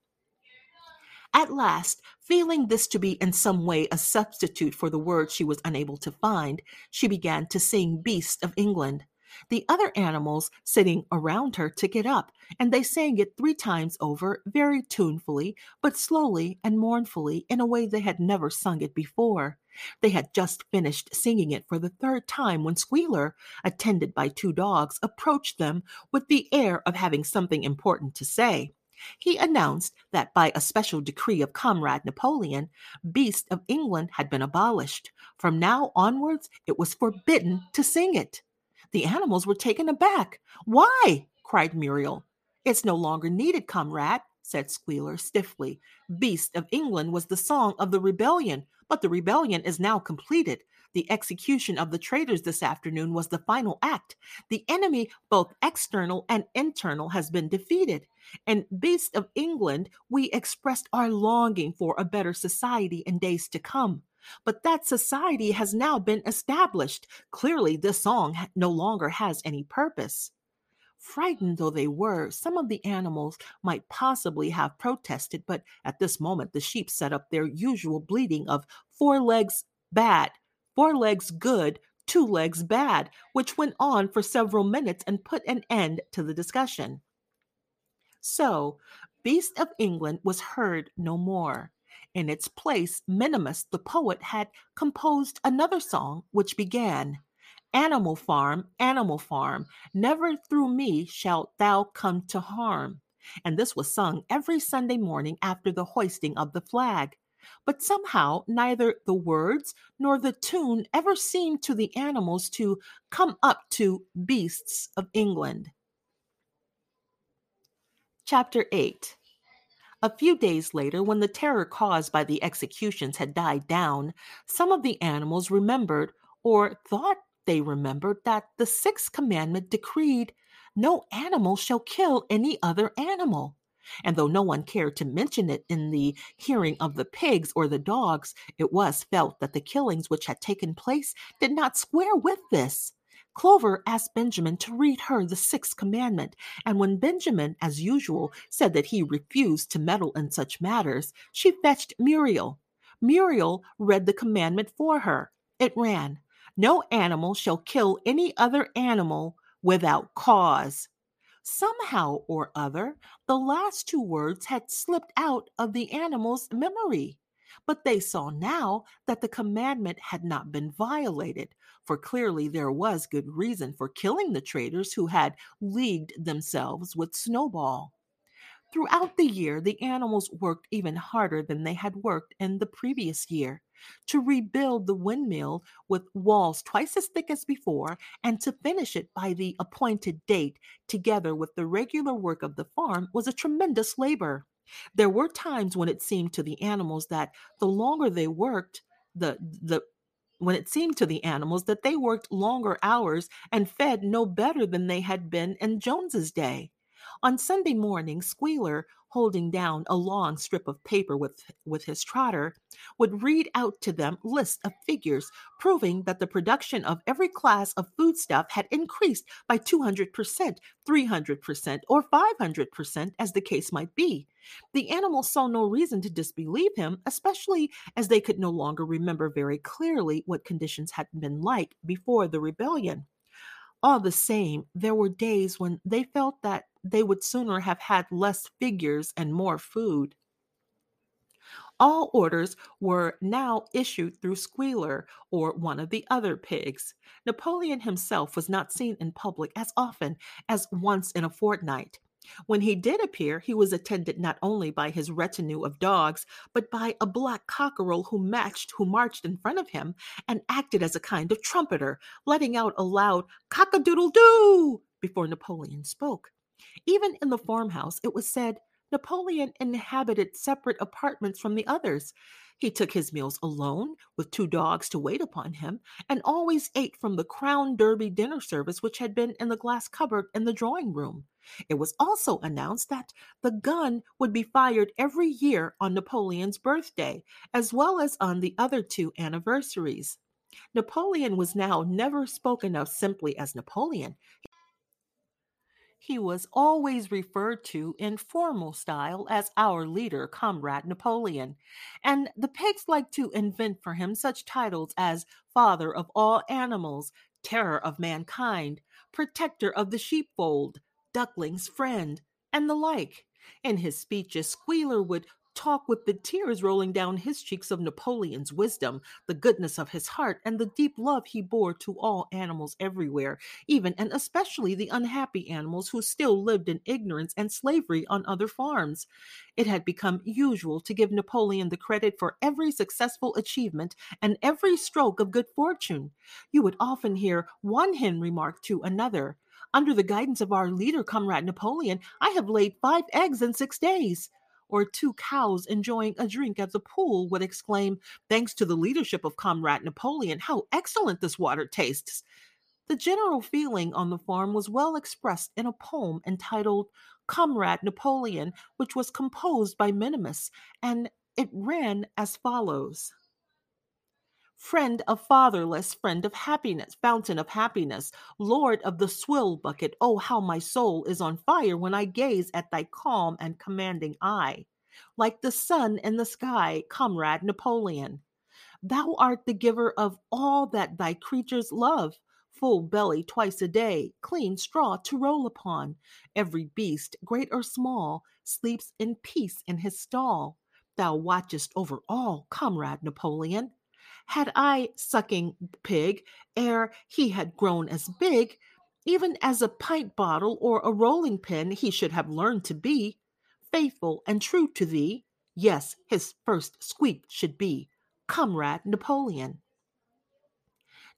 At last, feeling this to be in some way a substitute for the words she was unable to find, she began to sing Beasts of England. The other animals sitting around her took it up, and they sang it three times over, very tunefully, but slowly and mournfully, in a way they had never sung it before. They had just finished singing it for the third time when Squealer, attended by two dogs, approached them with the air of having something important to say. He announced that by a special decree of Comrade Napoleon, Beasts of England had been abolished. From now onwards, it was forbidden to sing it. The animals were taken aback. Why? cried Muriel. It's no longer needed, comrade, said Squealer stiffly. Beasts of England was the song of the rebellion, but the rebellion is now completed. The execution of the traitors this afternoon was the final act. The enemy, both external and internal, has been defeated. And Beasts of England, we expressed our longing for a better society in days to come. But that society has now been established. Clearly, this song no longer has any purpose. Frightened though they were, some of the animals might possibly have protested, but at this moment the sheep set up their usual bleating of four legs bad, four legs good, two legs bad, which went on for several minutes and put an end to the discussion. So, Beasts of England was heard no more. In its place, Minimus the poet had composed another song which began, Animal farm, animal farm, never through me shalt thou come to harm. And this was sung every Sunday morning after the hoisting of the flag. but somehow neither the words nor the tune ever seemed to the animals to come up to Beasts of England. Chapter 8 A few days later, when the terror caused by the executions had died down, some of the animals remembered, or thought they remembered, that the sixth commandment decreed, No animal shall kill any other animal. And though no one cared to mention it in the hearing of the pigs or the dogs, it was felt that the killings which had taken place did not square with this. Clover asked Benjamin to read her the sixth commandment, and when Benjamin, as usual, said that he refused to meddle in such matters, she fetched Muriel. Muriel read the commandment for her. It ran, No animal shall kill any other animal without cause. Somehow or other, the last two words had slipped out of the animal's memory. But they saw now that the commandment had not been violated, for clearly there was good reason for killing the traitors who had leagued themselves with Snowball. Throughout the year, the animals worked even harder than they had worked in the previous year to rebuild the windmill with walls twice as thick as before, and to finish it by the appointed date, together with the regular work of the farm, was a tremendous labor. There were times when it seemed to the animals that the longer they worked, the the when it seemed to the animals that they worked longer hours and fed no better than they had been in Jones's day. On Sunday morning, Squealer, holding down a long strip of paper with, with his trotter, would read out to them lists of figures proving that the production of every class of foodstuff had increased by 200%, 300%, or 500%, as the case might be. The animals saw no reason to disbelieve him, especially as they could no longer remember very clearly what conditions had been like before the rebellion. All the same, there were days when they felt that they would sooner have had less figures and more food. All orders were now issued through Squealer or one of the other pigs. Napoleon himself was not seen in public as often as once in a fortnight. When he did appear, he was attended not only by his retinue of dogs, but by a black cockerel who matched, who marched in front of him and acted as a kind of trumpeter, letting out a loud cock-a-doodle-doo before Napoleon spoke. Even in the farmhouse, it was said Napoleon inhabited separate apartments from the others. He took his meals alone, with two dogs to wait upon him, and always ate from the Crown Derby dinner service which had been in the glass cupboard in the drawing room. It was also announced that the gun would be fired every year on Napoleon's birthday, as well as on the other two anniversaries. Napoleon was now never spoken of simply as Napoleon he was always referred to in formal style as our leader, Comrade Napoleon. And the pigs liked to invent for him such titles as Father of all animals, Terror of mankind, Protector of the sheepfold, Duckling's friend, and the like. In his speeches, Squealer would talk with the tears rolling down his cheeks of Napoleon's wisdom, the goodness of his heart, and the deep love he bore to all animals everywhere, even and especially the unhappy animals who still lived in ignorance and slavery on other farms. It had become usual to give Napoleon the credit for every successful achievement and every stroke of good fortune. You would often hear one hen remark to another, under the guidance of our leader, Comrade Napoleon, I have laid five eggs in six days or two cows enjoying a drink at the pool would exclaim, Thanks to the leadership of Comrade Napoleon, how excellent this water tastes! The general feeling on the farm was well expressed in a poem entitled Comrade Napoleon, which was composed by Minimus, and it ran as follows friend of fatherless, friend of happiness, fountain of happiness, Lord of the swill bucket. Oh, how my soul is on fire when I gaze at thy calm and commanding eye. Like the sun in the sky, comrade Napoleon. Thou art the giver of all that thy creatures love. Full belly twice a day, clean straw to roll upon. Every beast, great or small, sleeps in peace in his stall. Thou watchest over all, comrade Napoleon. Had I, sucking pig, ere he had grown as big, even as a pint bottle or a rolling pin, he should have learned to be faithful and true to thee, Yes, his first squeak should be Comrade Napoleon.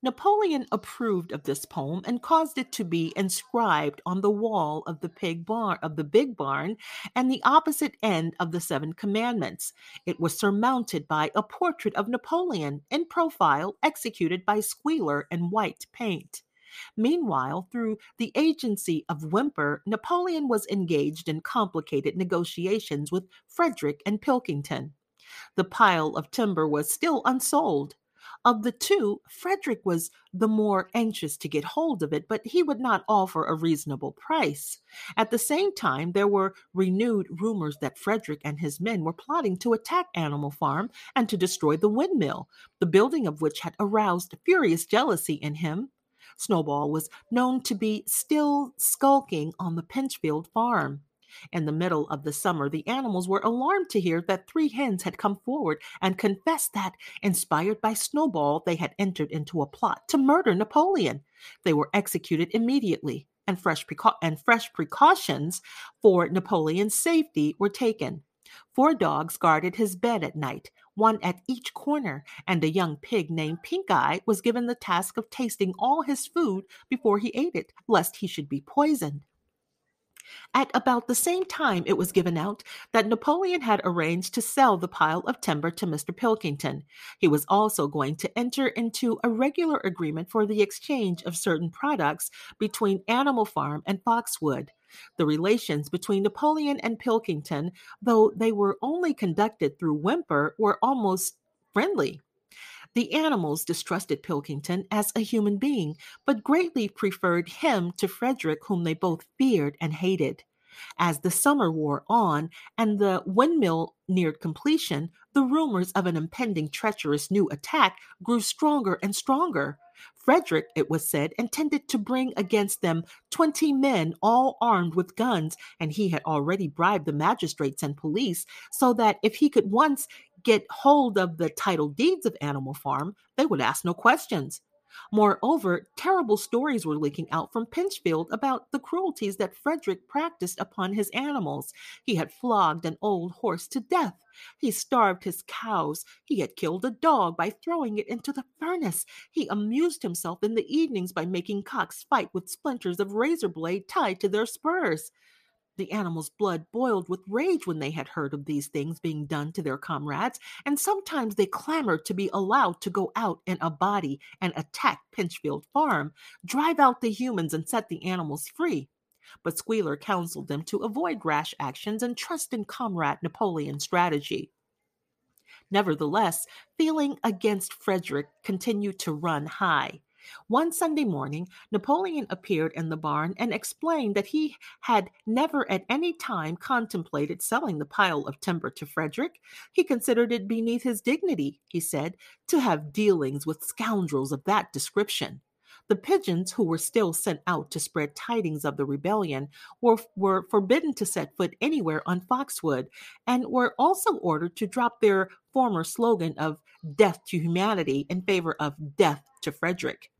Napoleon approved of this poem and caused it to be inscribed on the wall of the pig barn of the big barn and the opposite end of the seven commandments. It was surmounted by a portrait of Napoleon in profile executed by Squealer in white paint. Meanwhile, through the agency of Whymper, Napoleon was engaged in complicated negotiations with Frederick and Pilkington. The pile of timber was still unsold. Of the two, Frederick was the more anxious to get hold of it, but he would not offer a reasonable price. At the same time, there were renewed rumors that Frederick and his men were plotting to attack Animal Farm and to destroy the windmill, the building of which had aroused furious jealousy in him. Snowball was known to be still skulking on the Pinchfield farm. In the middle of the summer, the animals were alarmed to hear that three hens had come forward and confessed that, inspired by Snowball, they had entered into a plot to murder Napoleon. They were executed immediately, and fresh, preca- and fresh precautions for Napoleon's safety were taken. Four dogs guarded his bed at night, one at each corner, and a young pig named Pink Eye was given the task of tasting all his food before he ate it, lest he should be poisoned. At about the same time, it was given out that Napoleon had arranged to sell the pile of timber to Mr. Pilkington. He was also going to enter into a regular agreement for the exchange of certain products between Animal Farm and Foxwood. The relations between Napoleon and Pilkington, though they were only conducted through Whymper, were almost friendly. The animals distrusted Pilkington as a human being, but greatly preferred him to Frederick, whom they both feared and hated. As the summer wore on and the windmill neared completion, the rumors of an impending treacherous new attack grew stronger and stronger. Frederick, it was said, intended to bring against them twenty men, all armed with guns, and he had already bribed the magistrates and police so that if he could once get hold of the title deeds of Animal Farm, they would ask no questions. Moreover, terrible stories were leaking out from Pinchfield about the cruelties that Frederick practiced upon his animals. He had flogged an old horse to death. He starved his cows. He had killed a dog by throwing it into the furnace. He amused himself in the evenings by making cocks fight with splinters of razor blade tied to their spurs. The animals' blood boiled with rage when they had heard of these things being done to their comrades, and sometimes they clamored to be allowed to go out in a body and attack Pinchfield Farm, drive out the humans, and set the animals free. But Squealer counseled them to avoid rash actions and trust in Comrade Napoleon's strategy. Nevertheless, feeling against Frederick continued to run high. One Sunday morning, Napoleon appeared in the barn and explained that he had never at any time contemplated selling the pile of timber to Frederick. He considered it beneath his dignity, he said, to have dealings with scoundrels of that description. The pigeons, who were still sent out to spread tidings of the rebellion, were, were forbidden to set foot anywhere on Foxwood, and were also ordered to drop their former slogan of death to humanity in favor of death to Frederick.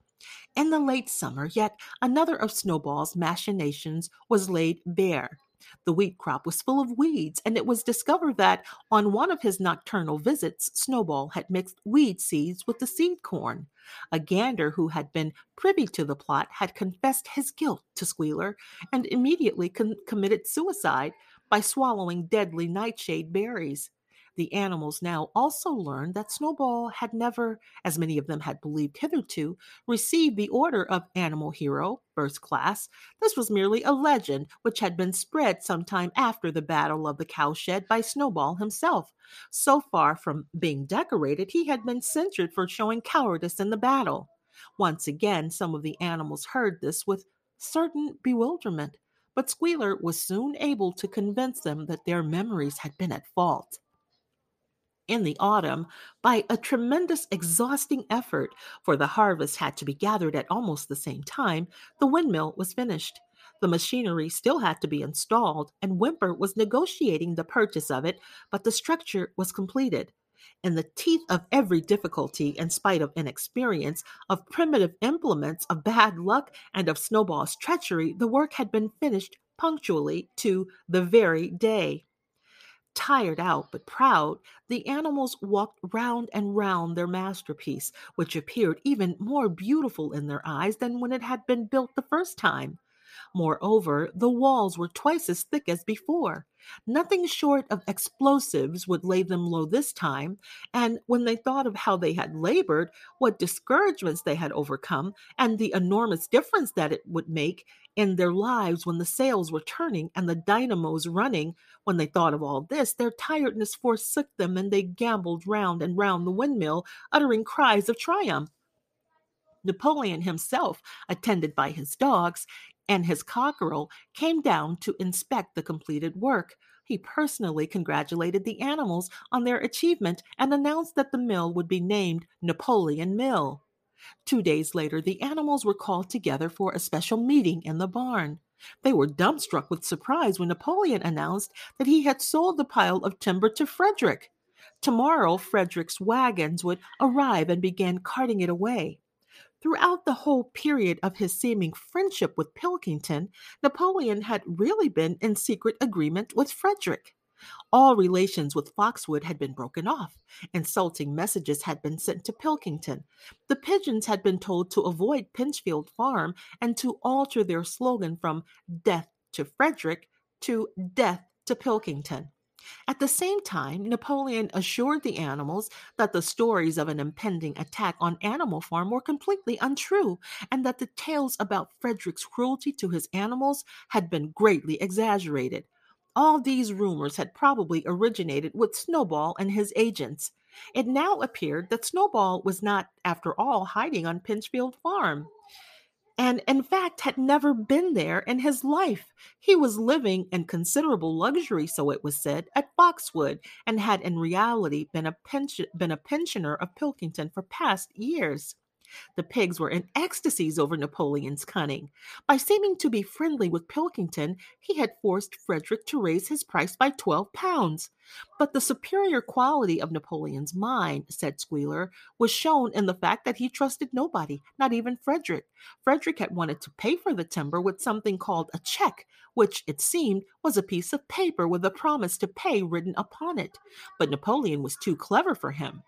In the late summer, yet another of Snowball's machinations was laid bare. The wheat crop was full of weeds, and it was discovered that on one of his nocturnal visits, Snowball had mixed weed seeds with the seed corn. A gander who had been privy to the plot had confessed his guilt to Squealer and immediately committed suicide by swallowing deadly nightshade berries. The animals now also learned that Snowball had never, as many of them had believed hitherto, received the order of Animal Hero, First Class. This was merely a legend which had been spread some time after the Battle of the Cowshed by Snowball himself. So far from being decorated, he had been censured for showing cowardice in the battle. Once again, some of the animals heard this with certain bewilderment, but Squealer was soon able to convince them that their memories had been at fault in the autumn by a tremendous, exhausting effort, for the harvest had to be gathered at almost the same time, the windmill was finished. The machinery still had to be installed, and Whymper was negotiating the purchase of it, but the structure was completed. In the teeth of every difficulty, in spite of inexperience, of primitive implements, of bad luck, and of Snowball's treachery, the work had been finished punctually to the very day. Tired out but proud, the animals walked round and round their masterpiece, which appeared even more beautiful in their eyes than when it had been built the first time. Moreover, the walls were twice as thick as before. Nothing short of explosives would lay them low this time, and when they thought of how they had labored, what discouragements they had overcome, and the enormous difference that it would make in their lives when the sails were turning and the dynamos running, when they thought of all this, their tiredness forsook them and they gamboled round and round the windmill, uttering cries of triumph. Napoleon himself, attended by his dogs, and his cockerel came down to inspect the completed work. He personally congratulated the animals on their achievement and announced that the mill would be named Napoleon Mill. Two days later, the animals were called together for a special meeting in the barn. They were dumbstruck with surprise when Napoleon announced that he had sold the pile of timber to Frederick. Tomorrow, Frederick's wagons would arrive and begin carting it away. Throughout the whole period of his seeming friendship with Pilkington, Napoleon had really been in secret agreement with Frederick. All relations with Foxwood had been broken off. Insulting messages had been sent to Pilkington. The pigeons had been told to avoid Pinchfield Farm and to alter their slogan from Death to Frederick to Death to Pilkington. At the same time, Napoleon assured the animals that the stories of an impending attack on Animal Farm were completely untrue, and that the tales about Frederick's cruelty to his animals had been greatly exaggerated. All these rumors had probably originated with Snowball and his agents. It now appeared that Snowball was not, after all, hiding on Pinchfield Farm and in fact had never been there in his life. He was living in considerable luxury, so it was said, at Foxwood, and had in reality been a, pension, been a pensioner of Pilkington for past years. The pigs were in ecstasies over Napoleon's cunning. By seeming to be friendly with Pilkington, he had forced Frederick to raise his price by twelve pounds. But the superior quality of Napoleon's mind, said Squealer, was shown in the fact that he trusted nobody, not even Frederick. Frederick had wanted to pay for the timber with something called a check, which, it seemed, was a piece of paper with a promise to pay written upon it. But Napoleon was too clever for him.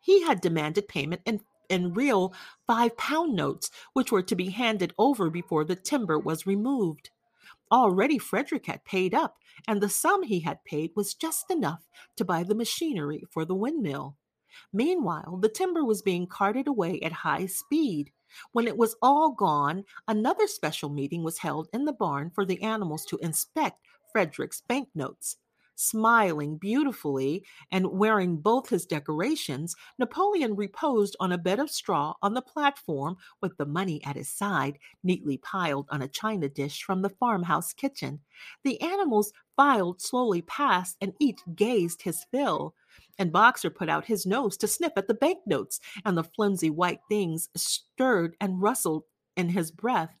He had demanded payment in in real five pound notes, which were to be handed over before the timber was removed. Already Frederick had paid up, and the sum he had paid was just enough to buy the machinery for the windmill. Meanwhile, the timber was being carted away at high speed. When it was all gone, another special meeting was held in the barn for the animals to inspect Frederick's banknotes. Smiling beautifully and wearing both his decorations, Napoleon reposed on a bed of straw on the platform with the money at his side, neatly piled on a china dish from the farmhouse kitchen. The animals filed slowly past and each gazed his fill. And Boxer put out his nose to sniff at the banknotes, and the flimsy white things stirred and rustled in his breath.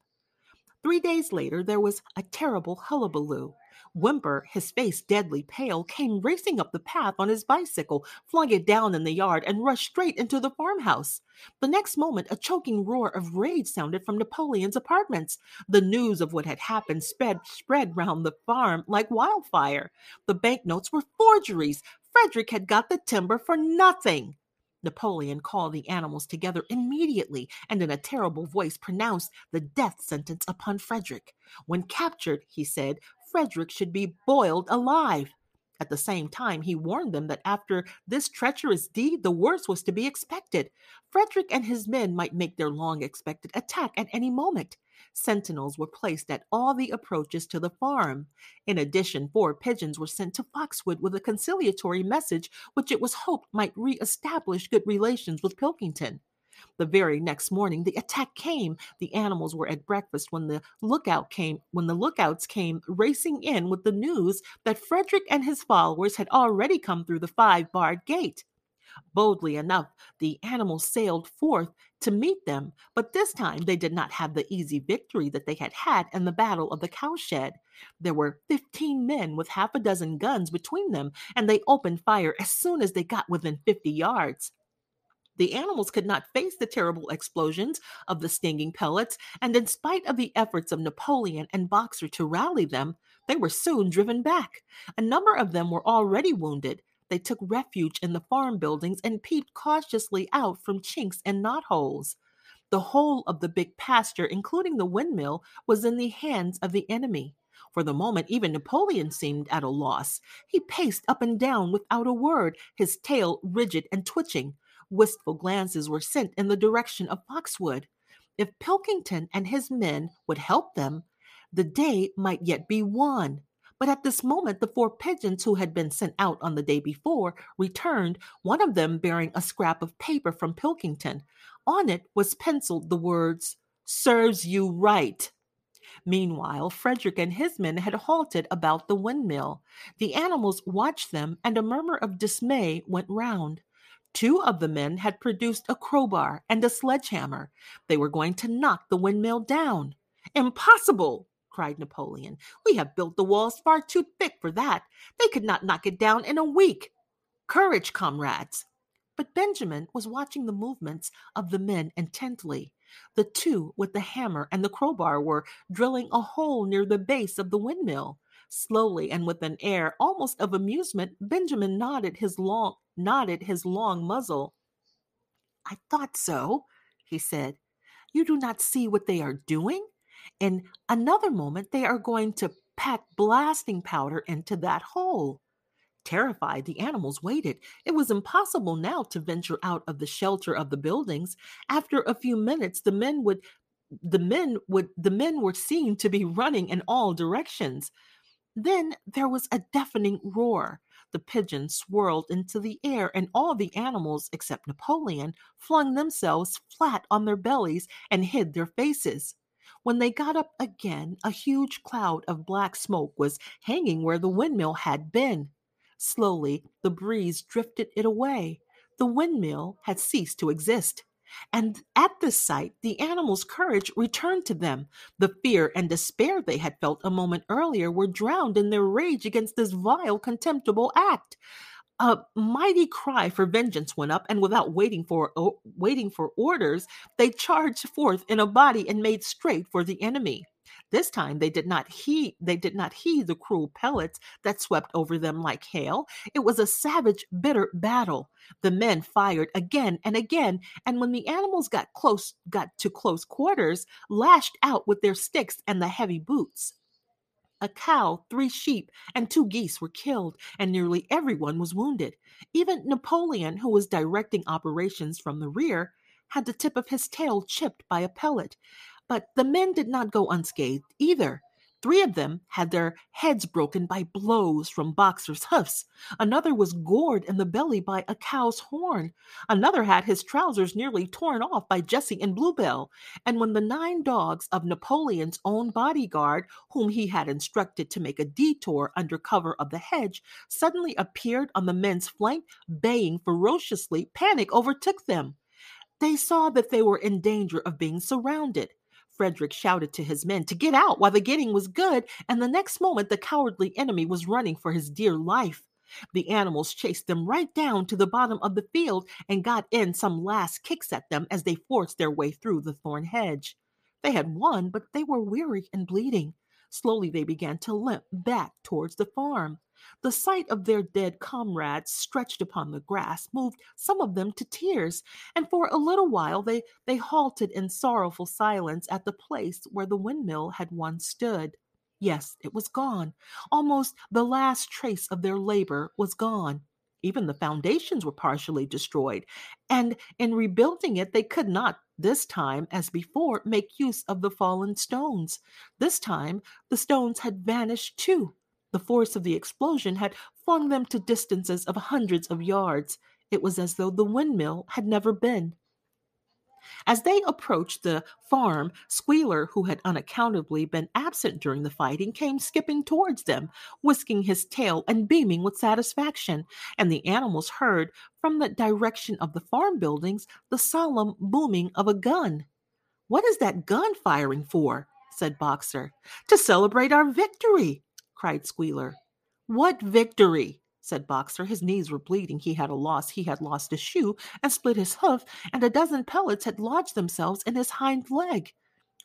Three days later, there was a terrible hullabaloo. Whymper, his face deadly pale, came racing up the path on his bicycle, flung it down in the yard, and rushed straight into the farmhouse. The next moment, a choking roar of rage sounded from Napoleon's apartments. The news of what had happened spread, spread round the farm like wildfire. The banknotes were forgeries. Frederick had got the timber for nothing. Napoleon called the animals together immediately and in a terrible voice pronounced the death sentence upon Frederick. When captured, he said, Frederick should be boiled alive. At the same time, he warned them that after this treacherous deed, the worst was to be expected. Frederick and his men might make their long expected attack at any moment. Sentinels were placed at all the approaches to the farm. In addition, four pigeons were sent to Foxwood with a conciliatory message which it was hoped might re establish good relations with Pilkington. The very next morning, the attack came. The animals were at breakfast when the lookout came, when the lookouts came racing in with the news that Frederick and his followers had already come through the five barred gate. Boldly enough, the animals sailed forth to meet them, but this time they did not have the easy victory that they had had in the Battle of the Cowshed. There were fifteen men with half a dozen guns between them, and they opened fire as soon as they got within fifty yards. The animals could not face the terrible explosions of the stinging pellets, and in spite of the efforts of Napoleon and Boxer to rally them, They were soon driven back. A number of them were already wounded. They took refuge in the farm buildings and peeped cautiously out from chinks and knot holes. The whole of the big pasture, including the windmill, was in the hands of the enemy. For the moment, even Napoleon seemed at a loss. He paced up and down without a word, his tail rigid and twitching. Wistful glances were sent in the direction of Foxwood. If Pilkington and his men would help them, the day might yet be won. But at this moment, the four pigeons who had been sent out on the day before returned, one of them bearing a scrap of paper from Pilkington. On it was penciled the words, Serves you right. Meanwhile, Frederick and his men had halted about the windmill. The animals watched them, and a murmur of dismay went round. Two of the men had produced a crowbar and a sledgehammer. They were going to knock the windmill down. Impossible! cried Napoleon. We have built the walls far too thick for that. They could not knock it down in a week. Courage, comrades! But Benjamin was watching the movements of the men intently. The two with the hammer and the crowbar were drilling a hole near the base of the windmill. Slowly and with an air almost of amusement, Benjamin nodded his long nodded his long muzzle. I thought so, he said. You do not see what they are doing? In another moment, they are going to pack blasting powder into that hole. Terrified, the animals waited. It was impossible now to venture out of the shelter of the buildings. After a few minutes, the men would the men would the men were seen to be running in all directions. Then there was a deafening roar. The pigeons swirled into the air, and all the animals, except Napoleon, flung themselves flat on their bellies and hid their faces. When they got up again, a huge cloud of black smoke was hanging where the windmill had been. Slowly, the breeze drifted it away. The windmill had ceased to exist. And at this sight, the animals' courage returned to them. The fear and despair they had felt a moment earlier were drowned in their rage against this vile, contemptible act. A mighty cry for vengeance went up, and without waiting for uh, waiting for orders, they charged forth in a body and made straight for the enemy. This time they did not heed they did not heed the cruel pellets that swept over them like hail. It was a savage, bitter battle. The men fired again and again, and when the animals got close got to close quarters, lashed out with their sticks and the heavy boots. A cow, three sheep, and two geese were killed, and nearly everyone was wounded. Even Napoleon, who was directing operations from the rear, had the tip of his tail chipped by a pellet. But the men did not go unscathed either. Three of them had their heads broken by blows from Boxer's hoofs. Another was gored in the belly by a cow's horn. Another had his trousers nearly torn off by Jessie and Bluebell. And when the nine dogs of Napoleon's own bodyguard, whom he had instructed to make a detour under cover of the hedge, suddenly appeared on the men's flank, baying ferociously, panic overtook them. They saw that they were in danger of being surrounded. Frederick shouted to his men to get out while the getting was good, and the next moment the cowardly enemy was running for his dear life. The animals chased them right down to the bottom of the field and got in some last kicks at them as they forced their way through the thorn hedge. They had won, but they were weary and bleeding. Slowly they began to limp back towards the farm. The sight of their dead comrades stretched upon the grass moved some of them to tears, and for a little while they, they halted in sorrowful silence at the place where the windmill had once stood. Yes, it was gone. Almost the last trace of their labor was gone. Even the foundations were partially destroyed, and in rebuilding it, they could not, this time, as before, make use of the fallen stones. This time, the stones had vanished too. The force of the explosion had flung them to distances of hundreds of yards. It was as though the windmill had never been. As they approached the farm, Squealer, who had unaccountably been absent during the fighting, came skipping towards them, whisking his tail and beaming with satisfaction, and the animals heard, from the direction of the farm buildings, the solemn booming of a gun. What is that gun firing for? said Boxer. To celebrate our victory, cried Squealer. What victory? Said Boxer. His knees were bleeding. He had a loss. He had lost a shoe and split his hoof, and a dozen pellets had lodged themselves in his hind leg.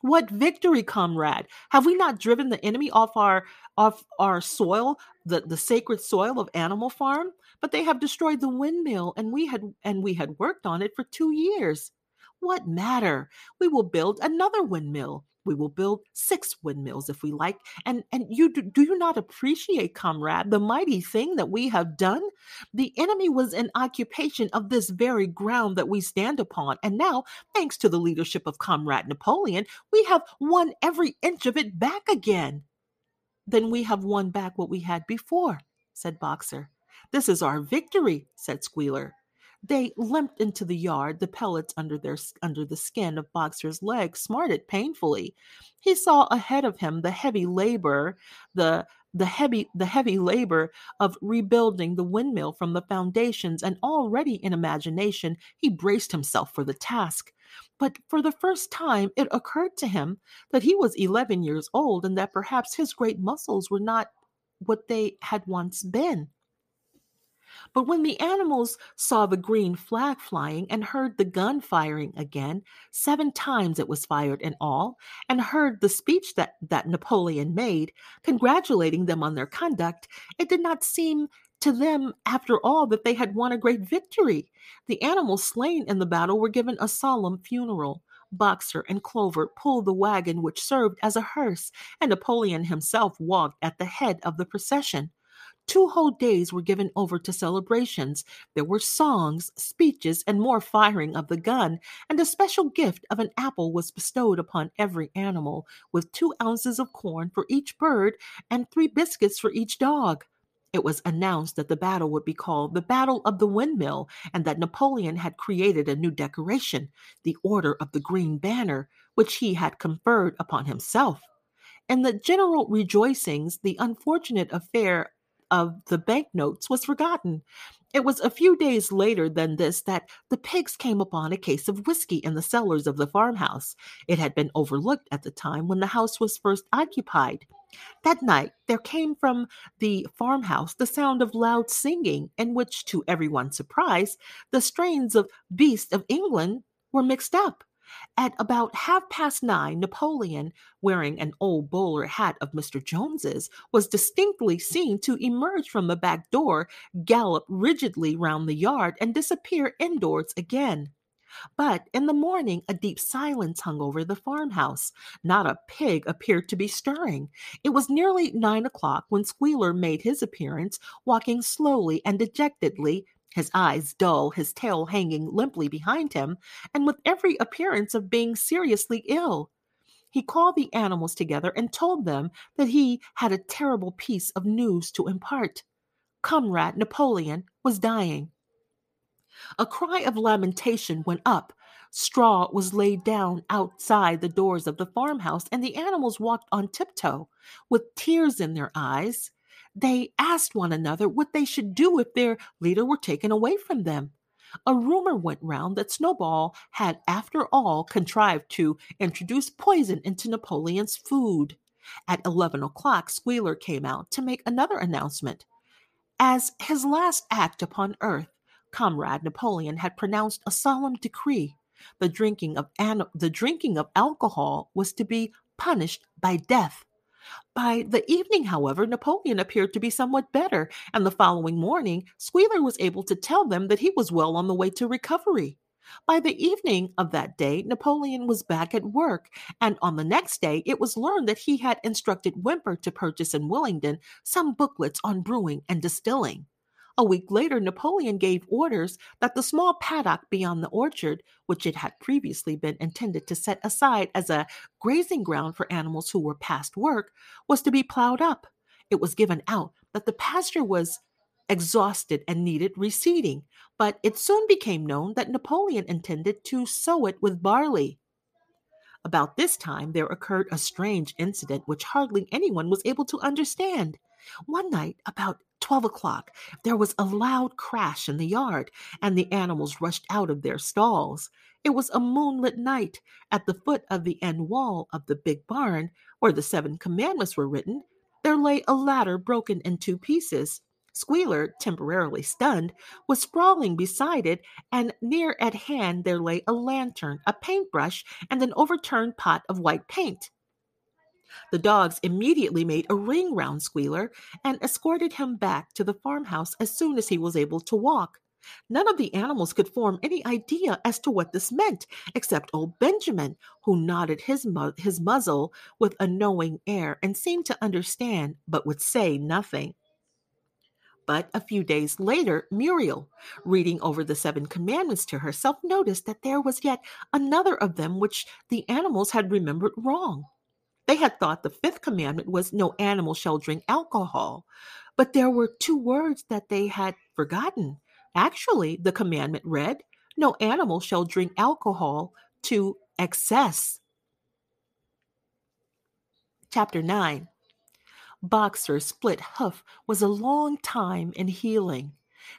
What victory, comrade? Have we not driven the enemy off our off our soil, the, the sacred soil of Animal Farm? But they have destroyed the windmill, and we had and we had worked on it for two years. What matter? We will build another windmill. We will build six windmills if we like. And and you do, do you not appreciate, comrade, the mighty thing that we have done? The enemy was in occupation of this very ground that we stand upon, and now, thanks to the leadership of Comrade Napoleon, we have won every inch of it back again. Then we have won back what we had before, said Boxer. This is our victory, said Squealer. They limped into the yard, the pellets under their under the skin of Boxer's leg smarted painfully. He saw ahead of him the heavy labor, the the heavy the heavy labor of rebuilding the windmill from the foundations, and already in imagination he braced himself for the task. But for the first time it occurred to him that he was eleven years old and that perhaps his great muscles were not what they had once been. But when the animals saw the green flag flying and heard the gun firing again, seven times it was fired in all, and heard the speech that, that Napoleon made, congratulating them on their conduct, it did not seem to them, after all, that they had won a great victory. The animals slain in the battle were given a solemn funeral. Boxer and Clover pulled the wagon which served as a hearse, and Napoleon himself walked at the head of the procession. Two whole days were given over to celebrations. There were songs, speeches, and more firing of the gun, and a special gift of an apple was bestowed upon every animal, with two ounces of corn for each bird and three biscuits for each dog. It was announced that the battle would be called the Battle of the Windmill, and that Napoleon had created a new decoration, the Order of the Green Banner, which he had conferred upon himself. In the general rejoicings, the unfortunate affair of the banknotes was forgotten. It was a few days later than this that the pigs came upon a case of whiskey in the cellars of the farmhouse. It had been overlooked at the time when the house was first occupied. That night there came from the farmhouse the sound of loud singing, in which, to everyone's surprise, the strains of Beasts of England were mixed up. At about half past nine, Napoleon, wearing an old bowler hat of Mr. Jones's, was distinctly seen to emerge from the back door, gallop rigidly round the yard, and disappear indoors again. But in the morning, a deep silence hung over the farmhouse. Not a pig appeared to be stirring. It was nearly nine o'clock when Squealer made his appearance, walking slowly and dejectedly his eyes dull, his tail hanging limply behind him, and with every appearance of being seriously ill. He called the animals together and told them that he had a terrible piece of news to impart. Comrade Napoleon was dying. A cry of lamentation went up. Straw was laid down outside the doors of the farmhouse, and the animals walked on tiptoe, with tears in their eyes they asked one another what they should do if their leader were taken away from them. A rumor went round that Snowball had, after all, contrived to introduce poison into Napoleon's food. At 11 o'clock, Squealer came out to make another announcement. As his last act upon earth, Comrade Napoleon had pronounced a solemn decree. The drinking of an- the drinking of alcohol was to be punished by death. By the evening, however, Napoleon appeared to be somewhat better, and the following morning, Squealer was able to tell them that he was well on the way to recovery. By the evening of that day, Napoleon was back at work, and on the next day, it was learned that he had instructed Whymper to purchase in Willingdon some booklets on brewing and distilling. A week later, Napoleon gave orders that the small paddock beyond the orchard, which it had previously been intended to set aside as a grazing ground for animals who were past work, was to be plowed up. It was given out that the pasture was exhausted and needed reseeding, but it soon became known that Napoleon intended to sow it with barley. About this time, there occurred a strange incident which hardly anyone was able to understand. One night, about 12 o'clock, there was a loud crash in the yard, and the animals rushed out of their stalls. It was a moonlit night. At the foot of the end wall of the big barn, where the seven commandments were written, there lay a ladder broken in two pieces. Squealer, temporarily stunned, was sprawling beside it, and near at hand there lay a lantern, a paintbrush, and an overturned pot of white paint. The dogs immediately made a ring round Squealer and escorted him back to the farmhouse as soon as he was able to walk. None of the animals could form any idea as to what this meant, except old Benjamin, who nodded his, mu- his muzzle with a knowing air and seemed to understand, but would say nothing. But a few days later, Muriel, reading over the seven commandments to herself, noticed that there was yet another of them which the animals had remembered wrong. They had thought the fifth commandment was no animal shall drink alcohol, but there were two words that they had forgotten. Actually, the commandment read, No animal shall drink alcohol to excess. Chapter 9 Boxer's split hoof was a long time in healing.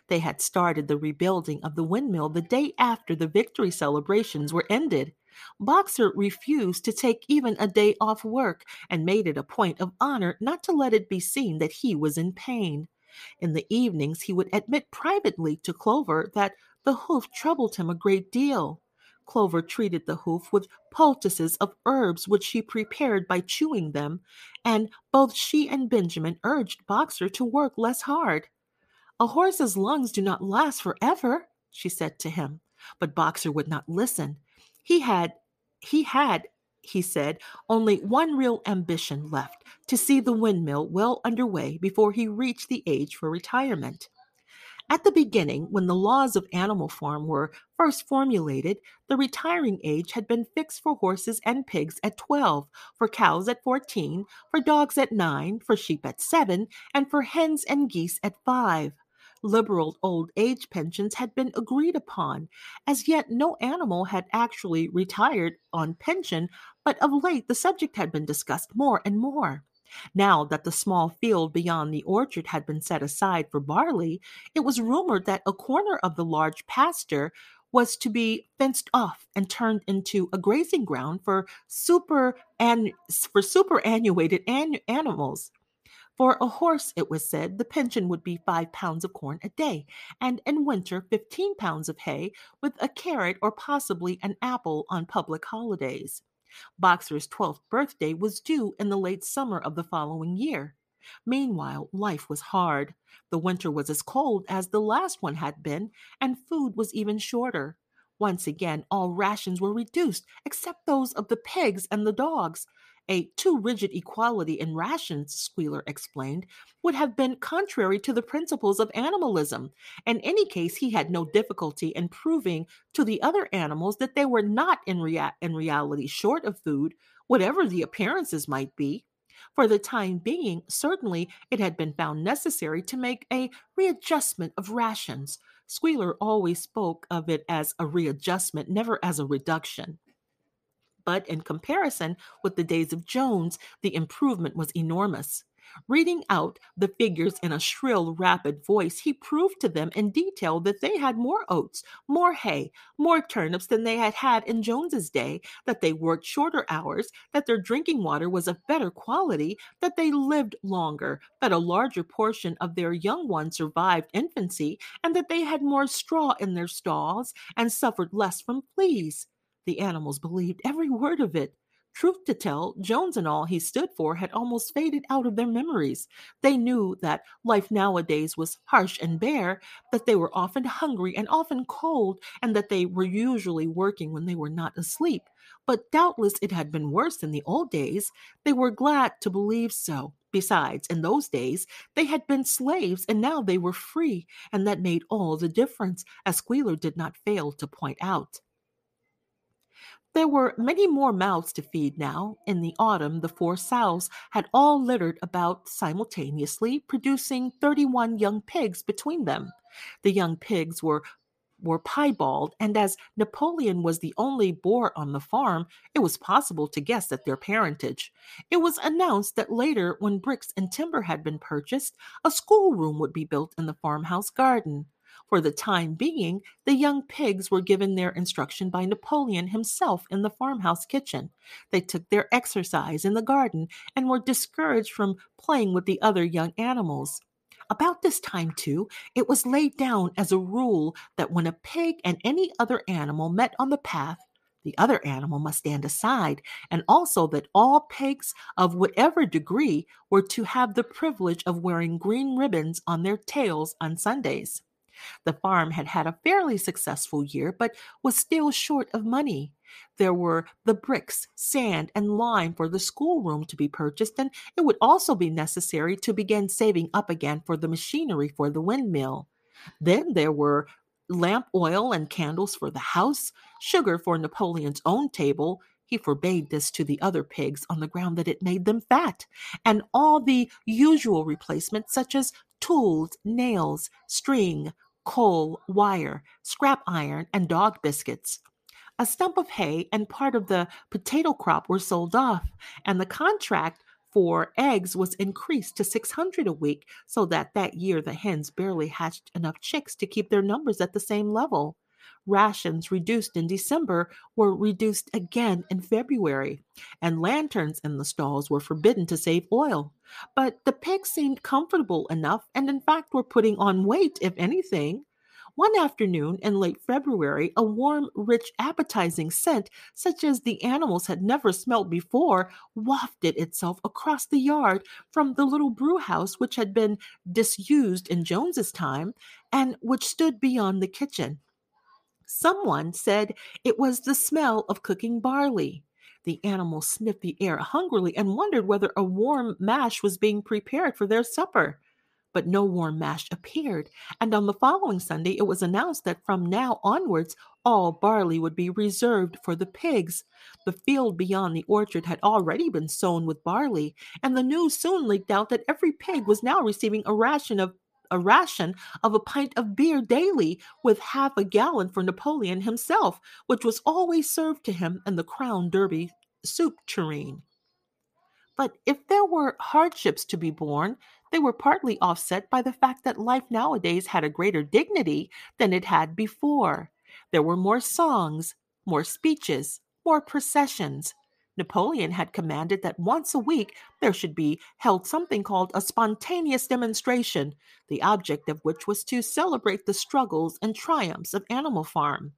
They had started the rebuilding of the windmill the day after the victory celebrations were ended. Boxer refused to take even a day off work and made it a point of honor not to let it be seen that he was in pain. In the evenings, he would admit privately to Clover that the hoof troubled him a great deal. Clover treated the hoof with poultices of herbs which she prepared by chewing them, and both she and Benjamin urged Boxer to work less hard. A horse's lungs do not last forever, she said to him, but Boxer would not listen. He had he had he said, only one real ambition left to see the windmill well underway before he reached the age for retirement. At the beginning, when the laws of Animal Farm were first formulated, the retiring age had been fixed for horses and pigs at 12, for cows at 14, for dogs at 9, for sheep at 7, and for hens and geese at 5 liberal old age pensions had been agreed upon. As yet, no animal had actually retired on pension, but of late the subject had been discussed more and more. Now that the small field beyond the orchard had been set aside for barley, it was rumored that a corner of the large pasture was to be fenced off and turned into a grazing ground for super and for superannuated an- animals. For a horse, it was said, the pension would be five pounds of corn a day, and in winter, fifteen pounds of hay, with a carrot or possibly an apple on public holidays. Boxer's twelfth birthday was due in the late summer of the following year. Meanwhile, life was hard. The winter was as cold as the last one had been, and food was even shorter. Once again, all rations were reduced, except those of the pigs and the dogs. A too rigid equality in rations, Squealer explained, would have been contrary to the principles of animalism. In any case, he had no difficulty in proving to the other animals that they were not in, rea- in reality short of food, whatever the appearances might be. For the time being, certainly it had been found necessary to make a readjustment of rations. Squealer always spoke of it as a readjustment, never as a reduction but in comparison with the days of Jones, the improvement was enormous. Reading out the figures in a shrill, rapid voice, he proved to them in detail that they had more oats, more hay, more turnips than they had had in Jones's day, that they worked shorter hours, that their drinking water was of better quality, that they lived longer, that a larger portion of their young ones survived infancy, and that they had more straw in their stalls and suffered less from fleas. The animals believed every word of it. Truth to tell, Jones and all he stood for had almost faded out of their memories. They knew that life nowadays was harsh and bare, that they were often hungry and often cold, and that they were usually working when they were not asleep. But doubtless it had been worse in the old days. They were glad to believe so. Besides, in those days, they had been slaves and now they were free, and that made all the difference, as Squealer did not fail to point out. There were many more mouths to feed now. In the autumn, the four sows had all littered about simultaneously, producing 31 young pigs between them. The young pigs were were piebald, and as Napoleon was the only boar on the farm, it was possible to guess at their parentage. It was announced that later, when bricks and timber had been purchased, a schoolroom would be built in the farmhouse garden. For the time being, the young pigs were given their instruction by Napoleon himself in the farmhouse kitchen. They took their exercise in the garden and were discouraged from playing with the other young animals. About this time, too, it was laid down as a rule that when a pig and any other animal met on the path, the other animal must stand aside, and also that all pigs of whatever degree were to have the privilege of wearing green ribbons on their tails on Sundays. The farm had had a fairly successful year, but was still short of money. There were the bricks, sand, and lime for the schoolroom to be purchased, and it would also be necessary to begin saving up again for the machinery for the windmill. Then there were lamp oil and candles for the house, sugar for Napoleon's own table. He forbade this to the other pigs on the ground that it made them fat, and all the usual replacements, such as tools, nails, string, coal, wire, scrap iron, and dog biscuits. A stump of hay and part of the potato crop were sold off, and the contract for eggs was increased to 600 a week so that that year the hens barely hatched enough chicks to keep their numbers at the same level. Rations reduced in December were reduced again in February, and lanterns in the stalls were forbidden to save oil. But the pigs seemed comfortable enough and, in fact, were putting on weight, if anything. One afternoon in late February, a warm, rich, appetizing scent, such as the animals had never smelt before, wafted itself across the yard from the little brew house which had been disused in Jones's time and which stood beyond the kitchen. Someone said it was the smell of cooking barley. The animals sniffed the air hungrily and wondered whether a warm mash was being prepared for their supper. But no warm mash appeared, and on the following Sunday it was announced that from now onwards all barley would be reserved for the pigs. The field beyond the orchard had already been sown with barley, and the news soon leaked out that every pig was now receiving a ration of a ration of a pint of beer daily, with half a gallon for Napoleon himself, which was always served to him in the Crown Derby soup tureen. But if there were hardships to be borne, they were partly offset by the fact that life nowadays had a greater dignity than it had before. There were more songs, more speeches, more processions, Napoleon had commanded that once a week there should be held something called a spontaneous demonstration, the object of which was to celebrate the struggles and triumphs of Animal Farm.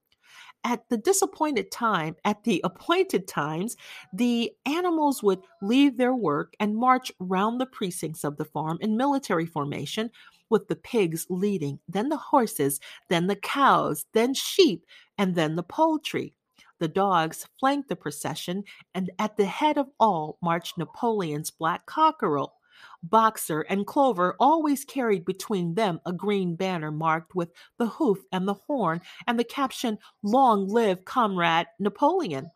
At the disappointed time, at the appointed times, the animals would leave their work and march round the precincts of the farm in military formation, with the pigs leading, then the horses, then the cows, then sheep, and then the poultry. The dogs flanked the procession, and at the head of all marched Napoleon's black cockerel. Boxer and Clover always carried between them a green banner marked with the hoof and the horn and the caption, Long live Comrade Napoleon.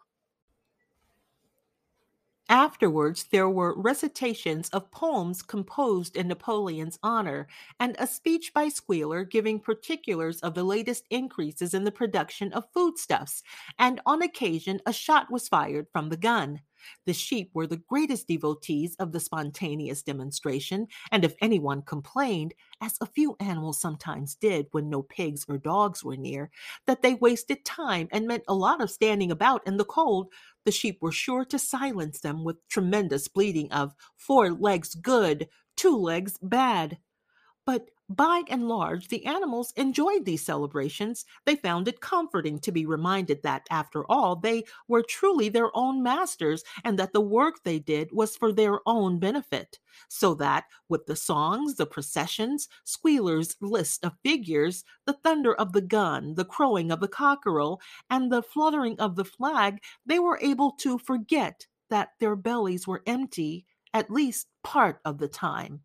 Afterwards, there were recitations of poems composed in Napoleon's honor, and a speech by Squealer giving particulars of the latest increases in the production of foodstuffs, and on occasion a shot was fired from the gun. The sheep were the greatest devotees of the spontaneous demonstration, and if anyone complained, as a few animals sometimes did when no pigs or dogs were near, that they wasted time and meant a lot of standing about in the cold, the sheep were sure to silence them with tremendous bleating of four legs good, two legs bad. But by and large, the animals enjoyed these celebrations. They found it comforting to be reminded that, after all, they were truly their own masters and that the work they did was for their own benefit. So that, with the songs, the processions, Squealer's list of figures, the thunder of the gun, the crowing of the cockerel, and the fluttering of the flag, they were able to forget that their bellies were empty at least part of the time.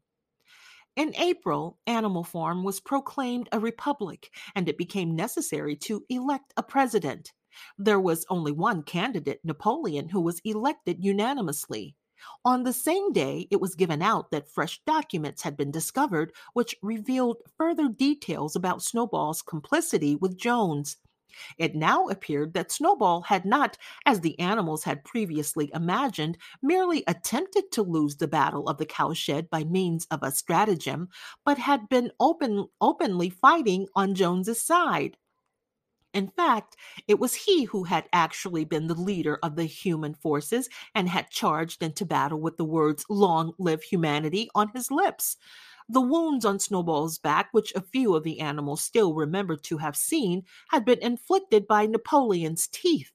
In April, Animal Farm was proclaimed a republic, and it became necessary to elect a president. There was only one candidate, Napoleon, who was elected unanimously. On the same day, it was given out that fresh documents had been discovered, which revealed further details about Snowball's complicity with Jones. It now appeared that Snowball had not, as the animals had previously imagined, merely attempted to lose the battle of the cowshed by means of a stratagem, but had been open, openly fighting on Jones's side. In fact, it was he who had actually been the leader of the human forces and had charged into battle with the words, Long live humanity, on his lips. The wounds on Snowball's back, which a few of the animals still remembered to have seen, had been inflicted by Napoleon's teeth.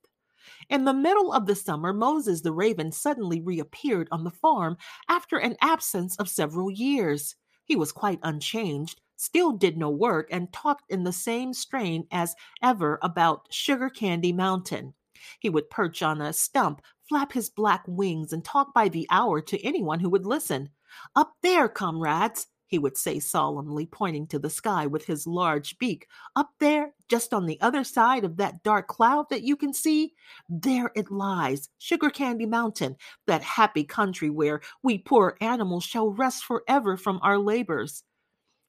In the middle of the summer, Moses the raven suddenly reappeared on the farm after an absence of several years. He was quite unchanged, still did no work, and talked in the same strain as ever about Sugar Candy Mountain. He would perch on a stump, flap his black wings, and talk by the hour to anyone who would listen. Up there, comrades, he would say solemnly, pointing to the sky with his large beak. Up there, just on the other side of that dark cloud that you can see, there it lies, Sugar Candy Mountain, that happy country where we poor animals shall rest forever from our labors.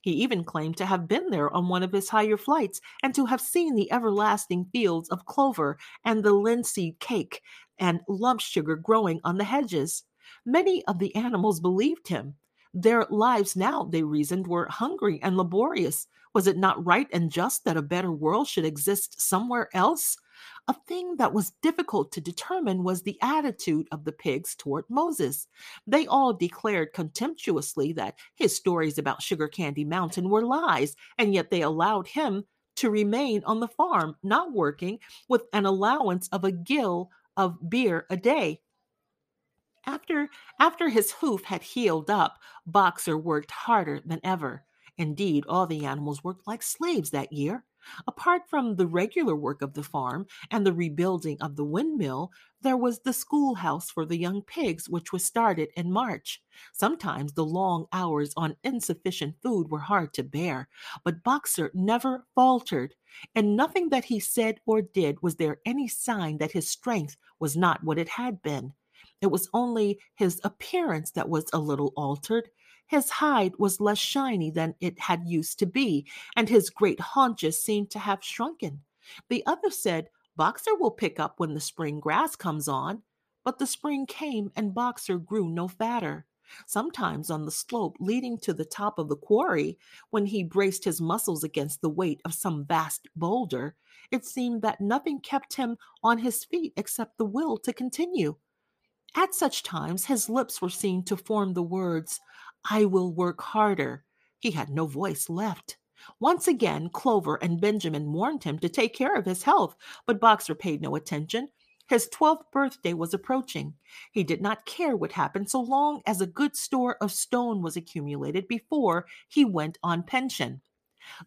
He even claimed to have been there on one of his higher flights and to have seen the everlasting fields of clover and the linseed cake and lump sugar growing on the hedges. Many of the animals believed him. Their lives now, they reasoned, were hungry and laborious. Was it not right and just that a better world should exist somewhere else? A thing that was difficult to determine was the attitude of the pigs toward Moses. They all declared contemptuously that his stories about Sugar Candy Mountain were lies, and yet they allowed him to remain on the farm, not working, with an allowance of a gill of beer a day. After, after his hoof had healed up, Boxer worked harder than ever. Indeed, all the animals worked like slaves that year. Apart from the regular work of the farm and the rebuilding of the windmill, there was the schoolhouse for the young pigs, which was started in March. Sometimes the long hours on insufficient food were hard to bear, but Boxer never faltered. In nothing that he said or did was there any sign that his strength was not what it had been. It was only his appearance that was a little altered. His hide was less shiny than it had used to be, and his great haunches seemed to have shrunken. The other said, Boxer will pick up when the spring grass comes on. But the spring came, and Boxer grew no fatter. Sometimes on the slope leading to the top of the quarry, when he braced his muscles against the weight of some vast boulder, it seemed that nothing kept him on his feet except the will to continue. At such times, his lips were seen to form the words, I will work harder. He had no voice left. Once again, Clover and Benjamin warned him to take care of his health, but Boxer paid no attention. His twelfth birthday was approaching. He did not care what happened so long as a good store of stone was accumulated before he went on pension.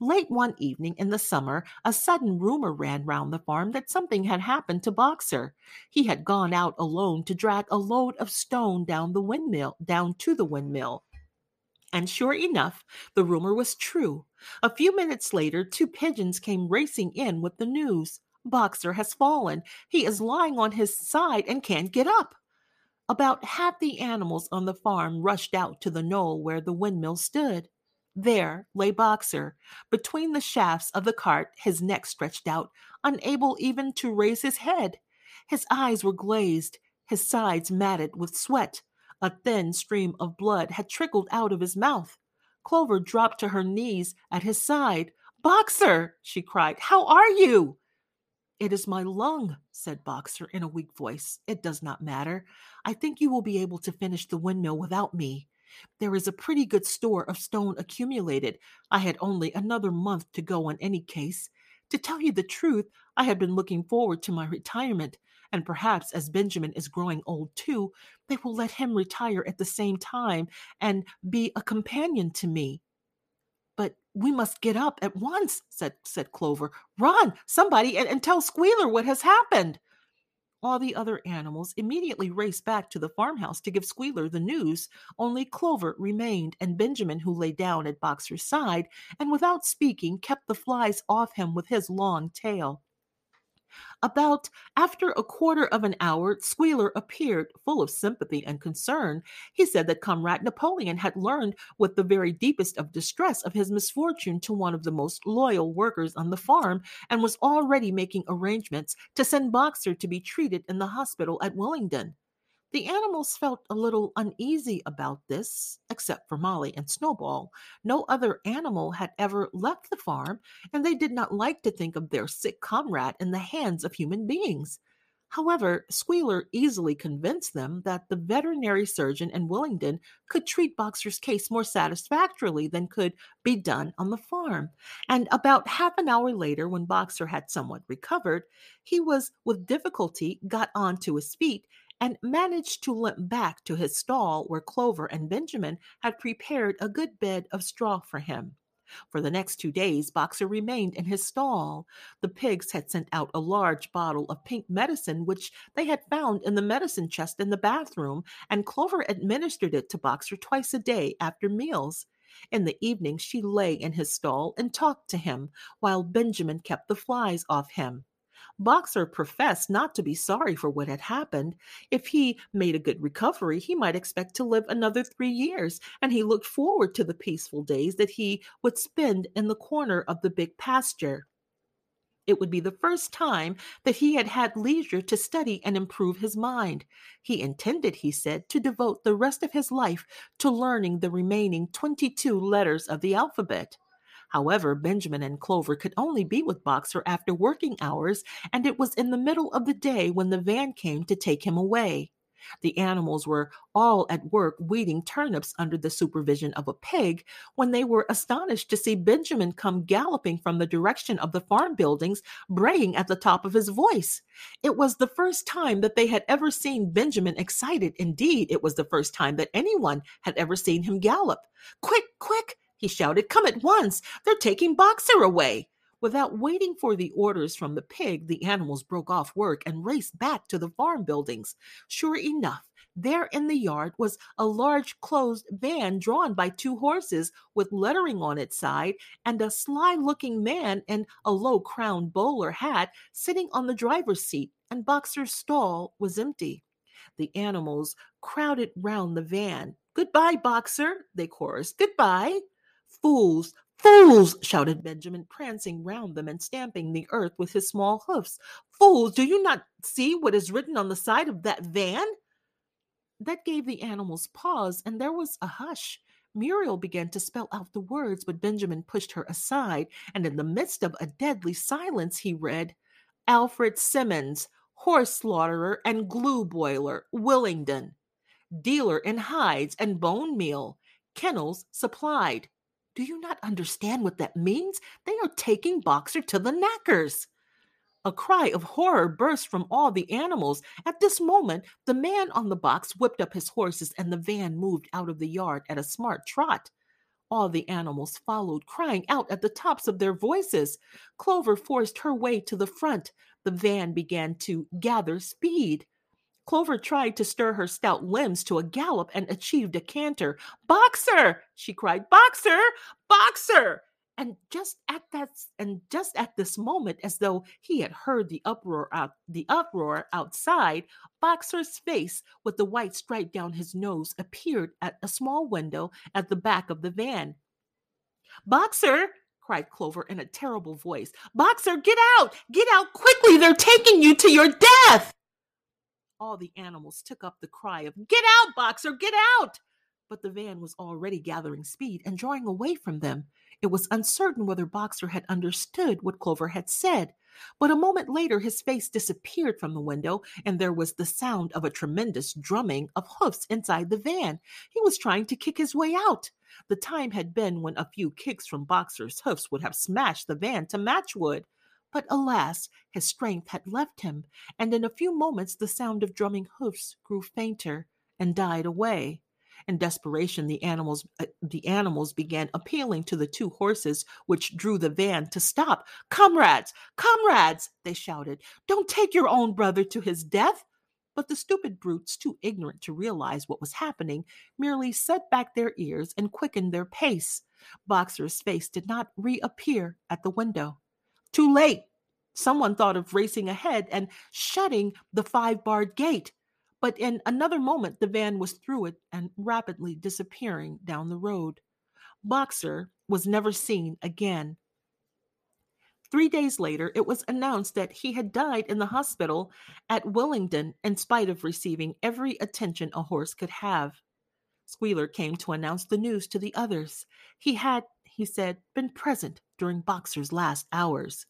Late one evening in the summer, a sudden rumor ran round the farm that something had happened to Boxer. He had gone out alone to drag a load of stone down the windmill, down to the windmill. And sure enough, the rumor was true. A few minutes later, two pigeons came racing in with the news. Boxer has fallen. He is lying on his side and can't get up. About half the animals on the farm rushed out to the knoll where the windmill stood. There lay Boxer, between the shafts of the cart, his neck stretched out, unable even to raise his head. His eyes were glazed, his sides matted with sweat. A thin stream of blood had trickled out of his mouth. Clover dropped to her knees at his side. Boxer, she cried, how are you? It is my lung, said Boxer in a weak voice. It does not matter. I think you will be able to finish the windmill without me. There is a pretty good store of stone accumulated. I had only another month to go in any case. To tell you the truth, I had been looking forward to my retirement, and perhaps as Benjamin is growing old too, they will let him retire at the same time and be a companion to me. But we must get up at once, said, said Clover. Run, somebody, and, and tell Squealer what has happened. All the other animals immediately raced back to the farmhouse to give Squealer the news. Only Clover remained, and Benjamin, who lay down at Boxer's side, and without speaking, kept the flies off him with his long tail. About after a quarter of an hour, Squealer appeared, full of sympathy and concern. He said that Comrade Napoleon had learned with the very deepest of distress of his misfortune to one of the most loyal workers on the farm, and was already making arrangements to send Boxer to be treated in the hospital at Willingdon. The animals felt a little uneasy about this, except for Molly and Snowball. No other animal had ever left the farm, and they did not like to think of their sick comrade in the hands of human beings. However, Squealer easily convinced them that the veterinary surgeon in Willingdon could treat Boxer's case more satisfactorily than could be done on the farm. And about half an hour later, when Boxer had somewhat recovered, he was with difficulty got on to his feet and managed to limp back to his stall where Clover and Benjamin had prepared a good bed of straw for him. For the next two days, Boxer remained in his stall. The pigs had sent out a large bottle of pink medicine, which they had found in the medicine chest in the bathroom, and Clover administered it to Boxer twice a day after meals. In the evening, she lay in his stall and talked to him, while Benjamin kept the flies off him. Boxer professed not to be sorry for what had happened. If he made a good recovery, he might expect to live another three years, and he looked forward to the peaceful days that he would spend in the corner of the big pasture. It would be the first time that he had had leisure to study and improve his mind. He intended, he said, to devote the rest of his life to learning the remaining 22 letters of the alphabet. However, Benjamin and Clover could only be with Boxer after working hours, and it was in the middle of the day when the van came to take him away. The animals were all at work weeding turnips under the supervision of a pig when they were astonished to see Benjamin come galloping from the direction of the farm buildings, braying at the top of his voice. It was the first time that they had ever seen Benjamin excited. Indeed, it was the first time that anyone had ever seen him gallop. Quick, quick! He shouted. Come at once! They're taking Boxer away! Without waiting for the orders from the pig, the animals broke off work and raced back to the farm buildings. Sure enough, there in the yard was a large closed van drawn by two horses with lettering on its side and a sly looking man in a low crowned bowler hat sitting on the driver's seat, and Boxer's stall was empty. The animals crowded round the van. Goodbye, Boxer, they chorused. Goodbye. Fools! Fools! shouted Benjamin, prancing round them and stamping the earth with his small hoofs. Fools! Do you not see what is written on the side of that van? That gave the animals pause, and there was a hush. Muriel began to spell out the words, but Benjamin pushed her aside, and in the midst of a deadly silence, he read Alfred Simmonds, horse slaughterer and glue boiler, Willingdon, dealer in hides and bone meal, kennels supplied. Do you not understand what that means? They are taking Boxer to the knackers. A cry of horror burst from all the animals. At this moment, the man on the box whipped up his horses and the van moved out of the yard at a smart trot. All the animals followed, crying out at the tops of their voices. Clover forced her way to the front. The van began to gather speed. Clover tried to stir her stout limbs to a gallop and achieved a canter. Boxer! she cried. Boxer! Boxer! And just at that and just at this moment, as though he had heard the uproar out the uproar outside, Boxer's face, with the white stripe down his nose, appeared at a small window at the back of the van. Boxer! cried Clover in a terrible voice. Boxer, get out! Get out quickly! They're taking you to your death! All the animals took up the cry of, Get out, Boxer, get out! But the van was already gathering speed and drawing away from them. It was uncertain whether Boxer had understood what Clover had said. But a moment later, his face disappeared from the window, and there was the sound of a tremendous drumming of hoofs inside the van. He was trying to kick his way out. The time had been when a few kicks from Boxer's hoofs would have smashed the van to matchwood. But alas, his strength had left him, and in a few moments the sound of drumming hoofs grew fainter and died away. In desperation, the animals uh, the animals began appealing to the two horses which drew the van to stop. "Comrades, comrades!" they shouted. "Don't take your own brother to his death!" But the stupid brutes, too ignorant to realize what was happening, merely set back their ears and quickened their pace. Boxer's face did not reappear at the window. Too late. Someone thought of racing ahead and shutting the five barred gate. But in another moment, the van was through it and rapidly disappearing down the road. Boxer was never seen again. Three days later, it was announced that he had died in the hospital at Willingdon in spite of receiving every attention a horse could have. Squealer came to announce the news to the others. He had, he said, been present during Boxer's last hours.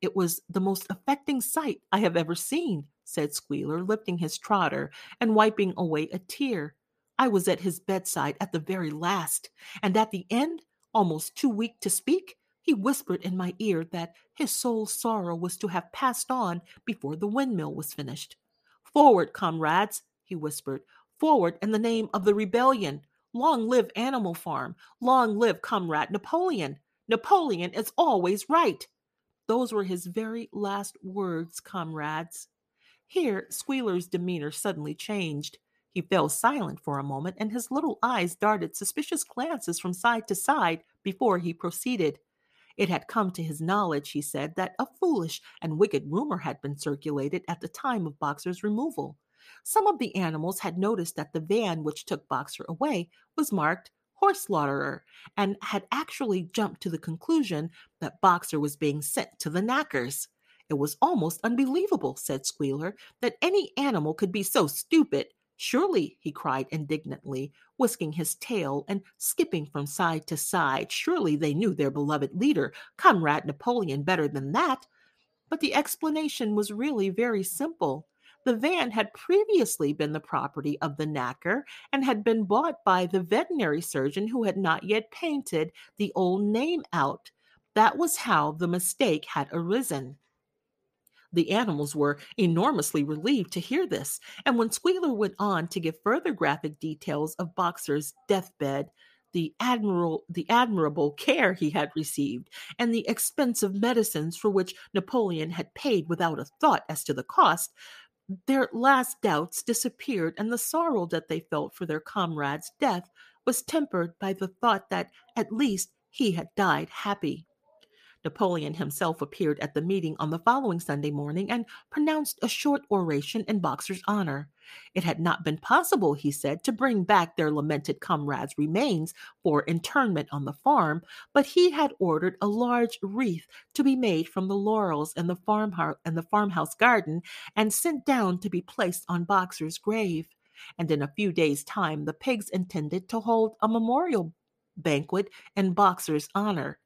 It was the most affecting sight I have ever seen, said Squealer, lifting his trotter and wiping away a tear. I was at his bedside at the very last, and at the end, almost too weak to speak, he whispered in my ear that his soul's sorrow was to have passed on before the windmill was finished. Forward, comrades, he whispered. Forward in the name of the rebellion. Long live Animal Farm. Long live Comrade Napoleon. Napoleon is always right. Those were his very last words, comrades. Here, Squealer's demeanor suddenly changed. He fell silent for a moment, and his little eyes darted suspicious glances from side to side before he proceeded. It had come to his knowledge, he said, that a foolish and wicked rumor had been circulated at the time of Boxer's removal. Some of the animals had noticed that the van which took Boxer away was marked horse slaughterer and had actually jumped to the conclusion that Boxer was being sent to the knackers. It was almost unbelievable, said Squealer, that any animal could be so stupid. Surely, he cried indignantly, whisking his tail and skipping from side to side, surely they knew their beloved leader, Comrade Napoleon, better than that. But the explanation was really very simple. The van had previously been the property of the knacker and had been bought by the veterinary surgeon who had not yet painted the old name out. That was how the mistake had arisen. The animals were enormously relieved to hear this, and when Squealer went on to give further graphic details of Boxer's deathbed, the admirable the admirable care he had received, and the expensive medicines for which Napoleon had paid without a thought as to the cost, their last doubts disappeared, and the sorrow that they felt for their comrade's death was tempered by the thought that at least he had died happy. Napoleon himself appeared at the meeting on the following Sunday morning and pronounced a short oration in Boxer's honor. It had not been possible, he said, to bring back their lamented comrade's remains for interment on the farm, but he had ordered a large wreath to be made from the laurels in the farmhouse in the farmhouse garden and sent down to be placed on Boxer's grave. And in a few days' time, the pigs intended to hold a memorial banquet in Boxer's honor.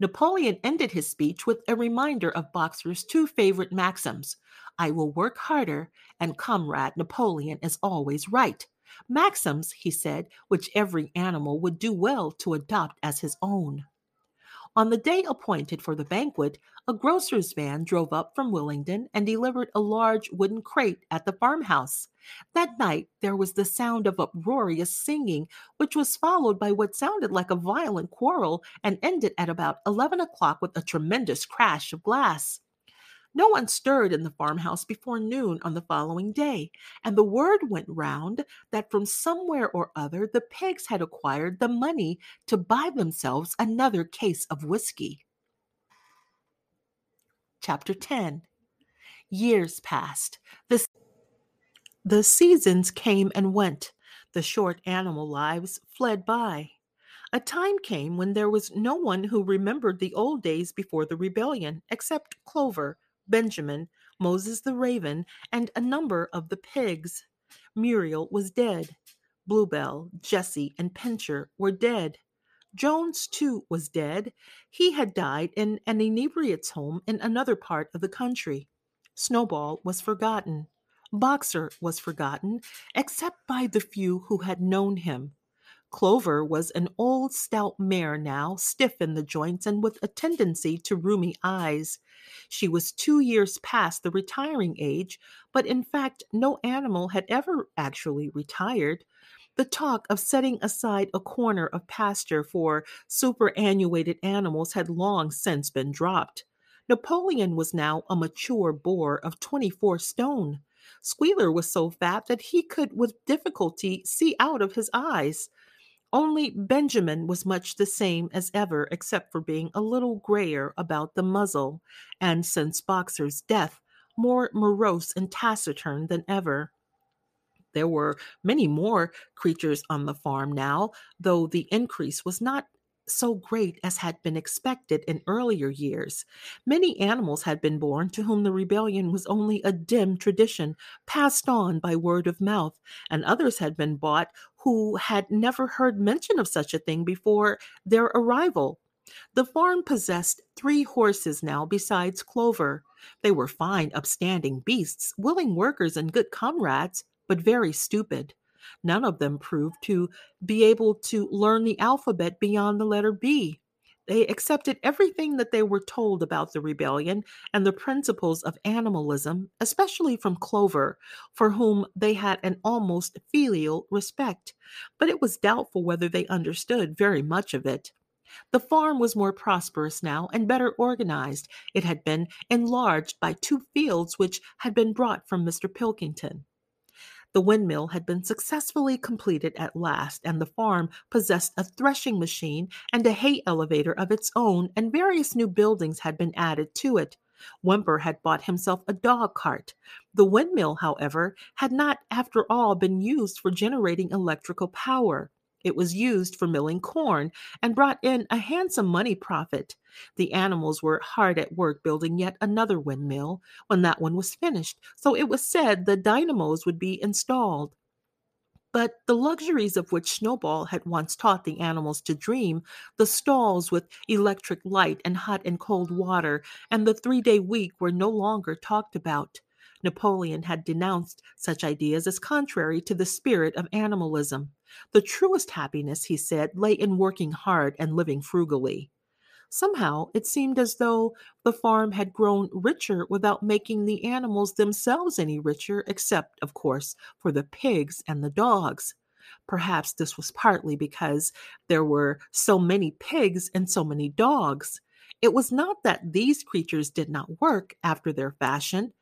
Napoleon ended his speech with a reminder of Boxer's two favorite maxims I will work harder, and Comrade Napoleon is always right. Maxims, he said, which every animal would do well to adopt as his own. On the day appointed for the banquet, a grocer's van drove up from Willingdon and delivered a large wooden crate at the farmhouse. That night there was the sound of uproarious singing, which was followed by what sounded like a violent quarrel and ended at about eleven o'clock with a tremendous crash of glass. No one stirred in the farmhouse before noon on the following day, and the word went round that from somewhere or other the pigs had acquired the money to buy themselves another case of whiskey. Chapter 10 Years passed. The, the seasons came and went. The short animal lives fled by. A time came when there was no one who remembered the old days before the rebellion, except Clover, Benjamin, Moses the raven, and a number of the pigs. Muriel was dead. Bluebell, Jessie, and Pincher were dead. Jones, too, was dead. He had died in an inebriate's home in another part of the country. Snowball was forgotten. Boxer was forgotten, except by the few who had known him. Clover was an old stout mare now, stiff in the joints and with a tendency to rheumy eyes. She was two years past the retiring age, but in fact, no animal had ever actually retired. The talk of setting aside a corner of pasture for superannuated animals had long since been dropped. Napoleon was now a mature boar of 24 stone. Squealer was so fat that he could with difficulty see out of his eyes. Only Benjamin was much the same as ever, except for being a little grayer about the muzzle, and since Boxer's death, more morose and taciturn than ever. There were many more creatures on the farm now, though the increase was not so great as had been expected in earlier years. Many animals had been born to whom the rebellion was only a dim tradition passed on by word of mouth, and others had been bought who had never heard mention of such a thing before their arrival. The farm possessed three horses now besides Clover. They were fine, upstanding beasts, willing workers and good comrades, but very stupid. None of them proved to be able to learn the alphabet beyond the letter B. They accepted everything that they were told about the rebellion and the principles of animalism, especially from Clover, for whom they had an almost filial respect, but it was doubtful whether they understood very much of it. The farm was more prosperous now and better organized. It had been enlarged by two fields which had been brought from Mr. Pilkington. The windmill had been successfully completed at last, and the farm possessed a threshing machine and a hay elevator of its own, and various new buildings had been added to it. Whymper had bought himself a dog cart. The windmill, however, had not, after all, been used for generating electrical power. It was used for milling corn and brought in a handsome money profit. The animals were hard at work building yet another windmill when that one was finished, so it was said the dynamos would be installed. But the luxuries of which Snowball had once taught the animals to dream, the stalls with electric light and hot and cold water, and the three day week were no longer talked about. Napoleon had denounced such ideas as contrary to the spirit of animalism. The truest happiness, he said, lay in working hard and living frugally. Somehow it seemed as though the farm had grown richer without making the animals themselves any richer, except, of course, for the pigs and the dogs. Perhaps this was partly because there were so many pigs and so many dogs. It was not that these creatures did not work after their fashion,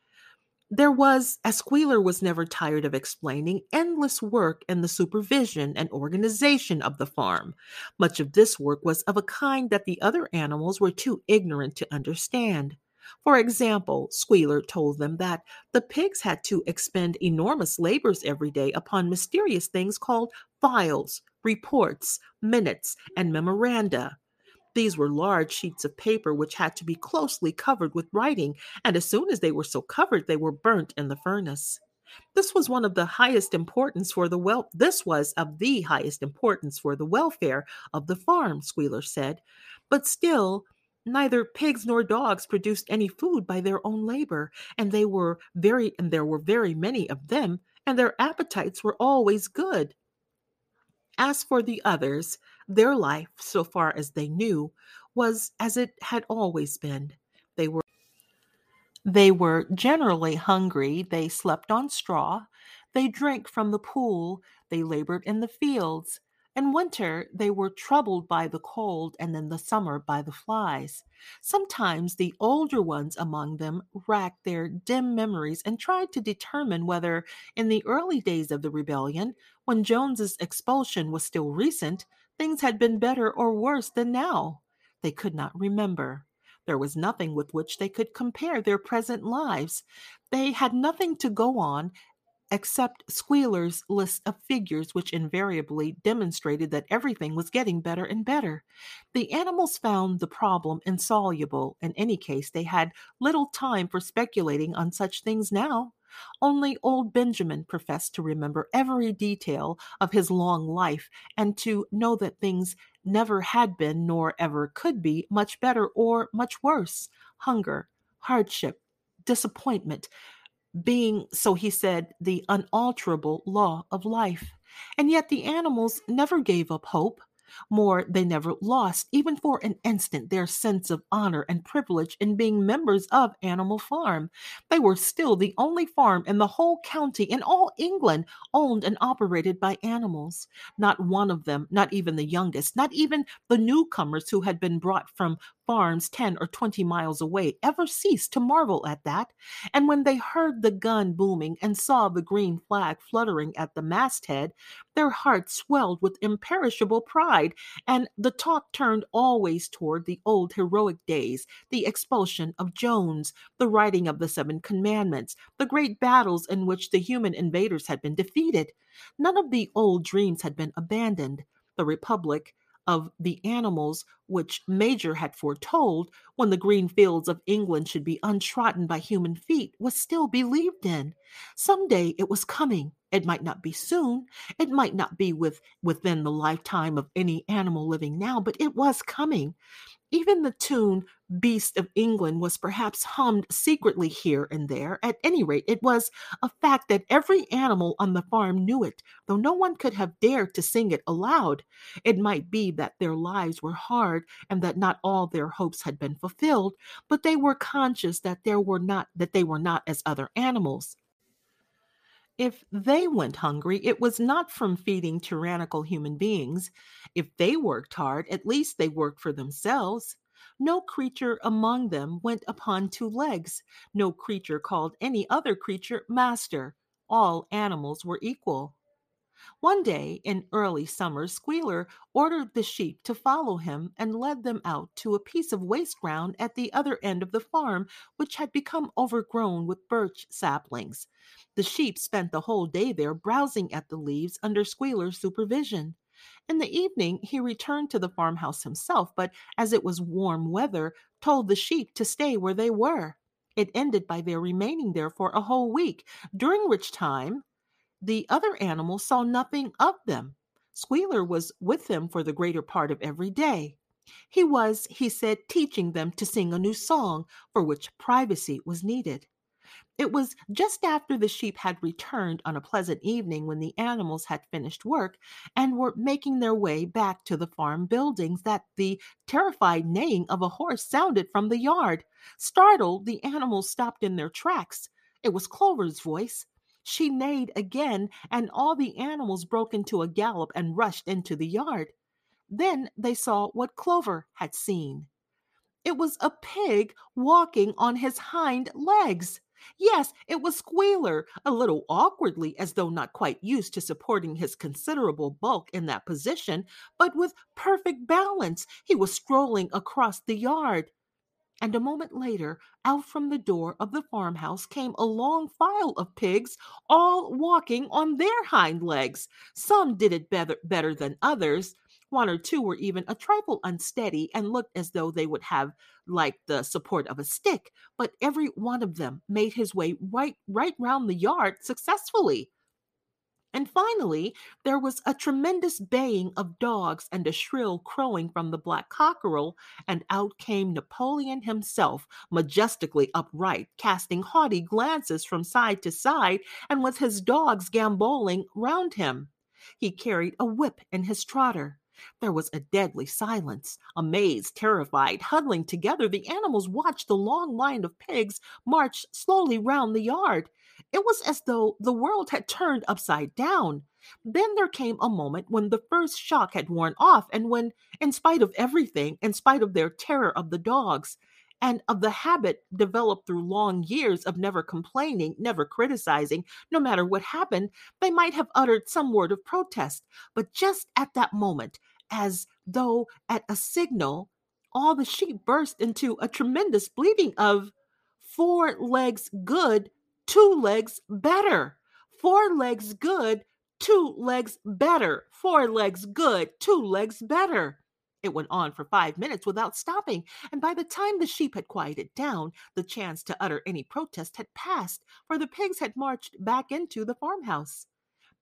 there was, as Squealer was never tired of explaining, endless work in the supervision and organization of the farm. Much of this work was of a kind that the other animals were too ignorant to understand. For example, Squealer told them that the pigs had to expend enormous labors every day upon mysterious things called files, reports, minutes, and memoranda. These were large sheets of paper which had to be closely covered with writing, and as soon as they were so covered, they were burnt in the furnace. This was one of the highest importance for the well this was of the highest importance for the welfare of the farm, Squealer said. But still, neither pigs nor dogs produced any food by their own labor, and they were very and there were very many of them, and their appetites were always good. As for the others, their life, so far as they knew, was as it had always been. They were they were generally hungry, they slept on straw, they drank from the pool, they labored in the fields, in winter, they were troubled by the cold, and in the summer by the flies. Sometimes the older ones among them racked their dim memories and tried to determine whether, in the early days of the rebellion, when Jones's expulsion was still recent, things had been better or worse than now. They could not remember. There was nothing with which they could compare their present lives. They had nothing to go on except Squealer's list of figures, which invariably demonstrated that everything was getting better and better. The animals found the problem insoluble. In any case, they had little time for speculating on such things now. Only old Benjamin professed to remember every detail of his long life and to know that things never had been nor ever could be much better or much worse. Hunger, hardship, disappointment, being, so he said, the unalterable law of life. And yet the animals never gave up hope. More, they never lost, even for an instant, their sense of honor and privilege in being members of Animal Farm. They were still the only farm in the whole county, in all England, owned and operated by animals. Not one of them, not even the youngest, not even the newcomers who had been brought from farms 10 or 20 miles away ever ceased to marvel at that. And when they heard the gun booming and saw the green flag fluttering at the masthead, their hearts swelled with imperishable pride, and the talk turned always toward the old heroic days, the expulsion of Jones, the writing of the Seven Commandments, the great battles in which the human invaders had been defeated. None of the old dreams had been abandoned. The Republic, of the animals which Major had foretold when the green fields of England should be untrodden by human feet was still believed in. Some day it was coming. It might not be soon. It might not be with within the lifetime of any animal living now, but it was coming. Even the tune Beast of England was perhaps hummed secretly here and there. At any rate, it was a fact that every animal on the farm knew it, though no one could have dared to sing it aloud. It might be that their lives were hard and that not all their hopes had been fulfilled, but they were conscious that there were not that they were not as other animals. If they went hungry, it was not from feeding tyrannical human beings. If they worked hard, at least they worked for themselves. No creature among them went upon two legs. No creature called any other creature master. All animals were equal. One day in early summer, Squealer ordered the sheep to follow him and led them out to a piece of waste ground at the other end of the farm, which had become overgrown with birch saplings. The sheep spent the whole day there browsing at the leaves under Squealer's supervision. In the evening, he returned to the farmhouse himself, but as it was warm weather, told the sheep to stay where they were. It ended by their remaining there for a whole week, during which time the other animals saw nothing of them. Squealer was with them for the greater part of every day. He was, he said, teaching them to sing a new song for which privacy was needed. It was just after the sheep had returned on a pleasant evening when the animals had finished work and were making their way back to the farm buildings that the terrified neighing of a horse sounded from the yard. Startled, the animals stopped in their tracks. It was Clover's voice. She neighed again, and all the animals broke into a gallop and rushed into the yard. Then they saw what Clover had seen. It was a pig walking on his hind legs. Yes, it was Squealer, a little awkwardly, as though not quite used to supporting his considerable bulk in that position, but with perfect balance. He was strolling across the yard and a moment later, out from the door of the farmhouse came a long file of pigs, all walking on their hind legs. Some did it better, better than others. One or two were even a trifle unsteady and looked as though they would have like the support of a stick, but every one of them made his way right right round the yard successfully. And finally, there was a tremendous baying of dogs and a shrill crowing from the black cockerel, and out came Napoleon himself, majestically upright, casting haughty glances from side to side, and with his dogs gambolling round him. He carried a whip in his trotter. There was a deadly silence. Amazed, terrified, huddling together, the animals watched the long line of pigs march slowly round the yard. It was as though the world had turned upside down. Then there came a moment when the first shock had worn off, and when, in spite of everything, in spite of their terror of the dogs, and of the habit developed through long years of never complaining, never criticizing, no matter what happened, they might have uttered some word of protest. But just at that moment, as though at a signal, all the sheep burst into a tremendous bleating of four legs good two legs better. Four legs good, two legs better. Four legs good, two legs better. It went on for five minutes without stopping, and by the time the sheep had quieted down, the chance to utter any protest had passed, for the pigs had marched back into the farmhouse.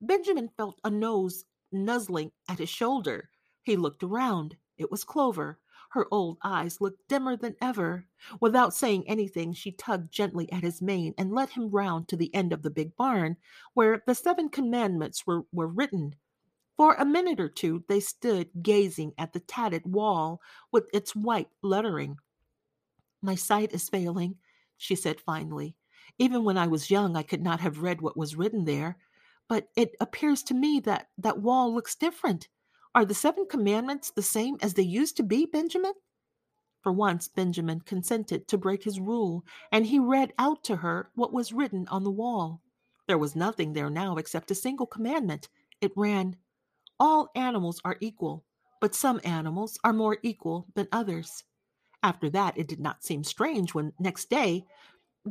Benjamin felt a nose nuzzling at his shoulder. He looked around. It was Clover. Her old eyes looked dimmer than ever. Without saying anything, she tugged gently at his mane and led him round to the end of the big barn, where the seven commandments were, were written. For a minute or two they stood gazing at the tatted wall with its white lettering. My sight is failing, she said finally. Even when I was young, I could not have read what was written there. But it appears to me that that wall looks different. Are the seven commandments the same as they used to be, Benjamin? For once, Benjamin consented to break his rule, and he read out to her what was written on the wall. There was nothing there now except a single commandment. It ran, All animals are equal, but some animals are more equal than others. After that, it did not seem strange when next day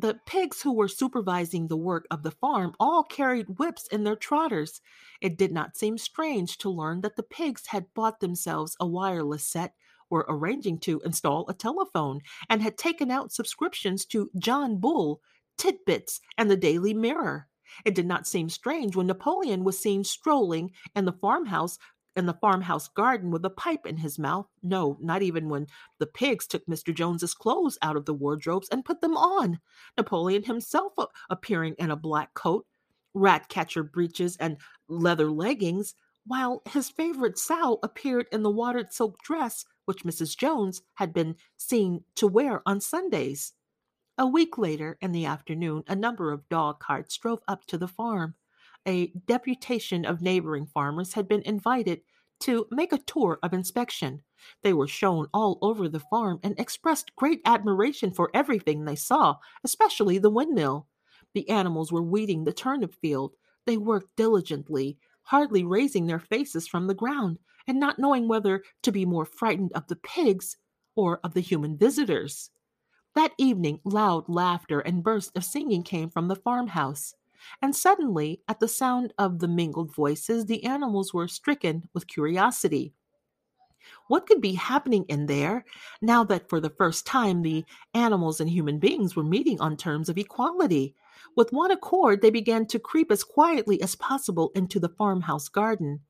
the pigs who were supervising the work of the farm all carried whips in their trotters. It did not seem strange to learn that the pigs had bought themselves a wireless set, were arranging to install a telephone, and had taken out subscriptions to John Bull, Titbits, and the Daily Mirror. It did not seem strange when Napoleon was seen strolling in the farmhouse in the farmhouse garden with a pipe in his mouth. No, not even when the pigs took Mr. Jones's clothes out of the wardrobes and put them on. Napoleon himself appearing in a black coat, rat catcher breeches, and leather leggings, while his favorite sow appeared in the watered silk dress which Mrs. Jones had been seen to wear on Sundays. A week later, in the afternoon, a number of dog carts drove up to the farm a deputation of neighboring farmers had been invited to make a tour of inspection. They were shown all over the farm and expressed great admiration for everything they saw, especially the windmill. The animals were weeding the turnip field. They worked diligently, hardly raising their faces from the ground, and not knowing whether to be more frightened of the pigs or of the human visitors. That evening, loud laughter and bursts of singing came from the farmhouse and suddenly, at the sound of the mingled voices, the animals were stricken with curiosity. What could be happening in there now that for the first time the animals and human beings were meeting on terms of equality? With one accord, they began to creep as quietly as possible into the farmhouse garden.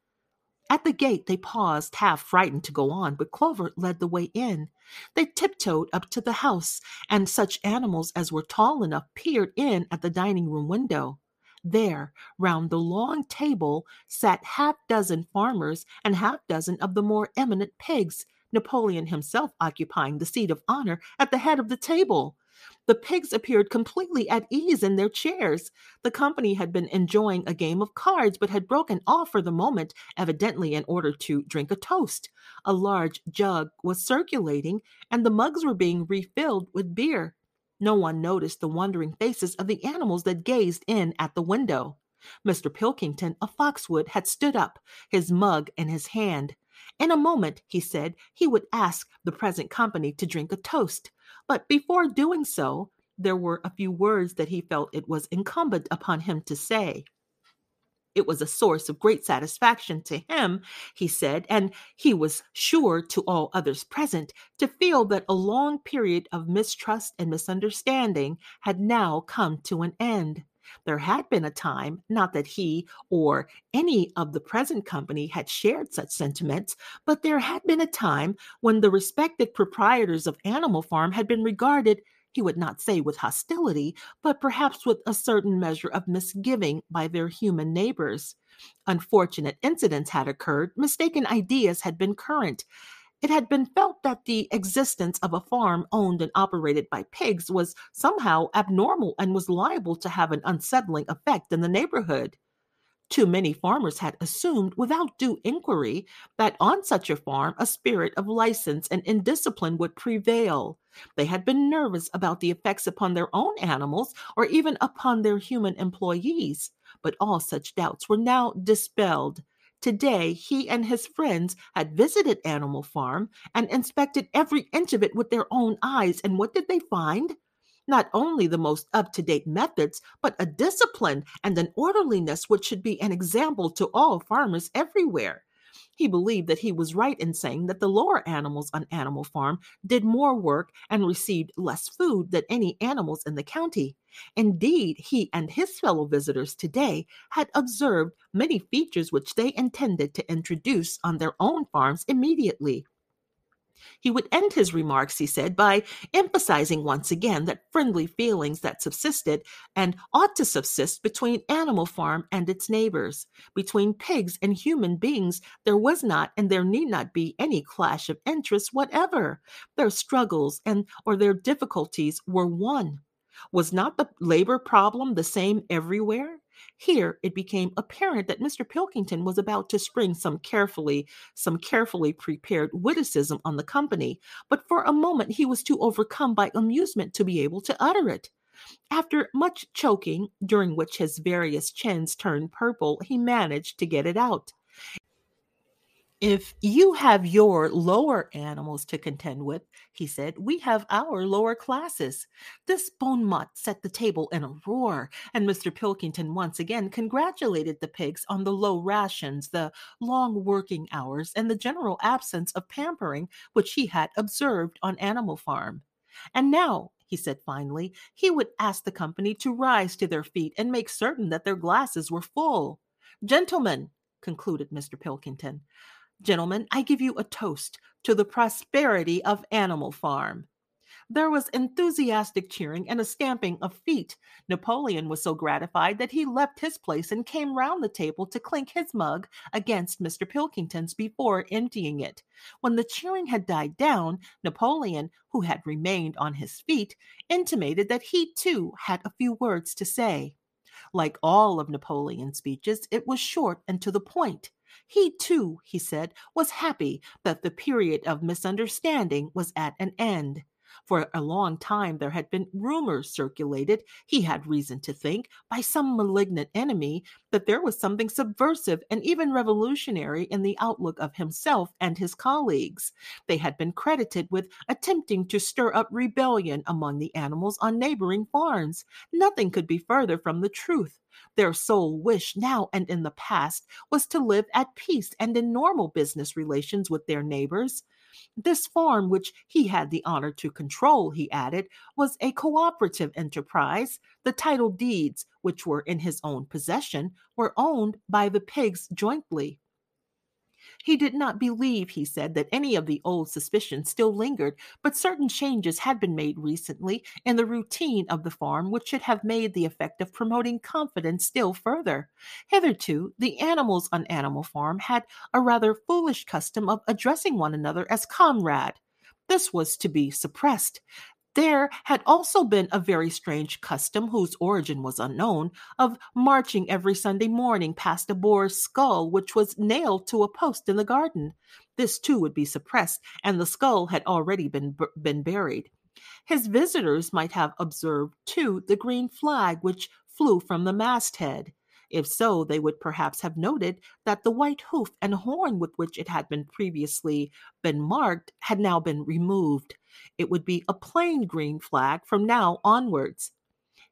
At the gate, they paused, half frightened to go on, but Clover led the way in. They tiptoed up to the house, and such animals as were tall enough peered in at the dining room window. There, round the long table, sat half dozen farmers and half dozen of the more eminent pigs, Napoleon himself occupying the seat of honor at the head of the table. The pigs appeared completely at ease in their chairs. The company had been enjoying a game of cards, but had broken off for the moment, evidently in order to drink a toast. A large jug was circulating, and the mugs were being refilled with beer. No one noticed the wondering faces of the animals that gazed in at the window. Mr. Pilkington of Foxwood had stood up, his mug in his hand. In a moment, he said, he would ask the present company to drink a toast. But before doing so, there were a few words that he felt it was incumbent upon him to say. It was a source of great satisfaction to him, he said, and he was sure to all others present to feel that a long period of mistrust and misunderstanding had now come to an end. There had been a time, not that he or any of the present company had shared such sentiments, but there had been a time when the respected proprietors of Animal Farm had been regarded he would not say with hostility, but perhaps with a certain measure of misgiving by their human neighbors. Unfortunate incidents had occurred, mistaken ideas had been current. It had been felt that the existence of a farm owned and operated by pigs was somehow abnormal and was liable to have an unsettling effect in the neighborhood. Too many farmers had assumed, without due inquiry, that on such a farm a spirit of license and indiscipline would prevail. They had been nervous about the effects upon their own animals or even upon their human employees, but all such doubts were now dispelled. Today, he and his friends had visited Animal Farm and inspected every inch of it with their own eyes, and what did they find? not only the most up to date methods, but a discipline and an orderliness which should be an example to all farmers everywhere. He believed that he was right in saying that the lower animals on Animal Farm did more work and received less food than any animals in the county. Indeed, he and his fellow visitors today had observed many features which they intended to introduce on their own farms immediately. He would end his remarks, he said, by emphasizing once again that friendly feelings that subsisted and ought to subsist between Animal Farm and its neighbors. Between pigs and human beings, there was not and there need not be any clash of interests whatever. Their struggles and or their difficulties were one. Was not the labor problem the same everywhere? Here it became apparent that Mr. Pilkington was about to spring some carefully, some carefully prepared witticism on the company, but for a moment he was too overcome by amusement to be able to utter it. After much choking, during which his various chins turned purple, he managed to get it out. If you have your lower animals to contend with, he said, we have our lower classes. This bon mot set the table in a roar, and Mr. Pilkington once again congratulated the pigs on the low rations, the long working hours, and the general absence of pampering which he had observed on Animal Farm. And now, he said finally, he would ask the company to rise to their feet and make certain that their glasses were full. Gentlemen, concluded Mr. Pilkington, gentlemen, I give you a toast to the prosperity of Animal Farm. There was enthusiastic cheering and a stamping of feet. Napoleon was so gratified that he left his place and came round the table to clink his mug against Mr. Pilkington's before emptying it. When the cheering had died down, Napoleon, who had remained on his feet, intimated that he too had a few words to say. Like all of Napoleon's speeches, it was short and to the point. He too, he said, was happy that the period of misunderstanding was at an end. For a long time there had been rumors circulated, he had reason to think, by some malignant enemy, that there was something subversive and even revolutionary in the outlook of himself and his colleagues. They had been credited with attempting to stir up rebellion among the animals on neighboring farms. Nothing could be further from the truth. Their sole wish now and in the past was to live at peace and in normal business relations with their neighbors. This farm, which he had the honor to control, he added, was a cooperative enterprise. The title deeds, which were in his own possession, were owned by the pigs jointly. He did not believe, he said, that any of the old suspicions still lingered, but certain changes had been made recently in the routine of the farm which should have made the effect of promoting confidence still further. Hitherto, the animals on Animal Farm had a rather foolish custom of addressing one another as comrade. This was to be suppressed. There had also been a very strange custom, whose origin was unknown, of marching every Sunday morning past a boar's skull which was nailed to a post in the garden. This too would be suppressed, and the skull had already been, been buried. His visitors might have observed, too, the green flag which flew from the masthead. If so, they would perhaps have noted that the white hoof and horn with which it had been previously been marked had now been removed. It would be a plain green flag from now onwards.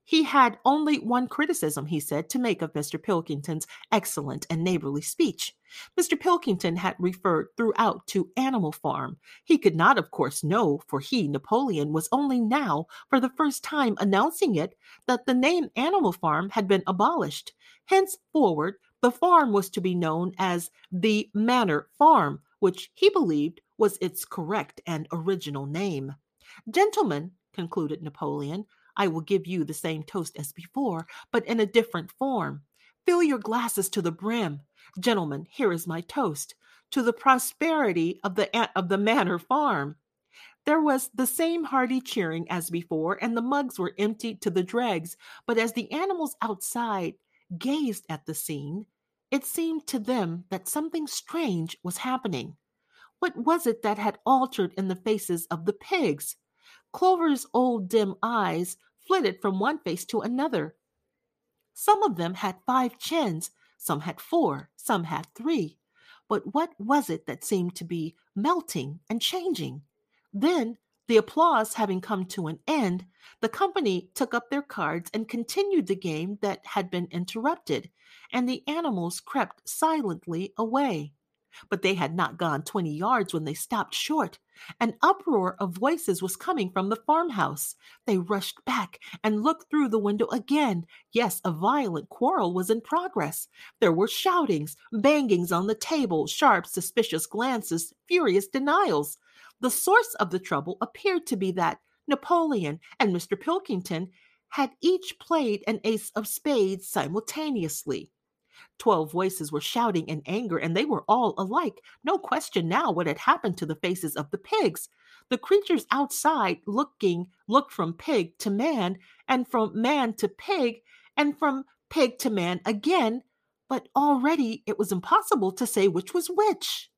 He had only one criticism, he said, to make of Mr. Pilkington's excellent and neighborly speech. Mr. Pilkington had referred throughout to Animal Farm. He could not, of course, know, for he, Napoleon, was only now, for the first time, announcing it, that the name Animal Farm had been abolished. Henceforward, the farm was to be known as the Manor Farm, which he believed was its correct and original name. Gentlemen, concluded Napoleon, I will give you the same toast as before, but in a different form. Fill your glasses to the brim. Gentlemen, here is my toast to the prosperity of the of the Manor Farm. There was the same hearty cheering as before, and the mugs were emptied to the dregs. But as the animals outside gazed at the scene, it seemed to them that something strange was happening. What was it that had altered in the faces of the pigs? Clover's old dim eyes flitted from one face to another. Some of them had five chins, some had four, some had three. But what was it that seemed to be melting and changing? Then, the applause having come to an end, the company took up their cards and continued the game that had been interrupted, and the animals crept silently away. But they had not gone twenty yards when they stopped short. An uproar of voices was coming from the farmhouse. They rushed back and looked through the window again. Yes, a violent quarrel was in progress. There were shoutings, bangings on the table, sharp, suspicious glances, furious denials. The source of the trouble appeared to be that Napoleon and Mr. Pilkington had each played an ace of spades simultaneously. Twelve voices were shouting in anger, and they were all alike. No question now what had happened to the faces of the pigs. The creatures outside looking looked from pig to man, and from man to pig, and from pig to man again, but already it was impossible to say which was which.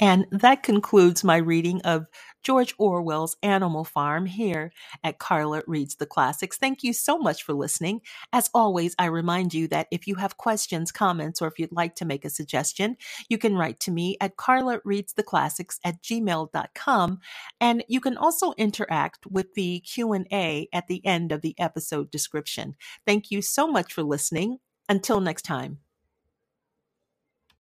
And that concludes my reading of George Orwell's Animal Farm here at Karla Reads the Classics. Thank you so much for listening. As always, I remind you that if you have questions, comments, or if you'd like to make a suggestion, you can write to me at Karla Reads the Classics at gmail.com. And you can also interact with the Q&A at the end of the episode description. Thank you so much for listening. Until next time.